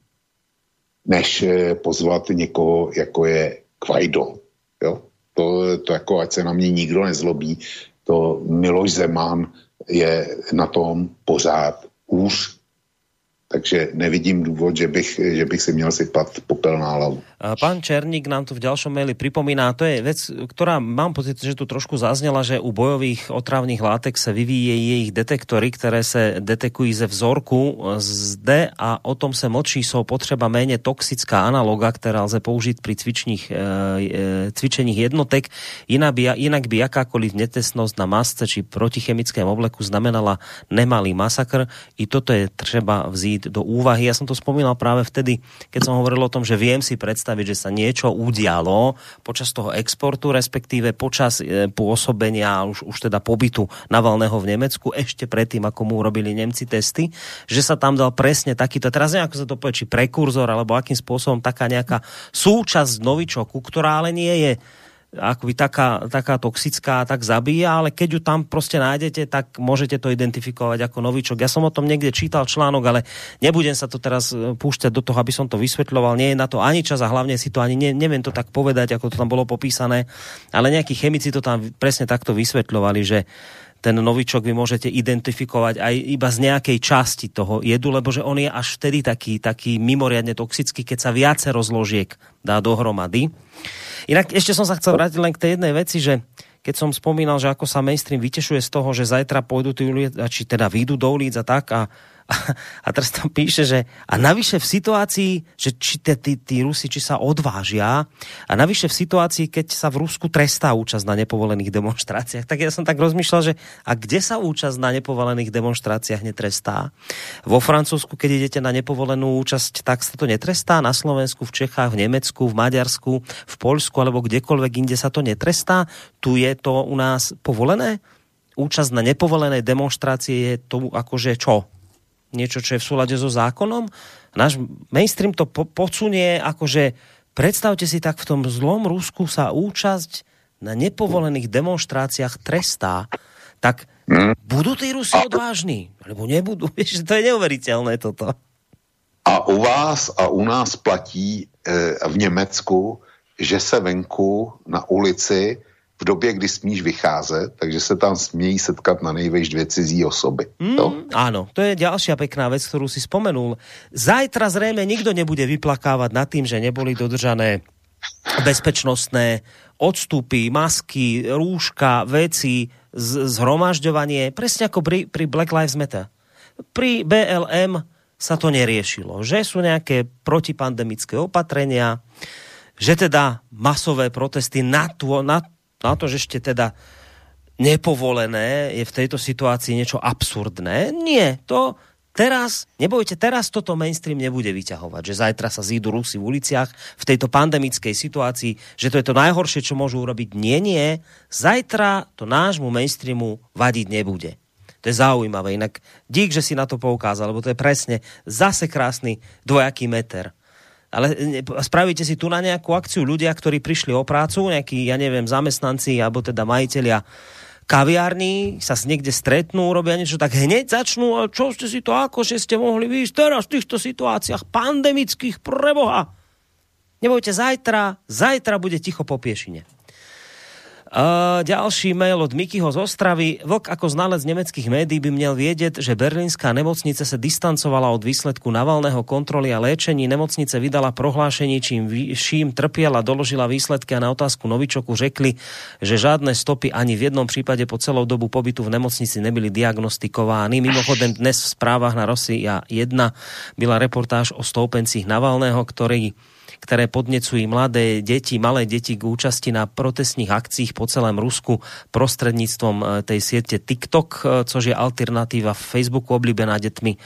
než eh, pozvat někoho, jako je Kvajdo. Jo? To, to jako, ať se na mě nikdo nezlobí, to Miloš Zeman je na tom pořád už takže nevidím důvod, že bych, že bych si měl sypat popel na hlavu. Pán Černík nám tu v ďalšom maili pripomíná, to je vec, ktorá mám pocit, že tu trošku zaznela, že u bojových otravných látek se vyvíjí ich detektory, ktoré se detekují ze vzorku zde a o tom se mlčí, jsou potřeba méně toxická analoga, která lze použiť pri cvičních, e, e, cvičeních jednotek. Inak by, inak by jakákoliv netesnosť na masce či protichemickém obleku znamenala nemalý masakr. I toto je třeba vzít do úvahy. Ja som to spomínal práve vtedy, keď som hovoril o tom, že viem si predstaviť, že sa niečo udialo počas toho exportu, respektíve počas e, pôsobenia, už, už teda pobytu Navalného v Nemecku, ešte predtým, ako mu urobili Nemci testy, že sa tam dal presne takýto, teraz neviem, ako sa to povie, či prekurzor, alebo akým spôsobom taká nejaká súčasť novičoku, ktorá ale nie je akoby taká, taká toxická, tak zabíja, ale keď ju tam proste nájdete, tak môžete to identifikovať ako novičok. Ja som o tom niekde čítal článok, ale nebudem sa to teraz e, púšťať do toho, aby som to vysvetľoval. Nie je na to ani čas a hlavne si to ani ne, neviem to tak povedať, ako to tam bolo popísané, ale nejakí chemici to tam presne takto vysvetľovali, že ten novičok vy môžete identifikovať aj iba z nejakej časti toho jedu, lebo že on je až vtedy taký, taký mimoriadne toxický, keď sa viacero zložiek dá dohromady. Inak ešte som sa chcel vrátiť len k tej jednej veci, že keď som spomínal, že ako sa mainstream vytešuje z toho, že zajtra pôjdu tí ľudia, či teda výjdu do ulic a tak a a teraz tam píše, že a navyše v situácii, že či tí, tí Rusi, či sa odvážia a navyše v situácii, keď sa v Rusku trestá účasť na nepovolených demonstráciách, tak ja som tak rozmýšľal, že a kde sa účasť na nepovolených demonstráciách netrestá? Vo Francúzsku, keď idete na nepovolenú účasť, tak sa to netrestá, na Slovensku, v Čechách, v Nemecku, v Maďarsku, v Poľsku alebo kdekoľvek inde sa to netrestá. Tu je to u nás povolené? Účasť na nepovolenej demonstrácie je to akože čo? Niečo, čo je v súlade so zákonom. Náš mainstream to po- podsunie akože predstavte si tak v tom zlom Rusku sa účasť na nepovolených demonstráciách trestá, tak hmm. budú tí Rusi odvážni? Alebo nebudú? Vieš, to je neuveriteľné toto. A u vás a u nás platí e, v Německu, že se venku na ulici v době, kdy smíš vycházet, takže se tam smějí setkat na nejvejš dvě cizí osoby. Mm, to? Áno, to je ďalšia pekná vec, ktorú si spomenul. Zajtra zrejme nikto nebude vyplakávať nad tým, že neboli dodržané bezpečnostné odstupy, masky, rúška, veci, zhromažďovanie, presne ako pri, pri Black Lives Matter. Pri BLM sa to neriešilo, že sú nejaké protipandemické opatrenia, že teda masové protesty na, tú, na na to, že ešte teda nepovolené je v tejto situácii niečo absurdné. Nie, to teraz, nebojte, teraz toto mainstream nebude vyťahovať, že zajtra sa zídu Rusy v uliciach v tejto pandemickej situácii, že to je to najhoršie, čo môžu urobiť. Nie, nie. Zajtra to nášmu mainstreamu vadiť nebude. To je zaujímavé. Inak dík, že si na to poukázal, lebo to je presne zase krásny dvojaký meter ale spravíte si tu na nejakú akciu ľudia, ktorí prišli o prácu, nejakí, ja neviem, zamestnanci alebo teda majiteľia kaviarní sa niekde stretnú, robia niečo, tak hneď začnú, a čo ste si to, ako že ste mohli výjsť teraz v týchto situáciách pandemických preboha. Nebojte, zajtra, zajtra bude ticho po piešine. Uh, ďalší mail od Mikyho z Ostravy. Vlk ako znalec nemeckých médií by měl vědět, že berlínská nemocnice se distancovala od výsledku Navalného kontroly a léčení. Nemocnice vydala prohlášení, čím vším trpiela, doložila výsledky a na otázku Novičoku řekli, že žádné stopy ani v jednom případě po celou dobu pobytu v nemocnici nebyly diagnostikovány. Mimochodem dnes v správách na Rosia 1 byla reportáž o stoupencích Navalného, ktorý ktoré podnecujú mladé deti, malé deti k účasti na protestných akciích po celém Rusku prostredníctvom e, tej siete TikTok, e, což je alternatíva Facebooku oblíbená deťmi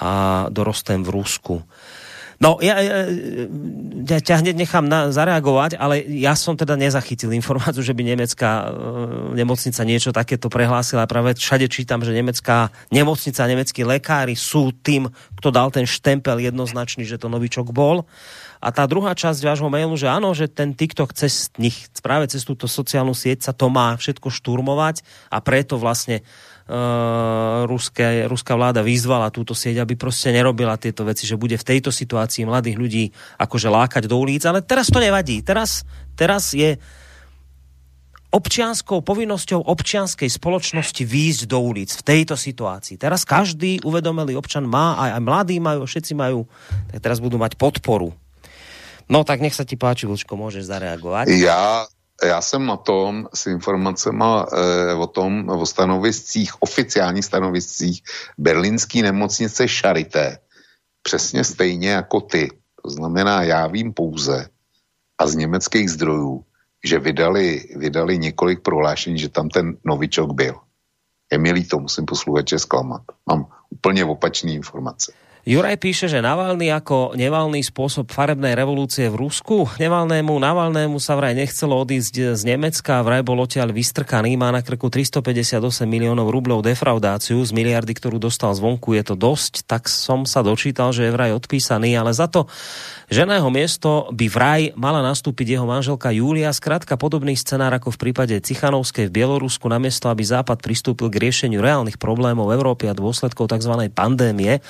a dorostem v Rusku. No, ja, ja, ja ťa hneď nechám na, zareagovať, ale ja som teda nezachytil informáciu, že by nemecká e, nemocnica niečo takéto prehlásila. Práve všade čítam, že nemecká nemocnica, nemeckí lekári sú tým, kto dal ten štempel jednoznačný, že to novičok bol. A tá druhá časť vášho mailu, že áno, že ten TikTok cez nich, práve cez túto sociálnu sieť sa to má všetko šturmovať a preto vlastne uh, ruské, ruská vláda vyzvala túto sieť, aby proste nerobila tieto veci, že bude v tejto situácii mladých ľudí akože lákať do ulic, ale teraz to nevadí. Teraz, teraz je občianskou povinnosťou občianskej spoločnosti výjsť do ulic v tejto situácii. Teraz každý uvedomelý občan má, aj, aj mladí majú, všetci majú, tak teraz budú mať podporu No tak nech sa ti páči, Vlčko, môžeš zareagovať. Já, já jsem na tom s informacemi e, o tom, o stanoviscích, oficiálních stanoviscích berlínský nemocnice Charité. Přesně stejně jako ty. To znamená, já vím pouze a z německých zdrojů, že vydali, vydali několik prohlášení, že tam ten novičok byl. Je mi líto, musím posluchače zklamat. Mám úplně opačné informace. Juraj píše, že Navalny ako nevalný spôsob farebnej revolúcie v Rusku. Nevalnému Navalnému sa vraj nechcelo odísť z Nemecka, vraj bol odtiaľ vystrkaný, má na krku 358 miliónov rublov defraudáciu z miliardy, ktorú dostal zvonku. Je to dosť, tak som sa dočítal, že je vraj odpísaný, ale za to, že na jeho miesto by vraj mala nastúpiť jeho manželka Júlia. Skrátka podobný scenár ako v prípade Cichanovskej v Bielorusku, namiesto aby Západ pristúpil k riešeniu reálnych problémov Európy a dôsledkov tzv. pandémie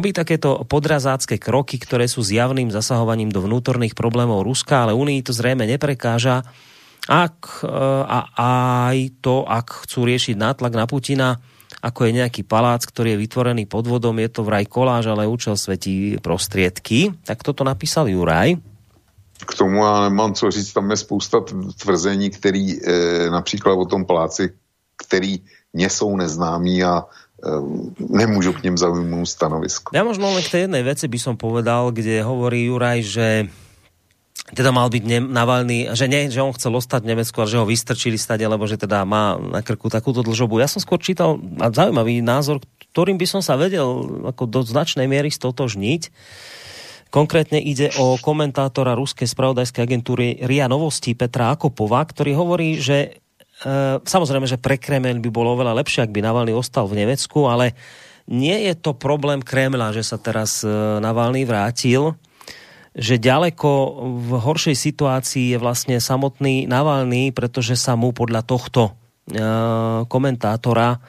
robí takéto podrazácké kroky, ktoré sú zjavným zasahovaním do vnútorných problémov Ruska, ale Unii to zrejme neprekáža. Ak, e, a aj to, ak chcú riešiť nátlak na Putina, ako je nejaký palác, ktorý je vytvorený pod vodom, je to vraj koláž, ale účel svetí prostriedky. Tak toto napísal Juraj. K tomu já nemám co říct, tam je spousta tvrzení, který e, například o tom paláci, který mně jsou neznámí a nemôžu k ním zaujmúť stanovisko. Ja možno len k tej jednej veci by som povedal, kde hovorí Juraj, že teda mal byť Navalny, že nie, že on chcel ostať v Nemecku, ale že ho vystrčili stade, lebo že teda má na krku takúto dlžobu. Ja som skôr čítal zaujímavý názor, ktorým by som sa vedel ako do značnej miery stotožniť. Konkrétne ide o komentátora ruskej spravodajskej agentúry RIA Novosti Petra Akopova, ktorý hovorí, že samozrejme, že pre Kreml by bolo oveľa lepšie, ak by Navalny ostal v Nemecku, ale nie je to problém Kremla, že sa teraz e, Navalny vrátil, že ďaleko v horšej situácii je vlastne samotný Navalny, pretože sa mu podľa tohto e, komentátora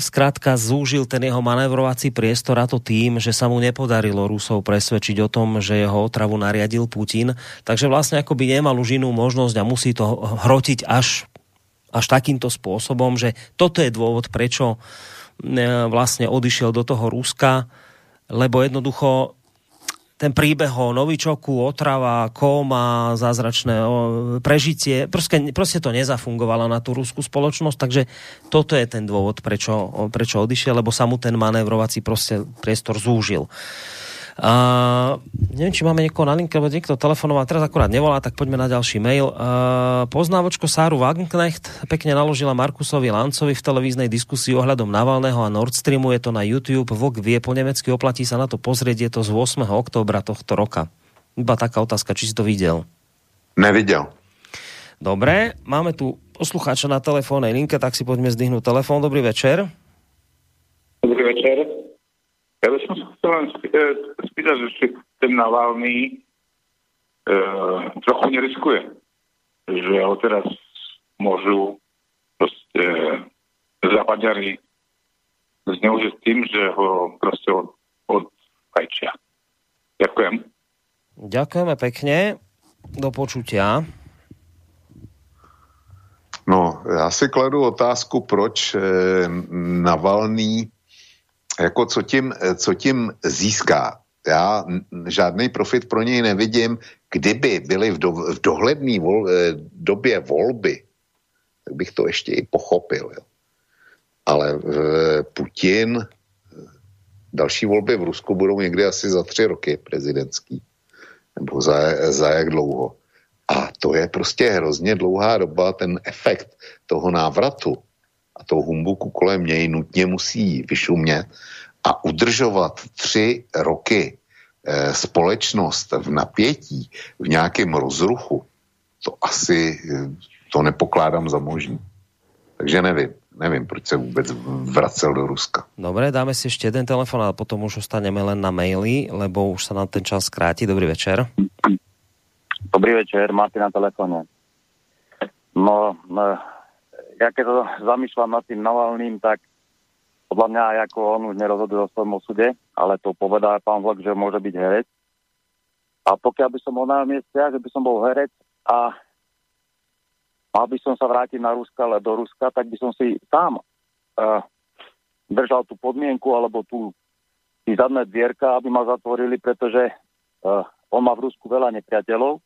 skrátka zúžil ten jeho manévrovací priestor a to tým, že sa mu nepodarilo Rusov presvedčiť o tom, že jeho otravu nariadil Putin. Takže vlastne akoby nemal už inú možnosť a musí to hrotiť až, až takýmto spôsobom, že toto je dôvod, prečo uh, vlastne odišiel do toho Ruska, lebo jednoducho ten príbeh o novičoku, otrava, kóma, zázračné prežitie, proste, proste to nezafungovalo na tú ruskú spoločnosť, takže toto je ten dôvod, prečo, prečo odišiel, lebo sa mu ten manévrovací proste priestor zúžil. Uh, neviem, či máme niekoho na linke, lebo niekto telefonoval, teraz akurát nevolá, tak poďme na ďalší mail. Uh, poznávočko Sáru Wagenknecht pekne naložila Markusovi Lancovi v televíznej diskusii ohľadom Navalného a Nord Streamu. Je to na YouTube. Vok vie po nemecky, oplatí sa na to pozrieť. Je to z 8. októbra tohto roka. Iba taká otázka, či si to videl. Nevidel. Dobre, máme tu poslucháča na telefónnej linke, tak si poďme zdvihnúť telefón. Dobrý večer. Dobrý večer. Ja by som sa chcel len spýtať, že či ten Navalný e, trochu neriskuje. Že ho teraz môžu proste zapadňari zneužiť tým, že ho proste od, odfajčia. Ďakujem. Ďakujeme pekne. Do počutia. No, já si kladu otázku, proč e, Navalný jako co tím, co tím získá. Já žádný profit pro něj nevidím. Kdyby byly v, do, v dohledné vol, eh, době volby, tak bych to ještě i pochopil. Jo. Ale eh, Putin, další volby v Rusku budou někdy asi za tři roky prezidentský. Nebo za, za jak dlouho. A to je prostě hrozně dlouhá doba, ten efekt toho návratu a toho humbuku kolem něj nutně musí vyšumět a udržovat tři roky e, společnost v napětí, v nějakém rozruchu, to asi e, to nepokládám za možný. Takže nevím. Nevím, proč se vůbec vracel do Ruska. Dobre, dáme si ešte jeden telefon a potom už ostaneme len na maily, lebo už sa nám ten čas skráti. Dobrý večer. Dobrý večer, máte na telefóne. No, no ja keď to zamýšľam nad tým Navalným, tak podľa mňa aj ako on už nerozhoduje o svojom osude, ale to povedá pán Vlk, že môže byť herec. A pokiaľ by som bol na mieste, že by som bol herec a mal by som sa vrátiť na Ruska, ale do Ruska, tak by som si sám uh, držal tú podmienku alebo tú tí zadné dvierka, aby ma zatvorili, pretože uh, on má v Rusku veľa nepriateľov,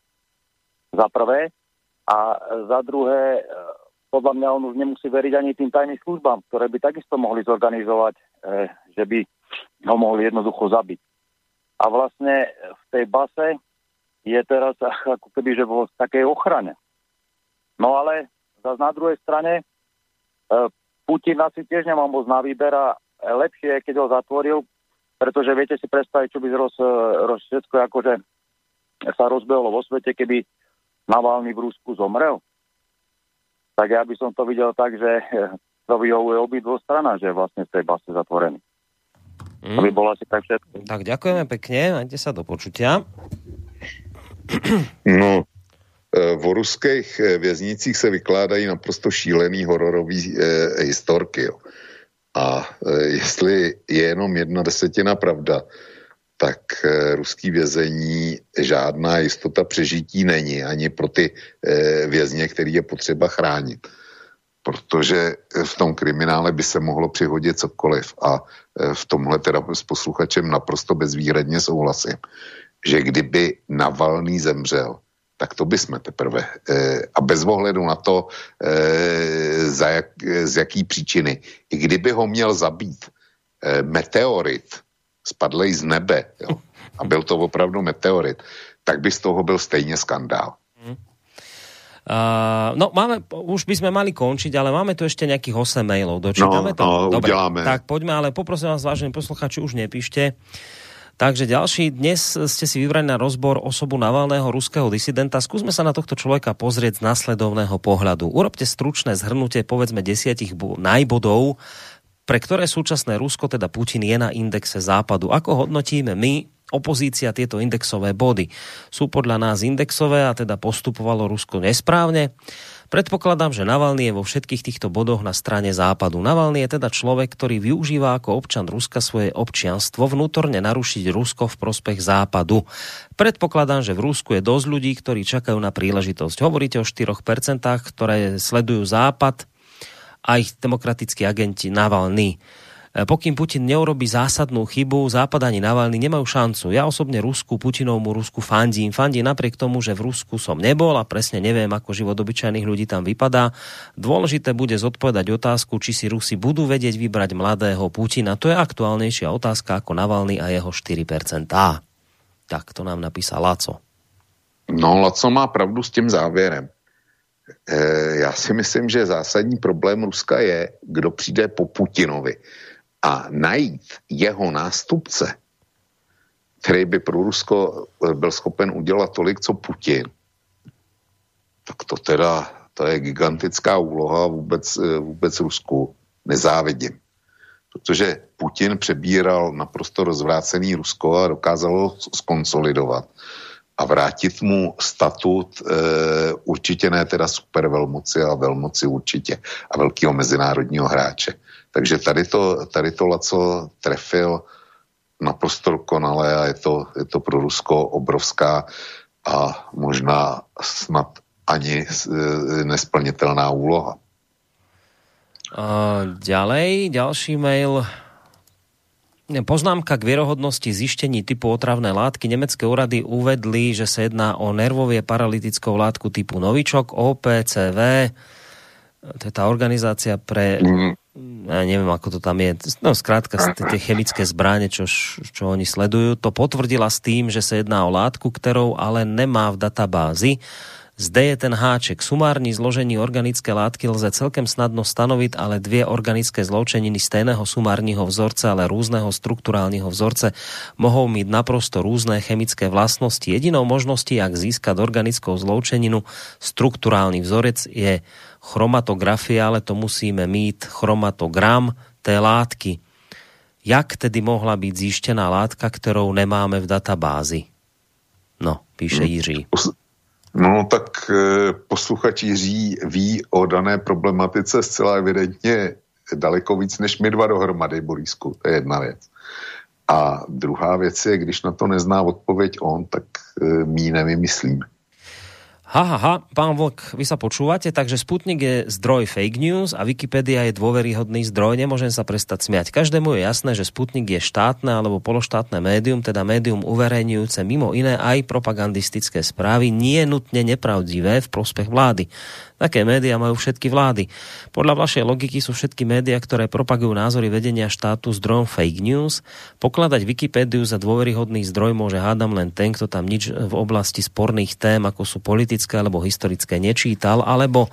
za prvé. A za druhé, uh, podľa mňa on už nemusí veriť ani tým tajným službám, ktoré by takisto mohli zorganizovať, eh, že by ho mohli jednoducho zabiť. A vlastne v tej base je teraz ako keby, že bol v takej ochrane. No ale zase na druhej strane eh, Putin asi tiež nemá moc na výber a lepšie, keď ho zatvoril, pretože viete si predstaviť, čo by roz, roz všetko akože sa rozbehlo vo svete, keby Navalny v Rusku zomrel. Tak ja by som to videl tak, že to vyhovuje obidvo strana, že vlastne v tej base zatvorený. Mm. To by bolo asi tak všetko. Tak ďakujeme pekne, majte sa do počutia. No, e, v ruských e, věznicích se vykládají naprosto šílený hororový eh, historky. Jo. A eh, jestli je jenom jedna desetina pravda, tak eh, ruský vězení žádná jistota přežití není ani pro ty eh, vězně, který je potřeba chránit. Protože v tom kriminále by se mohlo přihodit cokoliv a eh, v tomhle teda s posluchačem naprosto bezvýhradně souhlasím, že kdyby Navalný zemřel, tak to bychom teprve. A bez ohledu na to, za jak, z jaký příčiny. I kdyby ho měl zabít meteorit, spadlej z nebe, jo, a byl to opravdu meteorit, tak by z toho byl stejně skandál. Uh, no máme, už by sme mali končiť, ale máme tu ešte nejakých 8 mailov. Dočítame no, to? No, Dobre, uděláme. tak poďme, ale poprosím vás, vážení posluchači, už nepíšte. Takže ďalší, dnes ste si vybrali na rozbor osobu Navalného ruského disidenta. Skúsme sa na tohto človeka pozrieť z nasledovného pohľadu. Urobte stručné zhrnutie, povedzme, desiatich najbodov, pre ktoré súčasné Rusko, teda Putin, je na indexe západu. Ako hodnotíme my, opozícia, tieto indexové body? Sú podľa nás indexové a teda postupovalo Rusko nesprávne? Predpokladám, že Navalny je vo všetkých týchto bodoch na strane západu. Navalny je teda človek, ktorý využíva ako občan Ruska svoje občianstvo vnútorne narušiť Rusko v prospech západu. Predpokladám, že v Rusku je dosť ľudí, ktorí čakajú na príležitosť. Hovoríte o 4%, ktoré sledujú západ, a ich demokratickí agenti Navalny. E, pokým Putin neurobi zásadnú chybu, Západ Navalny nemajú šancu. Ja osobne Rusku, Putinovmu Rusku fandím. Fandím napriek tomu, že v Rusku som nebol a presne neviem, ako život obyčajných ľudí tam vypadá. Dôležité bude zodpovedať otázku, či si Rusi budú vedieť vybrať mladého Putina. To je aktuálnejšia otázka ako Navalny a jeho 4%. Tak to nám napísal Laco. No, Laco má pravdu s tím závěrem. Eh, já si myslím, že zásadní problém Ruska je, kdo přijde po Putinovi a najít jeho nástupce, který by pro Rusko eh, byl schopen udělat tolik, co Putin, tak to teda, to je gigantická úloha vůbec, eh, vůbec Rusku nezávidím. Protože Putin přebíral naprosto rozvrácený Rusko a dokázal ho skonsolidovat a vrátit mu statut e, určitě ne teda supervelmoci, ale velmoci určitě a velkého mezinárodního hráče. Takže tady to, tady to Laco trefil naprosto dokonale a je to, je to pro Rusko obrovská a možná snad ani e, nesplnitelná úloha. Uh, ďalej, ďalší mail Poznámka k vierohodnosti zištení typu otravné látky. Nemecké úrady uvedli, že sa jedná o nervovie paralytickou látku typu novičok, OPCV. To je tá organizácia pre... Ja neviem, ako to tam je. No, skrátka, tie chemické zbráne, čo, čo oni sledujú, to potvrdila s tým, že sa jedná o látku, ktorou ale nemá v databázi zde je ten háček. Sumární zložení organické látky lze celkem snadno stanoviť, ale dvě organické zloučeniny stejného sumárního vzorce, ale různého strukturálního vzorce mohou mít naprosto různé chemické vlastnosti. Jedinou možností, jak získat organickou zloučeninu, strukturálny vzorec je chromatografia, ale to musíme mít chromatogram té látky. Jak tedy mohla být zjištěná látka, kterou nemáme v databázi? No, píše Jiří. No tak e, posluchač Jiří ví o dané problematice zcela evidentně daleko víc než my dva dohromady, Borisku. To je jedna věc. A druhá věc je, když na to nezná odpověď on, tak e, my ji nevymyslíme. Ha, ha, ha, pán Vlk, vy sa počúvate, takže Sputnik je zdroj fake news a Wikipedia je dôveryhodný zdroj, nemôžem sa prestať smiať. Každému je jasné, že Sputnik je štátne alebo pološtátne médium, teda médium uverejňujúce mimo iné aj propagandistické správy, nie nutne nepravdivé v prospech vlády. Také médiá majú všetky vlády. Podľa vašej logiky sú všetky médiá, ktoré propagujú názory vedenia štátu zdrojom fake news. Pokladať Wikipédiu za dôveryhodný zdroj môže hádam len ten, kto tam nič v oblasti sporných tém, ako sú politické alebo historické, nečítal, alebo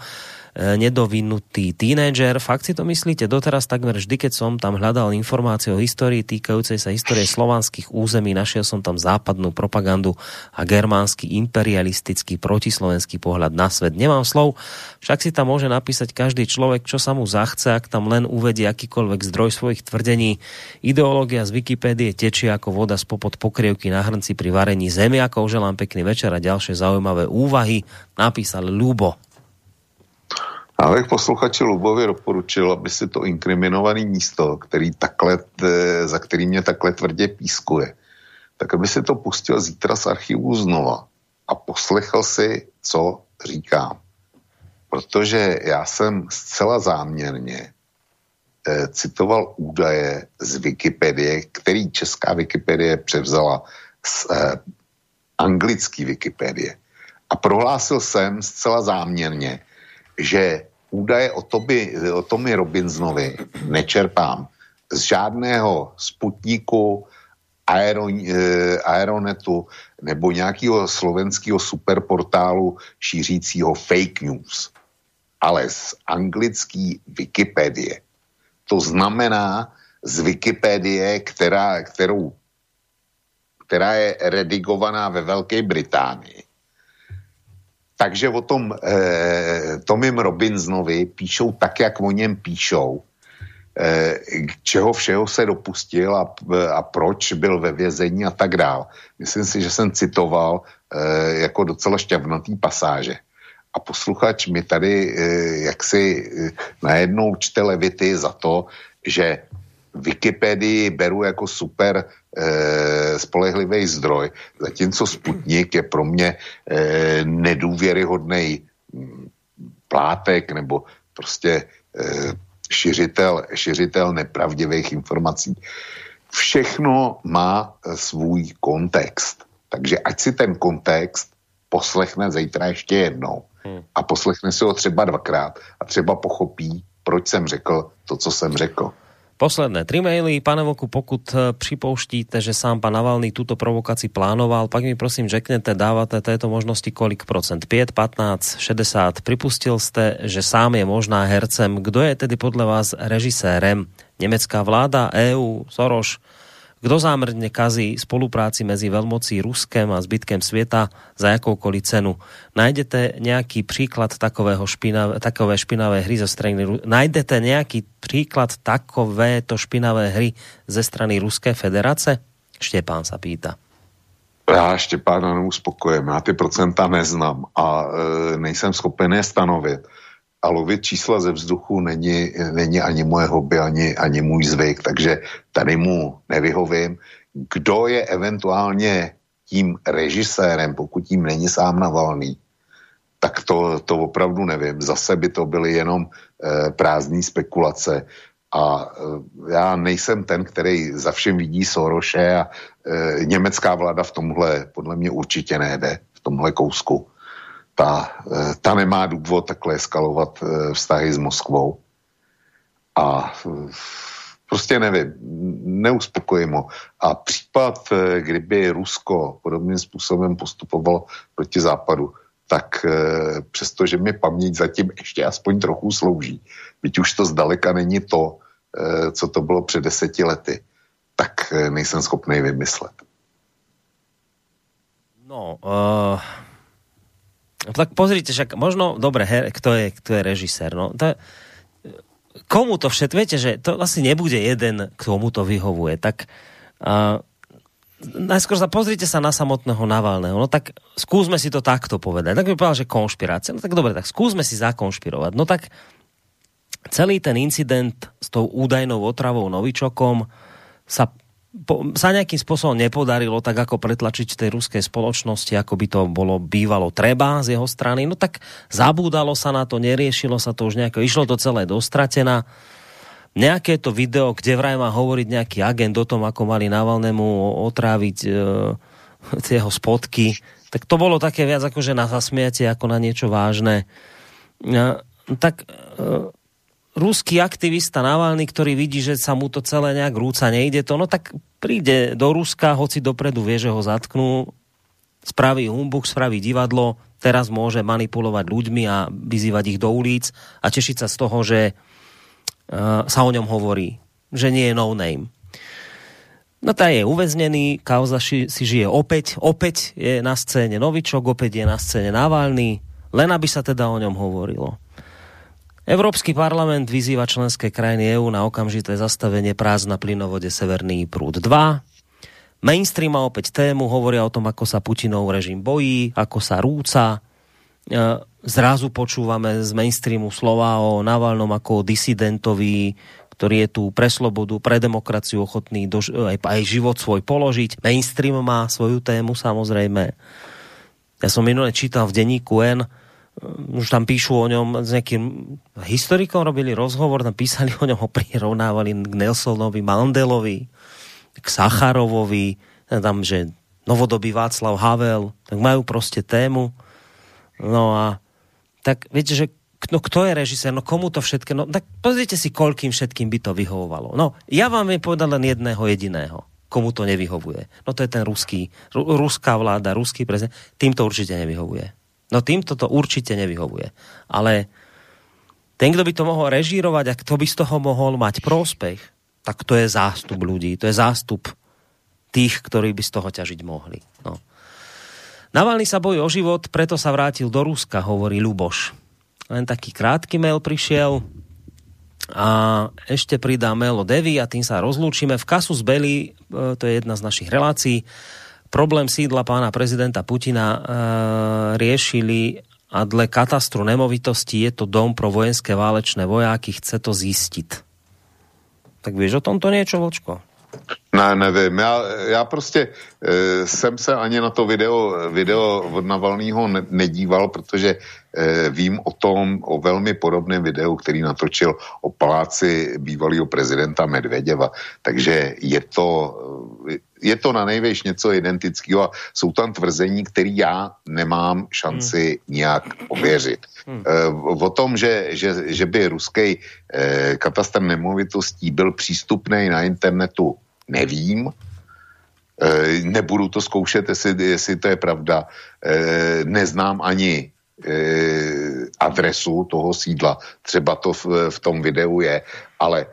nedovinutý tínedžer. Fakt si to myslíte? Doteraz takmer vždy, keď som tam hľadal informácie o histórii týkajúcej sa histórie slovanských území, našiel som tam západnú propagandu a germánsky imperialistický protislovenský pohľad na svet. Nemám slov, však si tam môže napísať každý človek, čo sa mu zachce, ak tam len uvedie akýkoľvek zdroj svojich tvrdení. Ideológia z Wikipédie tečie ako voda spopod pokrievky na hrnci pri varení zemiakov. Želám pekný večer a ďalšie zaujímavé úvahy. Napísal Lubo. Já bych posluchači Lubovi doporučil, aby si to inkriminované místo, který takhle, eh, za který mě takhle tvrdě pískuje, tak aby si to pustil zítra z archivu znova a poslechl si, co říkám. Protože já jsem zcela záměrně eh, citoval údaje z Wikipedie, který česká Wikipedie převzala z eh, anglické Wikipedie. A prohlásil jsem zcela záměrně, že údaje o, Toby, o Tomi Robinsonovi nečerpám z žádného sputníku, aero, eh, aeronetu nebo nějakého slovenského superportálu šířícího fake news, ale z anglické Wikipedie. To znamená z Wikipedie, která, kterou, která je redigovaná ve Velké Británii takže o tom eh, Tomim Robinsonovi píšou tak, jak o něm píšou, eh, čeho všeho se dopustil a, a proč byl ve vězení a tak dál. Myslím si, že jsem citoval eh, jako docela šťavnatý pasáže. A posluchač mi tady eh, jaksi eh, najednou čte levity za to, že Wikipedii beru jako super e, spolehlivý zdroj, zatímco Sputnik je pro mě e, nedůvěryhodný mm, plátek nebo prostě e, šiřitel, šiřitel nepravdivých informací. Všechno má svůj kontext. Takže ať si ten kontext poslechne zítra ještě jednou hmm. a poslechne si ho třeba dvakrát a třeba pochopí, proč jsem řekl to, co jsem řekl. Posledné tri maily. Pane Voku, pokud eh, připouštíte, že sám pán Navalný túto provokaci plánoval, pak mi prosím řeknete, dávate této možnosti kolik procent? 5, 15, 60. Pripustil ste, že sám je možná hercem. Kdo je tedy podle vás režisérem? Nemecká vláda, EU, Soros? Kto zámerne kazí spolupráci medzi veľmocí Ruskem a zbytkem sveta za jakoukoliv cenu? Nájdete nejaký príklad takového špinavé, takové špinavé hry zo strany... Nájdete nejaký príklad takovéto špinavé hry ze strany Ruské federace? Štepán sa pýta. Já Štěpána neuspokojím, já ty procenta neznám a e, nejsem schopen je stanovit a lovit čísla ze vzduchu není, není ani moje hobby, ani, ani můj zvyk, takže tady mu nevyhovím. Kdo je eventuálně tím režisérem, pokud tím není sám Navalný, tak to, to opravdu nevím. Zase by to byly jenom e, prázdné spekulace. A e, já nejsem ten, který za všem vidí Soroše a e, německá vláda v tomhle podle mě určitě nejde, v tomhle kousku ta, eh, ta nemá důvod takhle eskalovat eh, vztahy s Moskvou. A eh, prostě nevím, neuspokojím ho. A případ, kdyby Rusko podobným způsobem postupovalo proti západu, tak přestože mi paměť zatím ještě aspoň trochu slouží, byť už to zdaleka není to, co to bylo před deseti lety, tak nejsem schopný vymyslet. No, uh, tak pozrite, však možno, dobre, her, kto je, kto je režisér, no, to, komu to všetko, viete, že to asi nebude jeden, komu to vyhovuje, tak uh, najskôr sa pozrite sa na samotného Navalného, no tak skúsme si to takto povedať. Tak by povedal, že konšpirácia. No tak dobre, tak skúsme si zakonšpirovať. No tak celý ten incident s tou údajnou otravou novičokom sa po, sa nejakým spôsobom nepodarilo tak ako pretlačiť tej ruskej spoločnosti, ako by to bolo bývalo treba z jeho strany, no tak zabúdalo sa na to, neriešilo sa to už nejako, išlo to celé dostratená. Nejaké to video, kde vraj má hovoriť nejaký agent o tom, ako mali Navalnému otráviť e, jeho spotky, tak to bolo také viac akože na zasmiete, ako na niečo vážne. E, tak e, ruský aktivista Navalny, ktorý vidí, že sa mu to celé nejak rúca, nejde to, no tak príde do Ruska, hoci dopredu vie, že ho zatknú, spraví humbuk, spraví divadlo, teraz môže manipulovať ľuďmi a vyzývať ich do ulic a tešiť sa z toho, že uh, sa o ňom hovorí, že nie je no name. No tá je uväznený, kauza si, si žije opäť, opäť je na scéne Novičok, opäť je na scéne Navalny, len aby sa teda o ňom hovorilo. Európsky parlament vyzýva členské krajiny EÚ na okamžité zastavenie prác na plynovode Severný prúd 2. Mainstream má opäť tému, hovoria o tom, ako sa Putinov režim bojí, ako sa rúca. E, zrazu počúvame z mainstreamu slova o Navalnom ako o disidentovi, ktorý je tu pre slobodu, pre demokraciu ochotný do, aj, aj život svoj položiť. Mainstream má svoju tému samozrejme. Ja som minule čítal v denníku N, už tam píšu o ňom s nejakým historikom robili rozhovor, tam písali o ňom, ho prirovnávali k Nelsonovi, Mandelovi, k Sacharovovi, tam, že novodobý Václav Havel, tak majú proste tému. No a tak viete, že no kto je režisér, no komu to všetké, no tak pozrite si, koľkým všetkým by to vyhovovalo. No, ja vám viem povedať len jedného jediného, komu to nevyhovuje. No to je ten ruský, ruská vláda, ruský prezident, tým to určite nevyhovuje. No týmto to určite nevyhovuje. Ale ten, kto by to mohol režírovať a kto by z toho mohol mať prospech, tak to je zástup ľudí, to je zástup tých, ktorí by z toho ťažiť mohli. No. Navalny sa bojí o život, preto sa vrátil do Ruska, hovorí Luboš. Len taký krátky mail prišiel a ešte pridá mail o Devi a tým sa rozlúčime. V kasu z Beli, e, to je jedna z našich relácií, problém sídla pána prezidenta Putina e, riešili a dle katastru nemovitosti je to dom pro vojenské válečné vojáky, chce to zistiť. Tak vieš o tomto niečo, Vočko? Ne, nevím. Já, já prostě e, jsem se ani na to video, video od Navalného ne, nedíval, protože e, vím o tom, o velmi podobném videu, který natočil o paláci bývalého prezidenta Medvedeva. Takže je to, je to na největš něco identického a jsou tam tvrzení, které já nemám šanci hmm. nějak ověřit. Hmm. E, o tom, že, že, že by ruský e, katastr nemovitostí byl přístupný na internetu nevím, e, nebudu to zkoušet, jestli, jestli to je pravda, e, neznám ani adresu toho sídla, třeba to v, v tom videu je, ale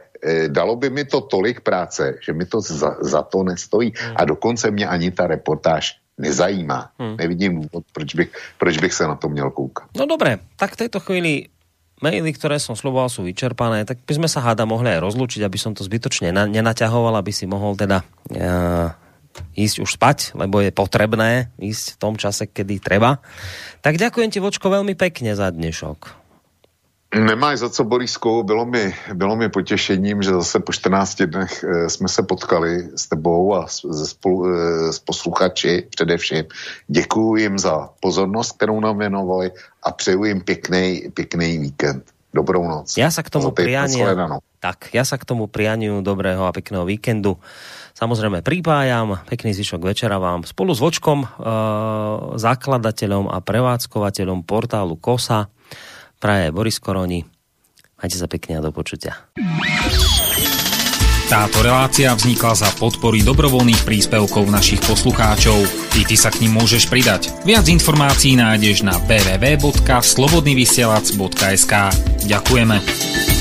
dalo by mi to tolik práce, že mi to za, za to nestojí. A dokonce mě ani ta reportáž nezajímá. Hmm. Nevidím důvod, proč bych, proč bych se na to měl koukat. No dobré, tak v tejto chvíli maily, ktoré som slovoval, sú vyčerpané, tak by sme sa háda mohli aj rozlúčiť, aby som to zbytočne na, nenaťahoval, aby si mohol teda uh, ísť už spať, lebo je potrebné ísť v tom čase, kedy treba. Tak ďakujem ti, Vočko, veľmi pekne za dnešok. Nemáš za co, Borisku, bylo mi, bylo mi potěšením, že zase po 14 dnech e, jsme se potkali s tebou a s, spolu, e, s posluchači především. Děkuji jim za pozornost, kterou nám věnovali a přeju jim pěkný, pěkný víkend. Dobrou noc. Ja sa k tomu prianiu, tak, ja sa k tomu prianiu dobrého a pekného víkendu samozrejme pripájam. Pekný zvyšok večera vám spolu s Vočkom, e, zakladateľom a prevádzkovateľom portálu KOSA praje Boris Koroni. Majte sa pekne a do počutia. Táto relácia vznikla za podpory dobrovoľných príspevkov našich poslucháčov. I ty sa k ním môžeš pridať. Viac informácií nájdeš na www.slobodnyvysielac.sk Ďakujeme.